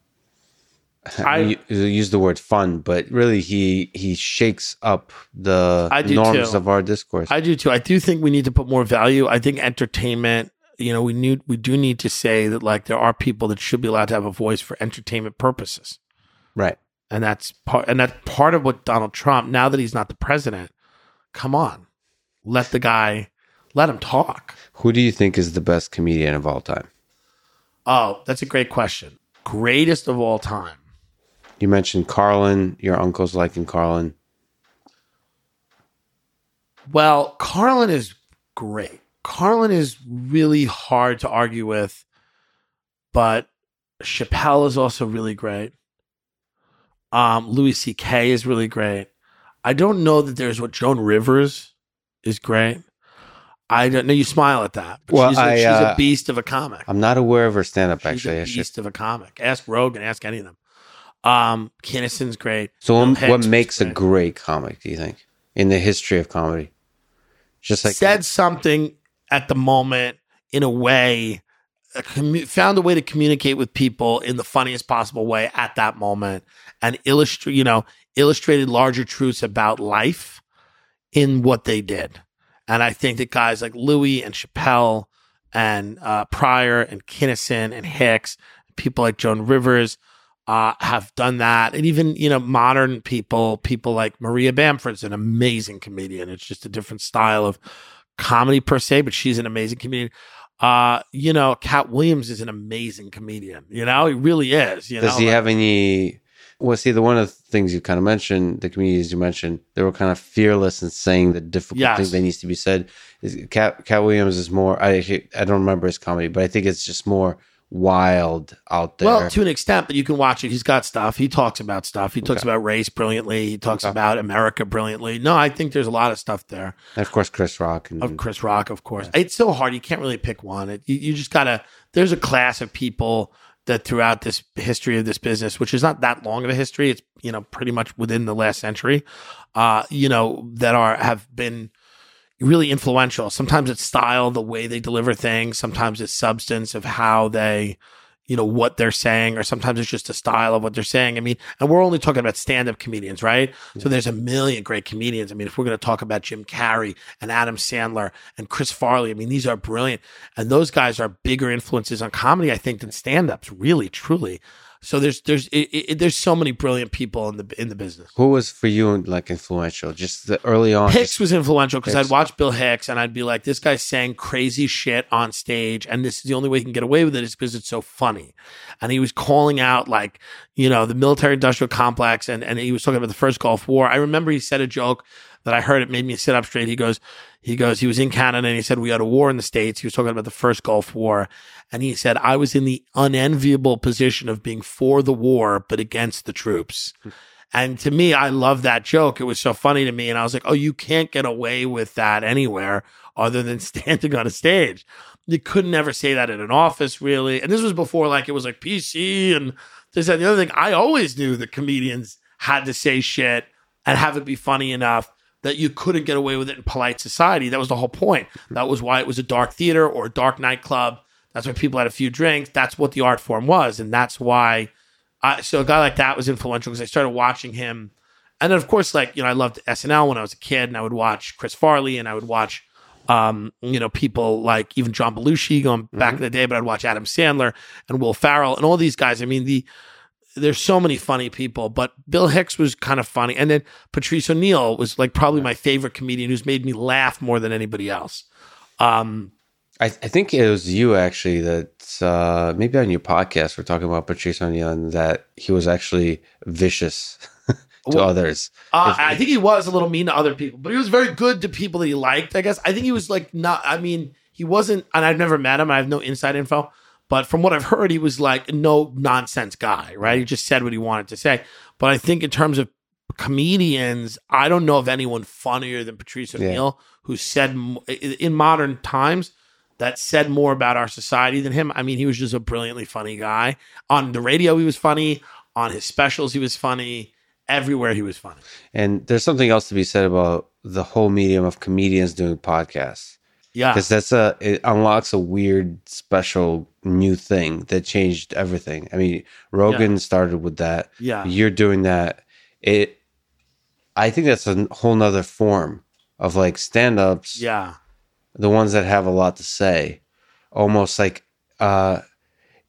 I use the word fun, but really he he shakes up the norms too. of our discourse. I do too. I do think we need to put more value. I think entertainment. You know, we need we do need to say that like there are people that should be allowed to have a voice for entertainment purposes, right? And that's part and that's part of what Donald Trump. Now that he's not the president, come on, let the guy let him talk. Who do you think is the best comedian of all time? Oh, that's a great question. Greatest of all time. You mentioned Carlin. Your uncle's liking Carlin. Well, Carlin is great. Carlin is really hard to argue with, but Chappelle is also really great. Um, Louis C.K. is really great. I don't know that there's what Joan Rivers is great. I don't know. You smile at that. Well, she's, a, she's uh, a beast of a comic. I'm not aware of her stand up, actually. She's a beast of a comic. Ask Rogan, ask any of them. Um, Kinnison's great. So, what, what makes great. a great comic? Do you think in the history of comedy? Just like said something at the moment, in a way a commu- found a way to communicate with people in the funniest possible way at that moment and illustrate you know illustrated larger truths about life in what they did and i think that guys like louis and chappelle and uh, pryor and Kinnison and hicks people like joan rivers uh, have done that and even you know modern people people like maria bamford's an amazing comedian it's just a different style of comedy per se but she's an amazing comedian uh, you know, Katt Williams is an amazing comedian. You know, he really is. You Does know? he have any? Well, see, the one of the things you kind of mentioned, the comedians you mentioned, they were kind of fearless in saying the difficult Yes. thing that needs to be said. Katt Katt Williams is more. I I don't remember his comedy, but I think it's just more wild out there. Well, to an extent, but you can watch it. He's got stuff. He talks about stuff. He talks Okay. about race brilliantly. He talks Okay. about America brilliantly. No, I think there's a lot of stuff there. and of course, Chris Rock and Of Chris Rock, of course. It's so hard. You can't really pick one. It, you, you just gotta. There's a class of people that throughout this history of this business, which is not that long of a history, it's you know pretty much within the last century. Uh, you know that are have been really influential. Sometimes it's style, the way they deliver things. Sometimes it's substance of how they, you know, what they're saying, or sometimes it's just a style of what they're saying. I mean, and we're only talking about stand-up comedians, right? So there's a million great comedians. I mean, if we're going to talk about Jim Carrey and Adam Sandler and Chris Farley, I mean, these are brilliant, and those guys are bigger influences on comedy, I think, than stand-ups. Really, truly. So there's there's it, it, there's so many brilliant people in the in the business. who was for you like influential? Just the early on. Hicks was influential because I'd watch Bill Hicks and I'd be like, this guy's saying crazy shit on stage, and this is the only way he can get away with it is because it's so funny. And he was calling out like, you know, the military industrial complex, and and he was talking about the first Gulf War. I remember he said a joke that I heard it made me sit up straight. He goes, he goes, he was in Canada and he said we had a war in the states. He was talking about the first Gulf War, and he said I was in the unenviable position of being for the war but against the troops. And to me, I love that joke. It was so funny to me. And I was like, oh, you can't get away with that anywhere other than standing on a stage. You could never say that in an office, really. And this was before like it was like PC and this and the other thing. I always knew that comedians had to say shit and have it be funny enough that you couldn't get away with it in polite society. That was the whole point. That was why it was a dark theater or a dark nightclub. That's why people had a few drinks. That's what the art form was. And that's why I, so a guy like that was influential because I started watching him, and then of course, like you know, I loved SNL when I was a kid, and I would watch Chris Farley, and I would watch, um, you know, people like even John Belushi going back in the day, but I'd watch Adam Sandler and Will Ferrell and all these guys. I mean, the there's so many funny people, but Bill Hicks was kind of funny, and then Patrice O'Neal was like probably my favorite comedian who's made me laugh more than anybody else. Um, I, I think it was you actually that uh, maybe on your podcast we're talking about Patrice O'Neal and that he was actually vicious to Well, others. Uh, If- I think he was a little mean to other people, but he was very good to people that he liked. I guess I think he was like not. I mean, he wasn't, and I've never met him. I have no inside info, but from what I've heard, he was like no nonsense guy. Right? He just said what he wanted to say. But I think in terms of comedians, I don't know of anyone funnier than Patrice Yeah. Who said in modern times that said more about our society than him. I mean, he was just a brilliantly funny guy. On the radio, he was funny. On his specials, he was funny. Everywhere, he was funny. And there's something else to be said about the whole medium of comedians doing podcasts Yeah. because that's a it unlocks a weird, special new thing that changed everything. I mean, Rogan started with that. Yeah. You're doing that. It. I think that's a whole nother form of like stand-ups. Yeah. the ones that have a lot to say almost like uh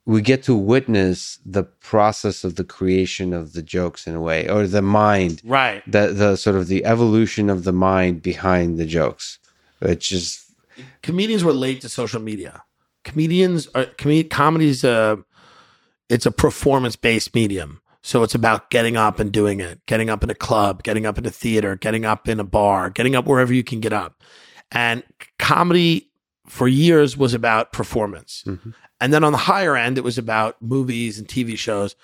we get to witness the process of the creation of the jokes in a way or the mind Right. the the sort of the evolution of the mind behind the jokes which is Comedians were late to social media. Comedians are com- comedy's a it's a performance based medium. So it's about getting up and doing it, getting up in a club, getting up in a theater, getting up in a bar, getting up wherever you can get up. And comedy for years was about performance. Mhm. And then on the higher end, it was about movies and TV shows.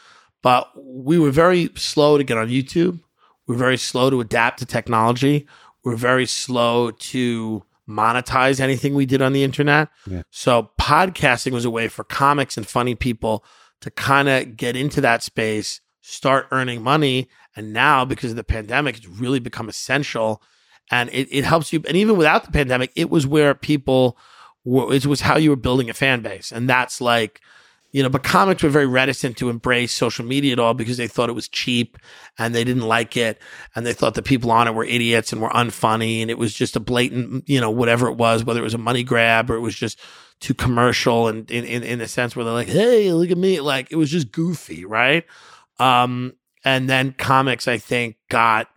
But we were very slow to get on YouTube. We were very slow to adapt to technology. We were very slow to monetize anything we did on the internet. Yeah. So podcasting was a way for comics and funny people to kind of get into that space, start earning money. And now, because of the pandemic, it's really become essential. And it, it helps you. And even without the pandemic, it was where people wa- it was how you were building a fan base, and that's like you know, but comics were very reticent to embrace social media at all because they thought it was cheap and they didn't like it. And they thought the people on it were idiots and were unfunny. And it was just a blatant, you know, whatever it was, whether it was a money grab or it was just too commercial and in, in, in a sense where they're like, Hey, look at me. Like it was just goofy. Right. Um, and then comics, I think, got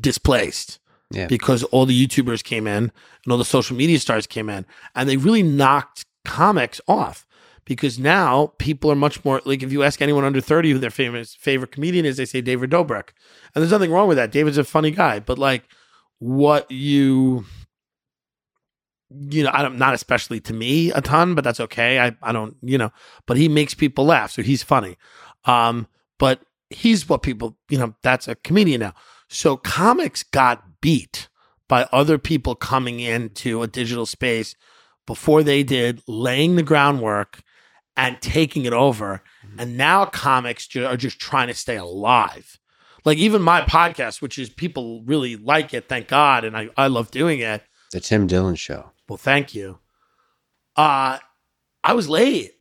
displaced Yeah. because all the YouTubers came in and all the social media stars came in and they really knocked comics off because now people are much more like if you ask anyone under 30 who their famous favorite comedian is, they say David Dobrik. And there's nothing wrong with that. David's a funny guy, but like what you you know, I don't not especially to me a ton, but that's okay. I I don't, you know, but he makes people laugh, so he's funny. Um, but he's what people, you know, that's a comedian now. So comics got beat by other people coming into a digital space before they did, laying the groundwork and taking it over. And now comics ju- are just trying to stay alive. Like even my podcast, which is people really like it, thank God, and I, I love doing it. The Tim Dillon Show. Well, thank you. Uh I was late.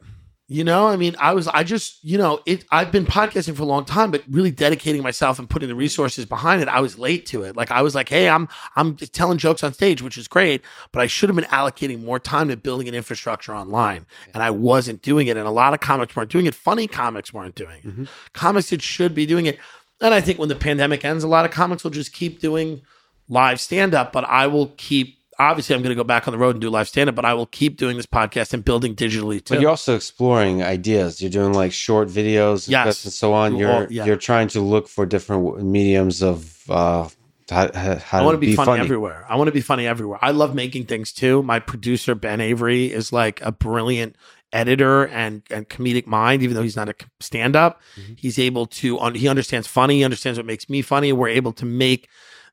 You know, I mean, I was I just, you know, it I've been podcasting for a long time, but really dedicating myself and putting the resources behind it, I was late to it. Like I was like, "Hey, I'm I'm telling jokes on stage, which is great, but I should have been allocating more time to building an infrastructure online." And I wasn't doing it, and a lot of comics weren't doing it. Funny comics weren't doing it. Mm-hmm. Comics that should be doing it. And I think when the pandemic ends, a lot of comics will just keep doing live stand up, but I will keep obviously I'm going to go back on the road and do live stand up, but I will keep doing this podcast and building digitally too. But you're also exploring ideas. You're doing like short videos, Yes. and so on. Do You're all- yeah. you're trying to look for different mediums of uh, how, how I to want to be, funny, funny. everywhere. I want to be funny everywhere. I love making things too. My producer Ben Avery is like a brilliant editor and and comedic mind. Even though he's not a stand up, he's able to. He understands funny. He understands what makes me funny. We're able to make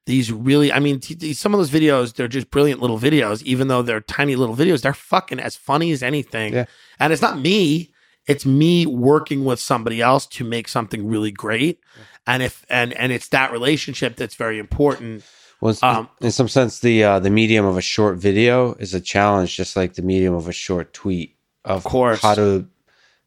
these really. I mean, t- t- some of those videos they're just brilliant little videos. Even though they're tiny little videos, they're fucking as funny as anything. Yeah. And it's not me. It's me working with somebody else to make something really great. And if and and it's that relationship that's very important. Well, Um, in some sense, the uh, the medium of a short video is a challenge, just like the medium of a short tweet. Of, course. how to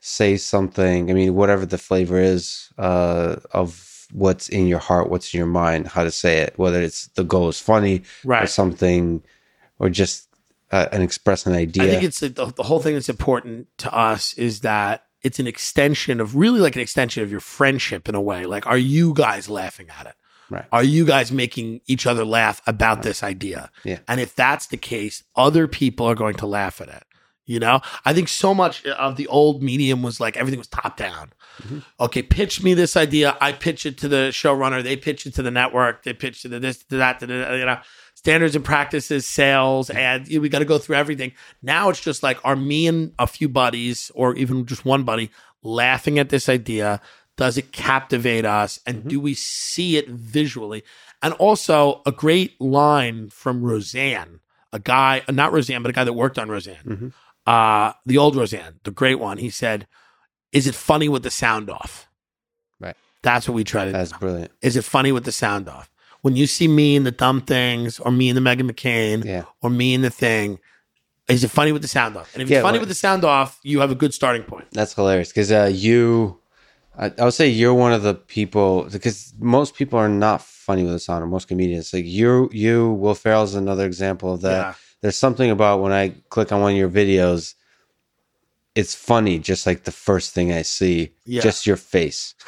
say something. I mean, whatever the flavor is uh, of what's in your heart, what's in your mind, how to say it. Whether it's the goal is funny right. or Right. something, or just uh, an express an idea. I think it's the, the whole thing that's important to us is that it's an extension of really like an extension of your friendship in a way. Like, are you guys laughing at it? Right. Are you guys making each other laugh about this idea? Yeah. And if that's the case, other people are going to laugh at it. You know, I think so much uh, of the old medium was like everything was top down. Mm-hmm. Okay, pitch me this idea. I pitch it to the showrunner. They pitch it to the network. They pitch it to this, to that, to the, uh, you know, standards and practices, sales, and we got to go through everything. Now it's just like, are me and a few buddies, or even just one buddy, laughing at this idea? Does it captivate us? And mm-hmm. do we see it visually? And also, a great line from Roseanne, a guy, not Roseanne, but a guy that worked on Roseanne, mm-hmm. Uh, the old Roseanne, the great one. He said, Is it funny with the sound off? Right. That's what we try to That's do. brilliant. Is it funny with the sound off? When you see me in the dumb things, or me in the Meghan McCain, Yeah. or me in the thing, is it funny with the sound off? And if it's funny well- with the sound off, you have a good starting point. That's hilarious because uh, you, I, I would say you're one of the people because most people are not funny with a sound or most comedians. Like you, you, Will Ferrell's another example of that. Yeah. There's something about when I click on one of your videos, it's funny, just like the first thing I see, Yeah. just your face.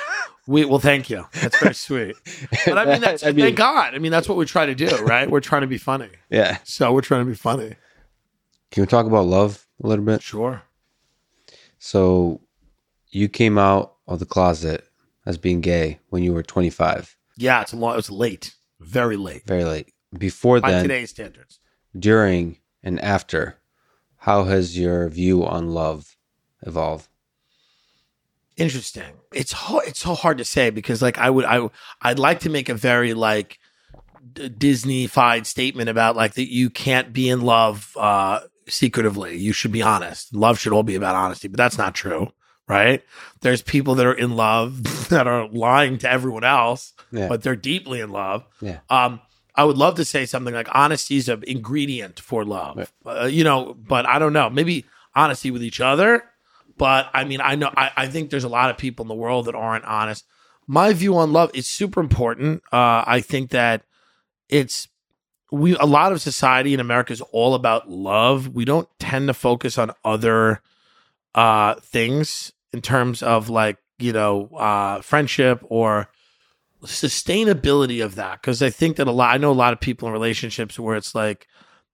We well, thank you. That's very sweet. But I mean, that's, I mean- thank God. I mean, that's what we try to do, right? We're trying to be funny. Yeah. So we're trying to be funny. Can we talk about love a little bit? Sure. So, you came out of the closet as being gay when you were 25, Yeah, it's a long. It was late, very late very late. Before by then, today's standards. During and after, how has your view on love evolved? Interesting. It's hard, it's so hard to say because like I would I I'd like to make a very like d- Disney-fied statement about like that you can't be in love uh secretively. You should be honest. Love should all be about honesty, but that's not true, right? There's people that are in love that are lying to everyone else, Yeah. but they're deeply in love. Yeah. Um I would love to say something like honesty is an ingredient for love. Uh, you know, but I don't know. Maybe honesty with each other. But I mean, I know I, I think there's a lot of people in the world that aren't honest. My view on love is super important. Uh, I think that it's we a lot of society in America is all about love. We don't tend to focus on other uh, things in terms of like you know uh, friendship or sustainability of that because I think that a lot I know a lot of people in relationships where it's like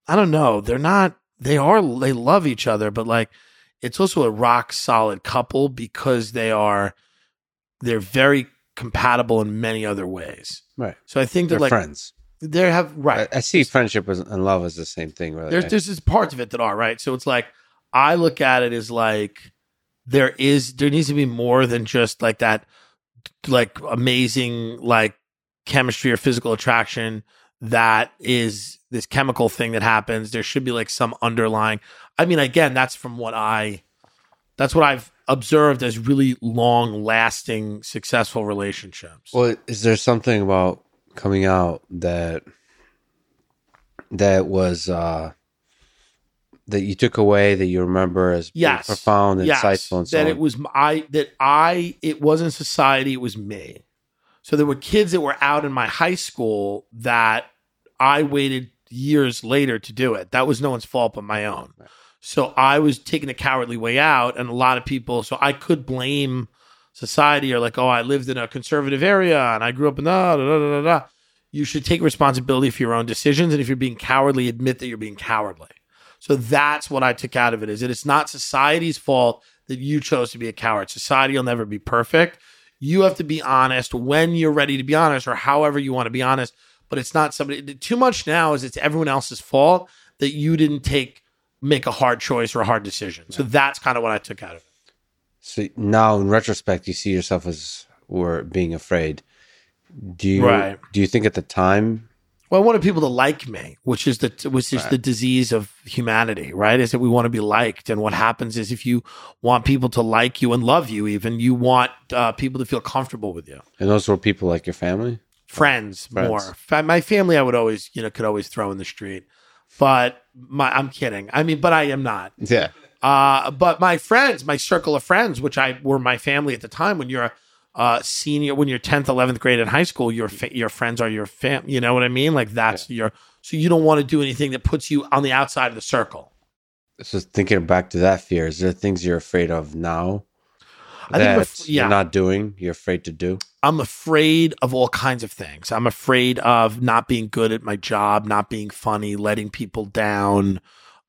I don't know they're not they are they love each other but like it's also a rock solid couple because they are they're very compatible in many other ways. Right. So I think they're that like friends. they have right. I, I see friendship and love as the same thing. Really. there's there's parts of it that are right. So it's like I look at it as like there is there needs to be more than just like that like amazing like chemistry or physical attraction that is this chemical thing that happens. There should be like some underlying. I mean, again, that's from what I that's what I've observed as really long lasting successful relationships. Well, is there something about coming out that that was uh that you took away that you remember as yes, profound, yes, insightful, and so that on? it was I that I it wasn't society, it was me. So there were kids that were out in my high school that I waited years later to do it. That was no one's fault but my own. So I was taking a cowardly way out, and a lot of people. So I could blame society or like, oh, I lived in a conservative area and I grew up in da da da da. da. You should take responsibility for your own decisions, and if you're being cowardly, admit that you're being cowardly. So that's what I took out of it: is that it's not society's fault that you chose to be a coward. Society will never be perfect. You have to be honest when you're ready to be honest, or however you want to be honest. But it's not somebody. Too much now is it's everyone else's fault that you didn't take make a hard choice or a hard decision. So that's kind of what I took out of it. So now, in retrospect, you see yourself as or being afraid. Do you Right. do you think at the time? Well, I wanted people to like me, which is the which is Right. the disease of humanity, right? Is that we want to be liked, and what happens is if you want people to like you and love you, even you want uh, people to feel comfortable with you. And those were people like your family. Friends, Friends. more. Fa- My family, I would always, you know, could always throw in the street, but my I'm kidding. I mean, but I am not. Yeah. Uh, but my friends, my circle of friends, which I were my family at the time, when you're a uh, senior, when you're 10th, 11th grade in high school, your fa- your friends are your fam. You know what I mean? Like that's your. So you don't want to do anything that puts you on the outside of the circle. So thinking back to that fear, is there things you're afraid of now I that af- yeah. you're not doing? You're afraid to do. I'm afraid of all kinds of things. I'm afraid of not being good at my job, not being funny, letting people down,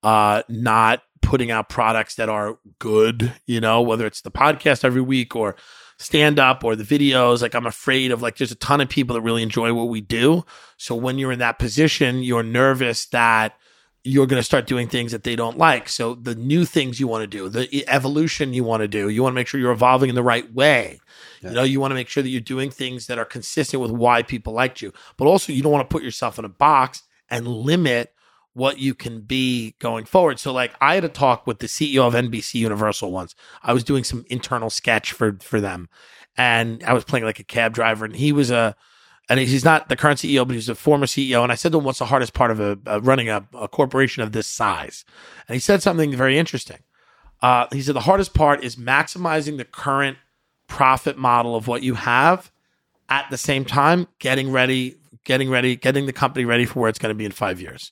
uh, not putting out products that are good, you know, whether it's the podcast every week or stand up or the videos. Like I'm afraid of like there's a ton of people that really enjoy what we do. So when you're in that position, you're nervous that you're going to start doing things that they don't like. So the new things you want to do, the evolution you want to do, you want to make sure you're evolving in the right way. You know, you want to make sure that you're doing things that are consistent with why people liked you, but also you don't want to put yourself in a box and limit what you can be going forward. So like I had a talk with the CEO of NBC Universal once. I was doing some internal sketch for for them and I was playing like a cab driver and he was a and he's not the current CEO, but he's a former CEO. And I said to him, "What's the hardest part of a, uh, running a, a corporation of this size?" And he said something very interesting. Uh, he said the hardest part is maximizing the current profit model of what you have, at the same time getting ready, getting ready, getting the company ready for where it's going to be in five years.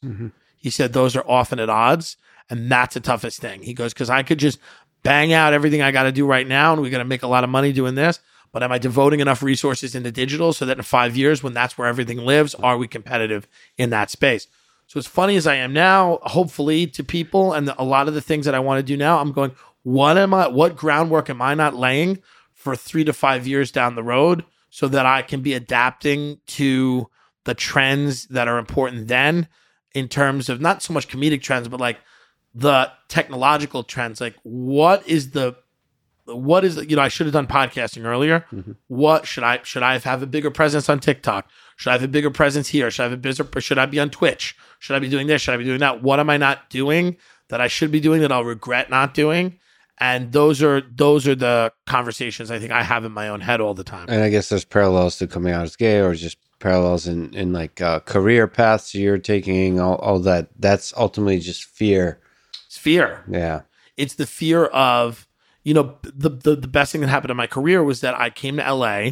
He said those are often at odds, and that's the toughest thing. He goes because I could just bang out everything I got to do right now, and we're going to make a lot of money doing this. But am I devoting enough resources into digital so that in five years, when that's where everything lives, are we competitive in that space? So as funny as I am now, hopefully to people and a lot of the things that I want to do now, I'm going, what am I, what groundwork am I not laying for three to five years down the road so that I can be adapting to the trends that are important then in terms of not so much comedic trends, but like the technological trends. Like what is the what is you know I should have done podcasting earlier. Mm-hmm. What should I should I have a bigger presence on TikTok? Should I have a bigger presence here? Should I have a bigger? Should I be on Twitch? Should I be doing this? Should I be doing that? What am I not doing that I should be doing that I'll regret not doing? And those are those are the conversations I think I have in my own head all the time. And I guess there's parallels to coming out as gay, or just parallels in in like uh, career paths you're taking. All, all that. That's ultimately just fear. It's fear. Yeah. It's the fear of you know the, the the best thing that happened in my career was that I came to LA.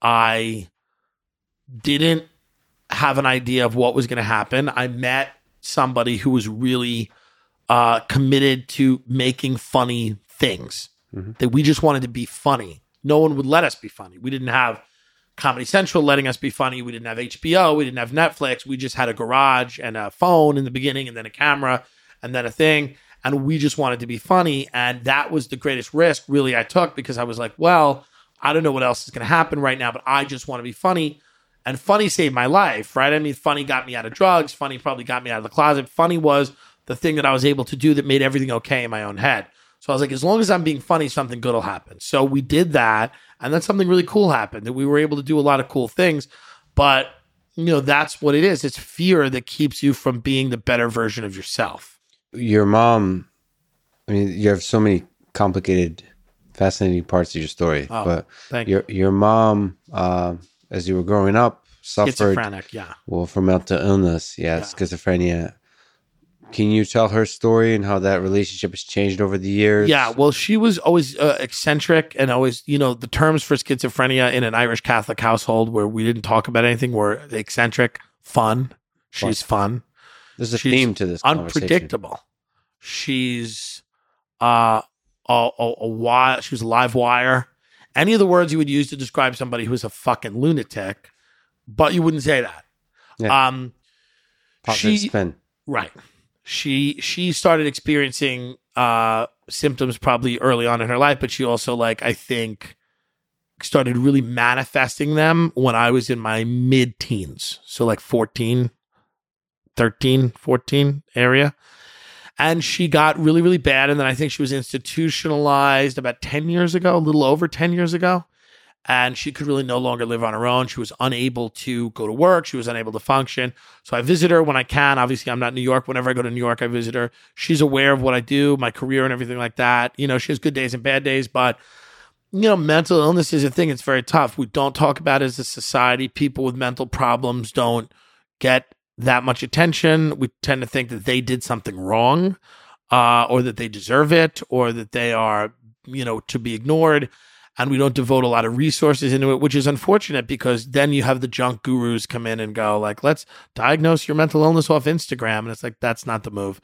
I didn't have an idea of what was going to happen. I met somebody who was really uh, committed to making funny things. Mm-hmm. That we just wanted to be funny. No one would let us be funny. We didn't have Comedy Central letting us be funny. We didn't have HBO. We didn't have Netflix. We just had a garage and a phone in the beginning, and then a camera, and then a thing. And we just wanted to be funny. And that was the greatest risk, really, I took because I was like, well, I don't know what else is going to happen right now, but I just want to be funny. And funny saved my life, right? I mean, funny got me out of drugs. Funny probably got me out of the closet. Funny was the thing that I was able to do that made everything okay in my own head. So I was like, as long as I'm being funny, something good will happen. So we did that. And then something really cool happened that we were able to do a lot of cool things. But, you know, that's what it is. It's fear that keeps you from being the better version of yourself. Your mom, I mean, you have so many complicated, fascinating parts of your story. Oh, but your, your mom, uh, as you were growing up, suffered. Schizophrenic, yeah. Well, from mental illness, yeah, yeah. schizophrenia. Can you tell her story and how that relationship has changed over the years? Yeah, well, she was always uh, eccentric and always, you know, the terms for schizophrenia in an Irish Catholic household where we didn't talk about anything were eccentric, fun. She's fun. There's a She's theme to this. Unpredictable. She's uh, a, a, a wire. She was a live wire. Any of the words you would use to describe somebody who's a fucking lunatic, but you wouldn't say that. Yeah. Um, Positive she, spin. Right she she started experiencing uh symptoms probably early on in her life but she also like i think started really manifesting them when i was in my mid teens so like 14 13 14 area. And she got really really bad. And then i think she was institutionalized about 10 years ago a little over 10 years ago and she could really no longer live on her own. She was unable to go to work. She was unable to function. So I visit her when I can. Obviously, I'm not in New York. Whenever I go to New York, I visit her. She's aware of what I do, my career, and everything like that. You know, she has good days and bad days, but you know, mental illness is a thing. It's very tough. We don't talk about it as a society. People with mental problems don't get that much attention. We tend to think that they did something wrong, uh, or that they deserve it, or that they are, you know, to be ignored and we don't devote a lot of resources into it, which is unfortunate because then you have the junk gurus come in and go like, let's diagnose your mental illness off Instagram. And it's like, that's not the move.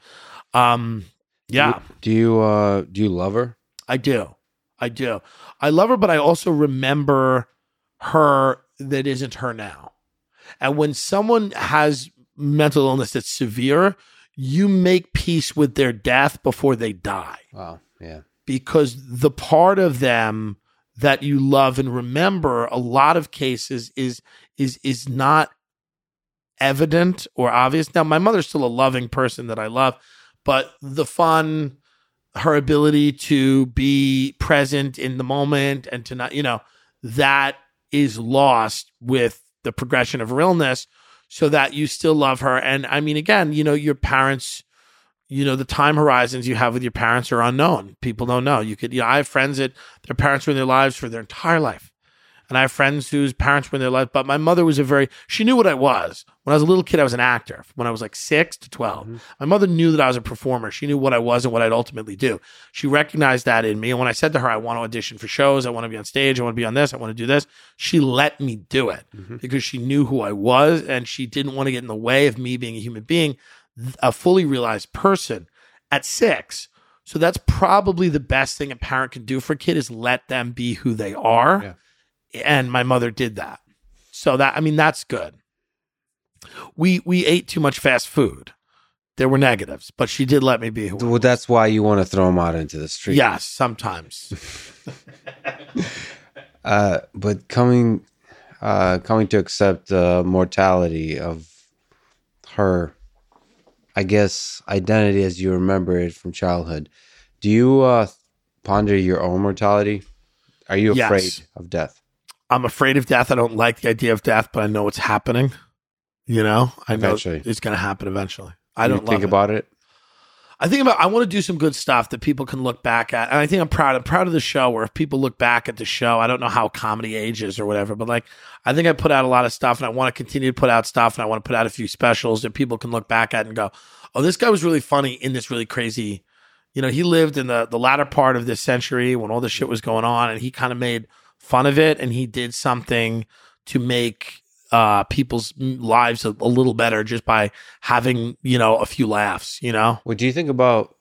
Um, yeah. Do you, uh, do you love her? I do. I do. I love her, but I also remember her that isn't her now. And when someone has mental illness that's severe, you make peace with their death before they die. Wow. Yeah. Because the part of them that you love and remember a lot of cases is is is not evident or obvious. Now my mother's still a loving person that i love but the fun her ability to be present in the moment and to not you know that is lost with the progression of illness so that you still love her. And i mean again you know your parents you know the time horizons you have with your parents are unknown. People don't know. You could you know i have friends that their parents were in their lives for their entire life. And i have friends whose parents were in their life but my mother was a very she knew what i was. When i was a little kid i was an actor when i was like 6 to 12 mm-hmm. my mother knew that i was a performer. She knew what i was and what i'd ultimately do. She recognized that in me. And when i said to her i want to audition for shows. I want to be on stage. I want to be on this. I want to do this she let me do it mm-hmm. because she knew who i was and she didn't want to get in the way of me being a human being a fully realized person at six. So that's probably the best thing a parent can do for a kid is let them be who they are. Yeah. And my mother did that. So that I mean that's good. We we ate too much fast food. There were negatives, but she did let me be who. Well, that's why you want to throw them out into the street. Yes, sometimes. uh, but coming, uh, coming to accept the mortality of her I guess, identity as you remember it from childhood. Do you uh, ponder your own mortality? Are you afraid yes. of death? I'm afraid of death. I don't like the idea of death, but I know it's happening. You know, I know eventually. it's going to happen eventually. I don't think about it. I think about I want to do some good stuff that people can look back at. And I think I'm proud. I'm proud of the show where if people look back at the show, I don't know how comedy ages or whatever, but like I think I put out a lot of stuff and I want to continue to put out stuff and I want to put out a few specials that people can look back at and go, Oh, this guy was really funny in this really crazy you know, he lived in the the latter part of this century when all this shit was going on and he kind of made fun of it and he did something to make uh, people's lives a, a, little better just by having you know a few laughs. You know. What do you think about?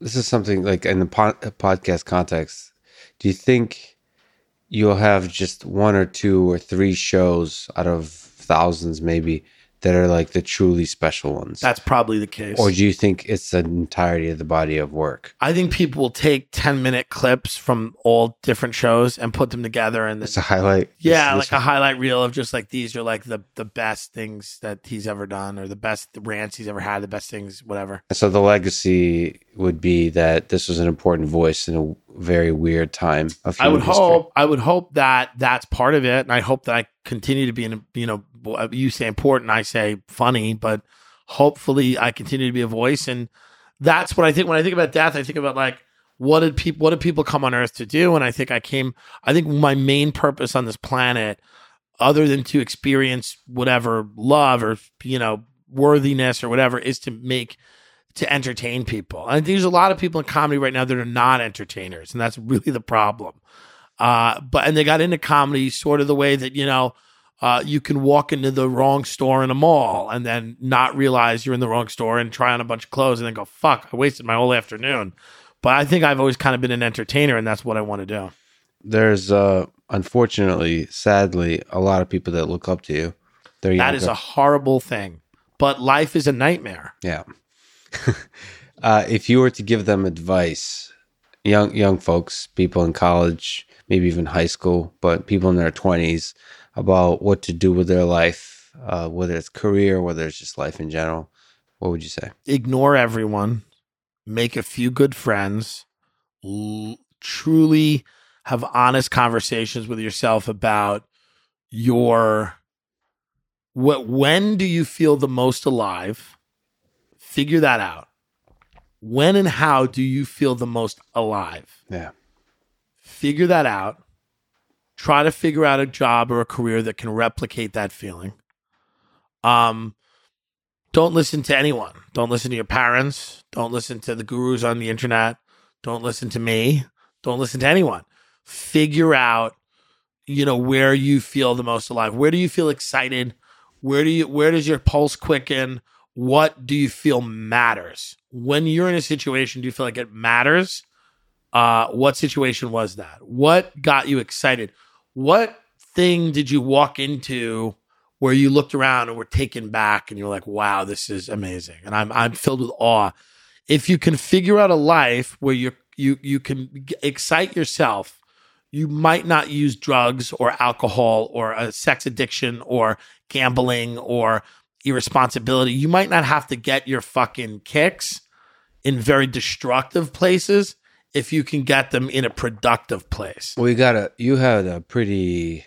This is something like in the po- podcast context. Do you think you'll have just one or two or three shows out of thousands, maybe, that are like the truly special ones. That's probably the case. Or do you think it's the entirety of the body of work? I think people will take 10 minute clips from all different shows and put them together and it's a highlight. Yeah, this, like this a highlight reel of just like these are like the the best things that he's ever done or the best rants he's ever had, the best things, whatever. So the legacy would be that this was an important voice in a very weird time of I would history. hope I would hope that that's part of it and I hope that I continue to be in you know you say important, I say funny, but hopefully I continue to be a voice. And that's what I think when I think about death, I think about like, what did people what did people come on earth to do? And i think i came i think my main purpose on this planet other than to experience whatever love or you know worthiness or whatever is to make to entertain people. And there's a lot of people in comedy right now that are not entertainers and that's really the problem. Uh but and they got into comedy sort of the way that you know uh, you can walk into the wrong store in a mall and then not realize you're in the wrong store and try on a bunch of clothes and then go, fuck, I wasted my whole afternoon. But I think I've always kind of been an entertainer and that's what I want to do. There's, uh, unfortunately, sadly, a lot of people that look up to you. They're that is a horrible thing, but life is a nightmare. Yeah. uh, if you were to give them advice, young young folks, people in college, maybe even high school, but people in their twenties, about what to do with their life, uh, whether it's career, whether it's just life in general, what would you say? Ignore everyone, make a few good friends, l- truly have honest conversations with yourself about your what when do you feel the most alive? Figure that out. When and how do you feel the most alive? Yeah. Figure that out try to figure out a job or a career that can replicate that feeling. Um, don't listen to anyone. Don't listen to your parents. Don't listen to the gurus on the internet. Don't listen to me. Don't listen to anyone. Figure out, you know, where you feel the most alive. Where do you feel excited? Where do you where does your pulse quicken? What do you feel matters? When you're in a situation, do you feel like it matters? Uh, what situation was that? What got you excited? what thing did you walk into where you looked around and were taken back and you're like, wow, this is amazing. And I'm, I'm filled with awe. If you can figure out a life where you you, you can excite yourself, you might not use drugs or alcohol or a sex addiction or gambling or irresponsibility. You might not have to get your fucking kicks in very destructive places if you can get them in a productive place. Well, you got a you had a pretty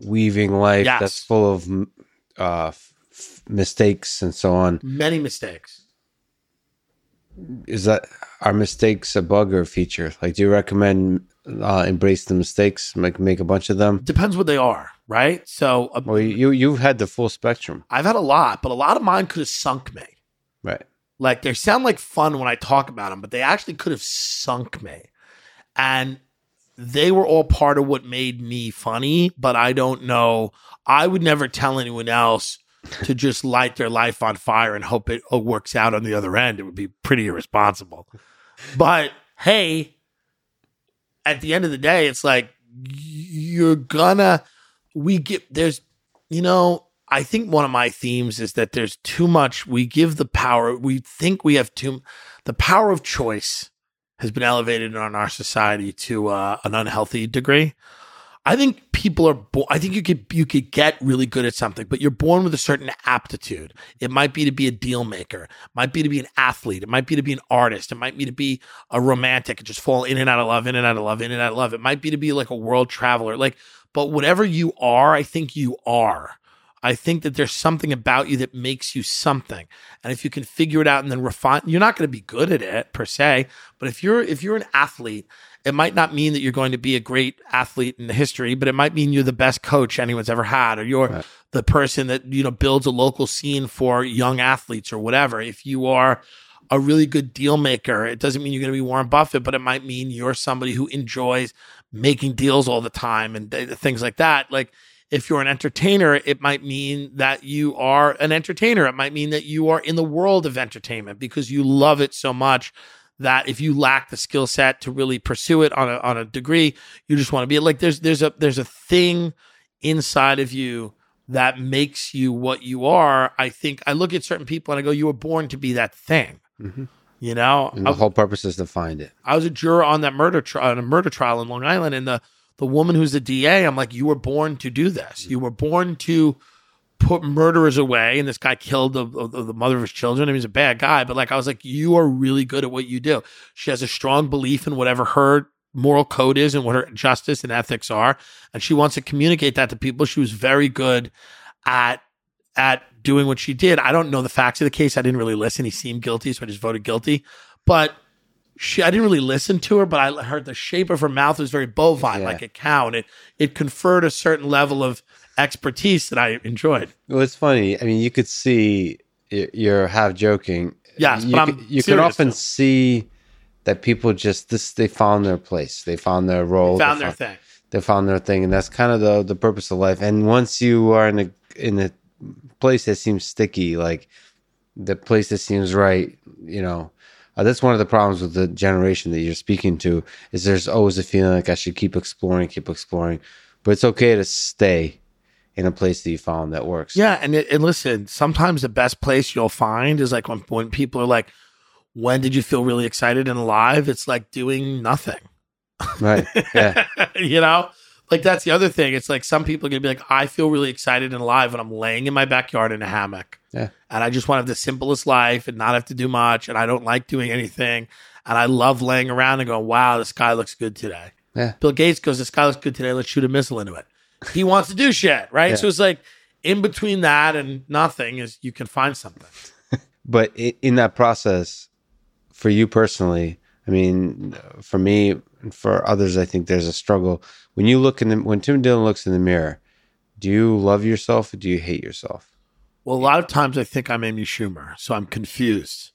weaving life yes. that's full of uh, f- mistakes and so on. Many mistakes. Is that are mistakes a bug or a feature? Like, do you recommend uh, embrace the mistakes, make make a bunch of them? Depends what they are, right? So, uh, well, you you've had the full spectrum. I've had a lot, but a lot of mine could have sunk me. Like they sound like fun when I talk about them, but they actually could have sunk me. And they were all part of what made me funny, but I don't know. I would never tell anyone else to just light their life on fire and hope it works out on the other end. It would be pretty irresponsible. But hey, at the end of the day, it's like you're gonna we get there's you know I think one of my themes is that there's too much. We give the power. We think we have too. The power of choice has been elevated in our society to uh, an unhealthy degree. I think people are. Bo- I think you could you could get really good at something, but you're born with a certain aptitude. It might be to be a deal maker. It might be to be an athlete. It might be to be an artist. It might be to be a romantic and just fall in and out of love, in and out of love, in and out of love. It might be to be like a world traveler. Like, but whatever you are, I think you are. I think that there's something about you that makes you something. And if you can figure it out and then refine, you're not going to be good at it per se. But if you're if you're an athlete, it might not mean that you're going to be a great athlete in the history, but it might mean you're the best coach anyone's ever had, or you're right. the person that you know builds a local scene for young athletes or whatever. If you are a really good deal maker. It doesn't mean you're going to be Warren Buffett, but it might mean you're somebody who enjoys making deals all the time and th- things like that. Like if you're an entertainer, it might mean that you are an entertainer. It might mean that you are in the world of entertainment because you love it so much that if you lack the skill set to really pursue it on a on a degree, you just want to be like there's there's a there's a thing inside of you that makes you what you are. I think I look at certain people and I go, you were born to be that thing. Mm-hmm. You know, and the I, whole purpose is to find it. I was a juror on that murder trial, on a murder trial in Long Island, and the the woman who's the DA, I'm like, you were born to do this. You were born to put murderers away, and this guy killed the, the, the mother of his children. He was a bad guy, but like I was like, you are really good at what you do. She has a strong belief in whatever her moral code is and what her justice and ethics are, and she wants to communicate that to people. She was very good at at doing what she did. I don't know the facts of the case. I didn't really listen. He seemed guilty, so I just voted guilty. But she, I didn't really listen to her, but I heard the shape of her mouth was very bovine, yeah. like a cow, and it it conferred a certain level of expertise that I enjoyed. Well, it's funny. I mean, you could see you're half joking. Yes, you, but you can often see that people just this they found their place, they found their role, they found they their thing, they found their thing, and that's kind of the the purpose of life. And once you are in a in a place that seems sticky, like the place that seems right, you know. Uh, that's one of the problems with the generation that you're speaking to is there's always a feeling like I should keep exploring, keep exploring, but it's okay to stay in a place that you found that works. Yeah, and and listen, sometimes the best place you'll find is like when when people are like, "When did you feel really excited and alive?" It's like doing nothing. Right. Yeah. you know, like that's the other thing. It's like some people are gonna be like, I feel really excited and alive when I'm laying in my backyard in a hammock. Yeah. And I just want to have the simplest life and not have to do much. And I don't like doing anything. And I love laying around and going, wow, the sky looks good today. Yeah. Bill Gates goes, the sky looks good today. Let's shoot a missile into it. He wants to do shit, right? Yeah. So it's like in between that and nothing is you can find something. but in that process, for you personally, I mean, for me, and for others, I think there's a struggle. When you look in the, when Tim Dillon looks in the mirror, do you love yourself or do you hate yourself? Well, a lot of times I think I'm Amy Schumer, so I'm confused.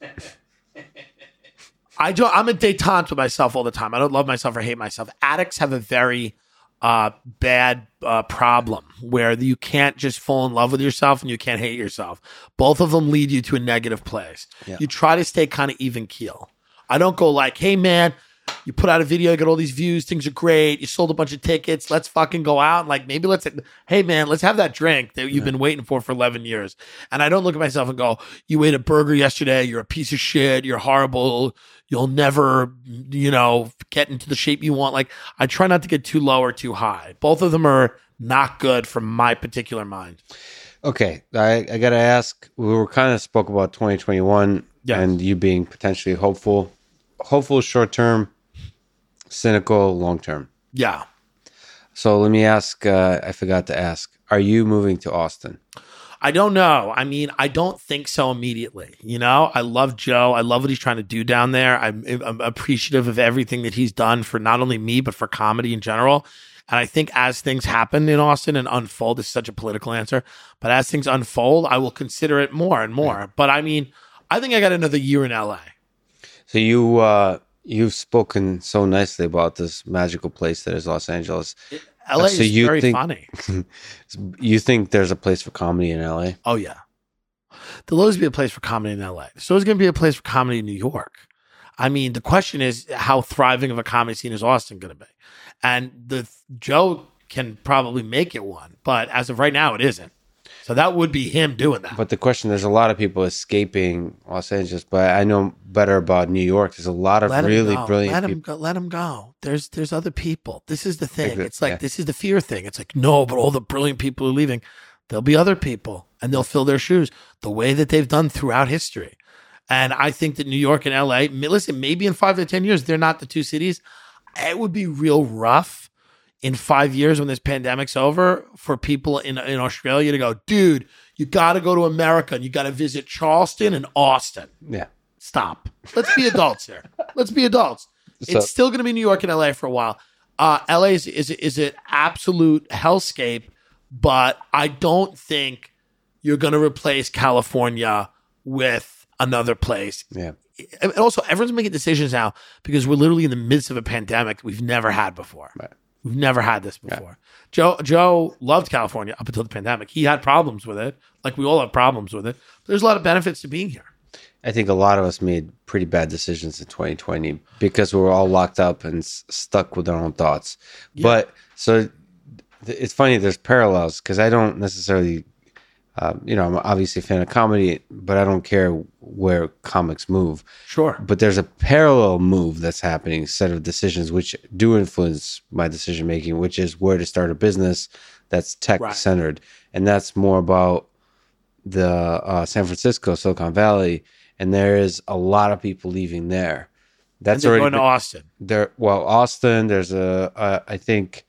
I do, I'm a detente with myself all the time. I don't love myself or hate myself. Addicts have a very uh, bad uh, problem where you can't just fall in love with yourself and you can't hate yourself. Both of them lead you to a negative place. Yeah. You try to stay kind of even keel. I don't go like, hey man, you put out a video, you get all these views, things are great. You sold a bunch of tickets. Let's fucking go out. Like maybe let's, hey man, let's have that drink that you've yeah. been waiting for for 11 years. And I don't look at myself and go, you ate a burger yesterday. You're a piece of shit. You're horrible. You'll never, you know, get into the shape you want. Like I try not to get too low or too high. Both of them are not good from my particular mind. Okay. I, I got to ask, we were kind of spoke about 2021 yes. and you being potentially hopeful, hopeful short term cynical long term. Yeah. So let me ask. Uh, I forgot to ask. Are you moving to Austin? I don't know. I mean, I don't think so immediately. You know, I love Joe. I love what he's trying to do down there. I'm, I'm appreciative of everything that he's done for not only me, but for comedy in general. And I think as things happen in Austin and unfold, this is such a political answer, but as things unfold, I will consider it more and more. But I mean, I think I got another year in LA. So you, uh, You've spoken so nicely about this magical place that is Los Angeles. Uh, LA so is you very think, funny. you think there's a place for comedy in LA? Oh yeah. There'll always be a place for comedy in LA. There's always going to be a place for comedy in New York. I mean, the question is how thriving of a comedy scene is Austin going to be? And the Joe can probably make it one, but as of right now, it isn't. So that would be him doing that. But the question there's a lot of people escaping Los Angeles, but I know better about New York. There's a lot of let really brilliant let him people. Go, let him go. There's there's other people. This is the thing. It's like yeah. this is the fear thing. It's like no, but all the brilliant people are leaving. There'll be other people and they'll fill their shoes the way that they've done throughout history. And I think that New York and LA, listen, maybe in five to 10 years, they're not the two cities. It would be real rough in five years when this pandemic's over for people in, in Australia to go, dude, you got to go to America and you got to visit Charleston and Austin. Yeah. Stop. Let's be adults here. Let's be adults. So- it's still going to be New York and LA for a while. Uh, LA is, is, is an absolute hellscape, but I don't think you're going to replace California with another place Yeah. and also everyone's making decisions now because we're literally in the midst of a pandemic we've never had before. Right. We've never had this before. Joe Joe loved California up until the pandemic. He had problems with it, like we all have problems with it. There's a lot of benefits to being here. I think a lot of us made pretty bad decisions in 2020 because we were all locked up and s- stuck with our own thoughts. But so th- it's funny, there's parallels because I don't necessarily, um, you know, I'm obviously a fan of comedy, but I don't care where comics move. Sure. But there's a parallel move that's happening, set of decisions which do influence my decision making, which is where to start a business that's tech Right. centered. And that's more about the uh, San Francisco, Silicon Valley. And there is a lot of people leaving there. That's they're already going to Austin. there. Well, Austin. There's a. Uh, I think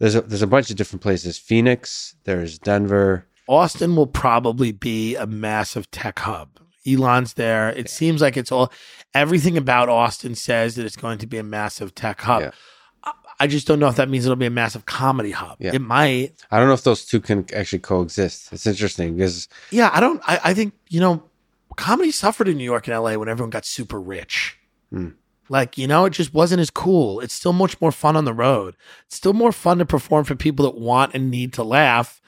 there's a there's a bunch of different places. Phoenix. There's Denver. Austin will probably be a massive tech hub. Elon's there. It seems like it's all everything about Austin says that it's going to be a massive tech hub. Yeah. I- just don't know if that means it'll be a massive comedy hub. Yeah. It might. I don't know if those two can actually coexist. It's interesting because Yeah, I don't. I, I think you know, comedy suffered in New York and LA when everyone got super rich. Hmm. Like you know, it just wasn't as cool. It's still much more fun on the road. It's still more fun to perform for people that want and need to laugh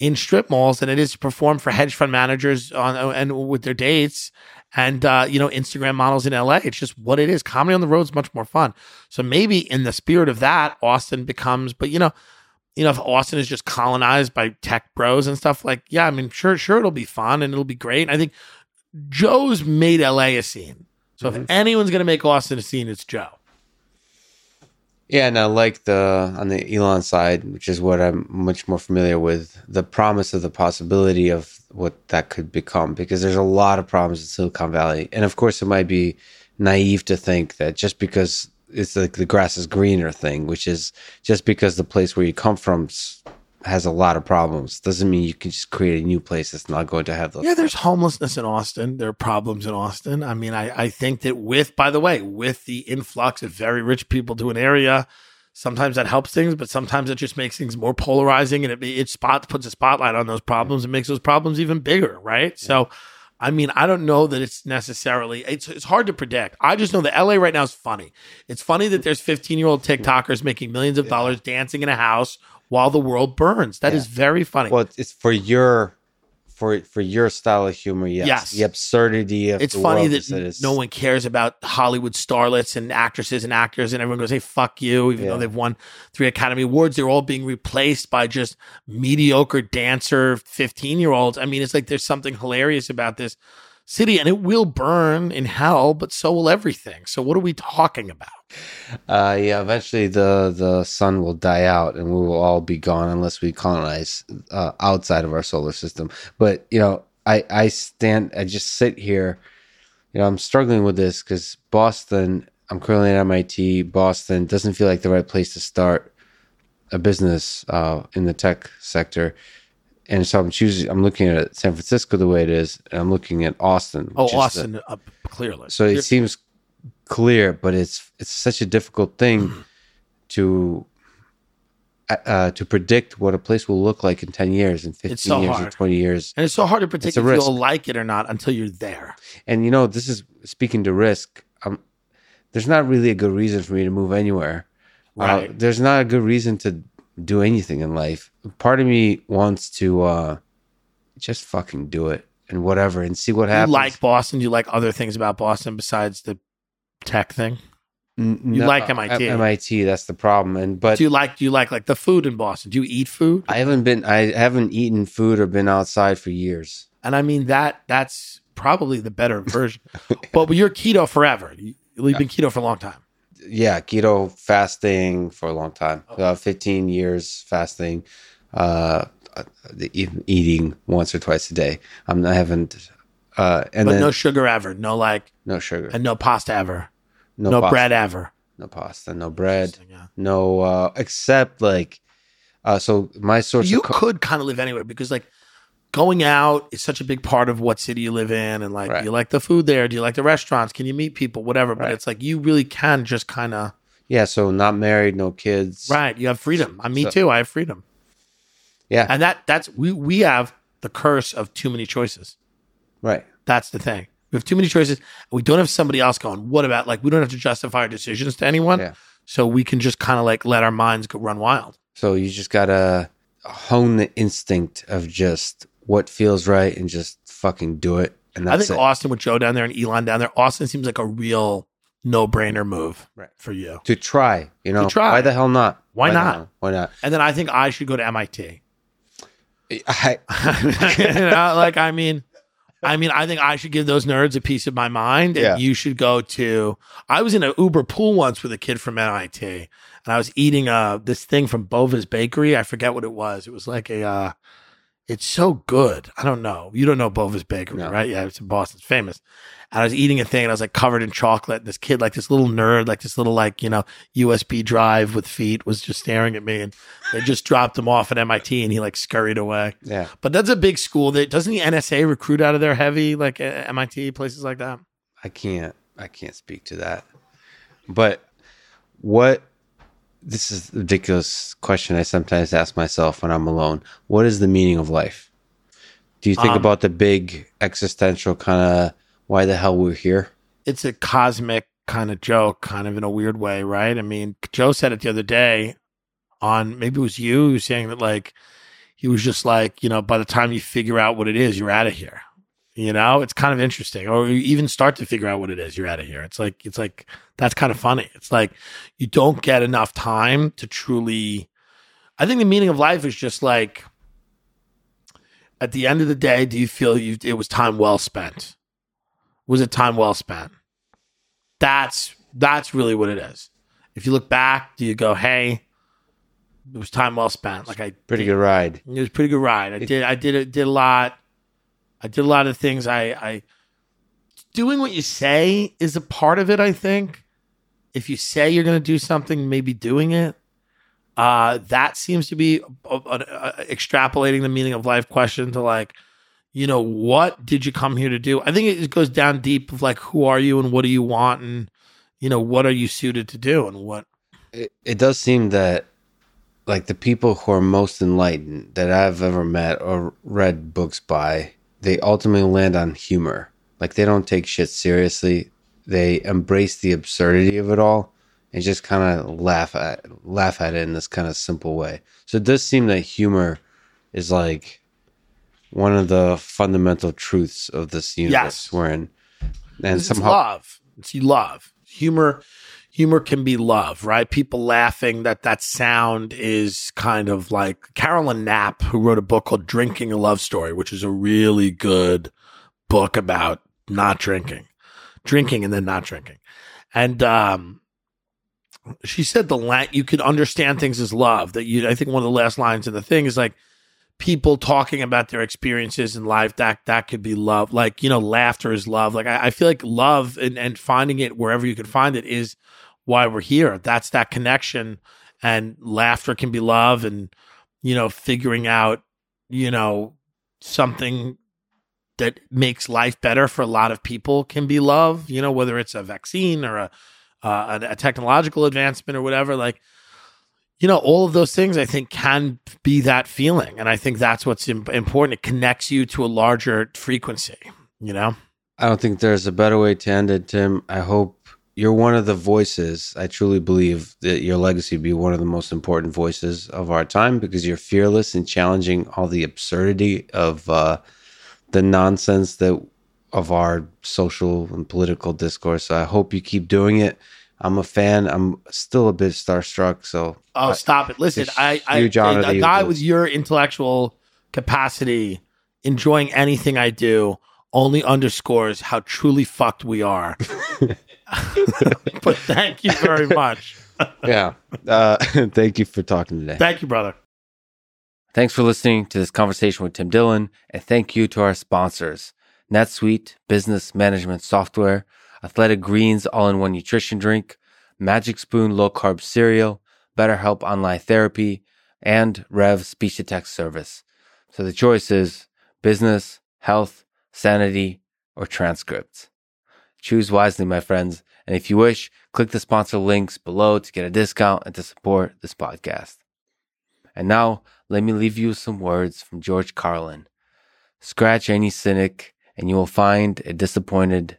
in strip malls than it is to perform for hedge fund managers on and with their dates and uh, you know Instagram models in LA. It's just what it is. Comedy on the road is much more fun. So maybe in the spirit of that, Austin becomes. But you know, you know, if Austin is just colonized by tech bros and stuff, like, yeah, I mean, sure, sure, it'll be fun and it'll be great. I think Joe's made LA a scene. So if anyone's going to make Austin a scene, it's Joe. Yeah, and I like the on the Elon side, which is what I'm much more familiar with, the promise of the possibility of what that could become, because there's a lot of problems in Silicon Valley, and of course, it might be naive to think that just because it's like the grass is greener thing, which is just because the place where you come from has a lot of problems, doesn't mean you can just create a new place that's not going to have those. Yeah, there's homelessness in Austin. There are problems in Austin. I mean, I, I think that with, by the way, with the influx of very rich people to an area, sometimes that helps things, but sometimes it just makes things more polarizing and it, it spot puts a spotlight on those problems and makes those problems even bigger, right? So, I mean, I don't know that it's necessarily it's it's hard to predict. I just know that LA right now is funny. It's funny that there's 15 year old TikTokers making millions of dollars dancing in a house while the world burns. That is very funny. Well, it's for your for for your style of humor. Yes, Yes. the absurdity of it's the funny world that is that it's- no one cares about Hollywood starlets and actresses and actors, and everyone goes, "Hey, fuck you!" Even Yeah. though they've won three Academy Awards, they're all being replaced by just mediocre dancer fifteen-year-olds. I mean, it's like there's something hilarious about this city, and it will burn in hell, but so will everything. So, what are we talking about? Uh, yeah, eventually the the sun will die out, and we will all be gone unless we colonize uh, outside of our solar system. But you know, I I stand, I just sit here. You know, I'm struggling with this because Boston. I'm currently at MIT. Boston doesn't feel like the right place to start a business uh, in the tech sector. And so I'm choosing. I'm looking at San Francisco the way it is, and I'm looking at Austin. Oh, is the- Austin, uh, clearly. so it seems clear, but it's it's such a difficult thing to uh, uh, to predict what a place will look like in ten years, in fifteen so years, hard. in twenty years. and it's so hard to predict if risk. you'll like it or not until you're there. And you know, this is speaking to risk. Um, there's not really a good reason for me to move anywhere. Uh, there's not a good reason to do anything in life. Part of me wants to uh, just fucking do it and whatever, and see what You happens. like Boston? Do you like other things about Boston besides the tech thing? You no, like MIT. MIT, that's the problem. And but do you like do you like like the food in Boston? Do you eat food? I haven't been I haven't eaten food or been outside for years. And I mean that that's probably the better version. but you're keto forever. You- You've been keto for a long time. Yeah, keto fasting for a long time. Uh, 15 years fasting. Uh, uh, eating once or twice a day. I'm I haven't uh and But then no sugar ever. No like no sugar. and no pasta ever. no, No, pasta, bread ever. no pasta, no bread, yeah. no uh except like uh so my source You of co- could kind of live anywhere because like going out is such a big part of what city you live in and like Right. do you like the food there do you like the restaurants can you meet people whatever but Right. it's like you really can just kind of yeah, so not married, no kids. right you have freedom I me So- too I have freedom Yeah. and that that's we we have the curse of too many choices Right. That's the thing we have too many choices we don't have somebody else going what about like we don't have to justify our decisions to anyone Yeah. so we can just kind of like let our minds go run wild So you just gotta hone the instinct of just what feels right and just fucking do it. And I think it. Austin with Joe down there and Elon down there Austin seems like a real no brainer move Right. for you to try, you know. try. Why the hell not? Why the not? hell? Why not? And then I think I should go to MIT. I, You know, like I mean, I mean, I think I should give those nerds a piece of my mind, and Yeah. you should go to. I was in an Uber pool once with a kid from MIT, and I was eating uh this thing from Bova's Bakery. I forget what it was. It was like a. uh It's so good. I don't know. You don't know Bova's Bakery, No. right? Yeah, it's in Boston. It's famous. And I was eating a thing, and I was like covered in chocolate. And this kid, like this little nerd, like this little like you know USB drive with feet, was just staring at me, and they just dropped him off at MIT, and he like scurried away. yeah. But that's a big school. That doesn't the NSA recruit out of there heavy, like MIT places like that. I can't I can't speak to that. But what this is a ridiculous question I sometimes ask myself when I'm alone. What is the meaning of life? Do you think Um, about the big existential kind of why the hell we're here? It's a cosmic kind of joke, kind of in a weird way, right? I mean, Joe said it the other day on maybe it was you saying that like he was just like, you know, by the time you figure out what it is, you're out of here. You know, it's kind of interesting. Or you even start to figure out what it is, you're out of here. It's like it's like that's kind of funny. It's like you don't get enough time to truly I think the meaning of life is just like at the end of the day, do you feel you it was time well spent? Was it time well spent? That's that's really what it is. If you look back, do you go, "Hey, it was time well spent"? Like I Pretty good ride. it was pretty good ride. I did I did it did a lot. I did a lot of things. I I doing what you say is a part of it, I think. If you say you're going to do something, maybe doing it. Uh, that seems to be uh, uh, extrapolating the meaning of life question to like, you know, what did you come here to do? I think it goes down deep of like, who are you and what do you want and, you know, what are you suited to do and what. It, it does seem that like the people who are most enlightened that I've ever met or read books by, they ultimately land on humor. Like they don't take shit seriously. They embrace the absurdity of it all and just kind of laugh at laugh at it in this kind of simple way. So it does seem that humor is like one of the fundamental truths of this universe Yes. we're in. And it's somehow love. It's love. Humor. Humor can be love, right? People laughing that that sound is kind of like Caroline Knapp, who wrote a book called "Drinking a Love Story," which is a really good book about not drinking, drinking and then not drinking. And um, she said the la- you could understand things as love. That you, I think one of the last lines in the thing is like people talking about their experiences in life that that could be love. Like you know laughter is love. Like i, I feel like love and, and finding it wherever you can find it is why we're here. That's that connection. And laughter can be love and you know figuring out you know something that makes life better for a lot of people can be love you know whether it's a vaccine or a uh, a, a technological advancement or whatever. Like you know, all of those things I think can be that feeling. And I think that's what's important. It connects you to a larger frequency, you know? I don't think there's a better way to end it, Tim. I hope you're one of the voices. I truly believe that your legacy be one of the most important voices of our time because you're fearless in challenging all the absurdity of uh, the nonsense that of our social and political discourse. I hope you keep doing it. I'm a fan. I'm still a bit starstruck. So Oh, I- stop it. Listen, I, I, huge a, honor a that you guy with your intellectual capacity enjoying anything I do only underscores how truly fucked we are. but thank you very much. yeah, uh, thank you for talking today. Thank you, brother. Thanks for listening to this conversation with Tim Dillon, and thank you to our sponsors NetSuite, business management software, Athletic Greens all in one nutrition drink, Magic Spoon low carb cereal, BetterHelp online therapy, and Rev speech to text service. So the choice is business, health, sanity, or transcripts. Choose wisely, my friends. And if you wish, click the sponsor links below to get a discount and to support this podcast. And now, let me leave you with some words from George Carlin. Scratch any cynic, and you will find a disappointed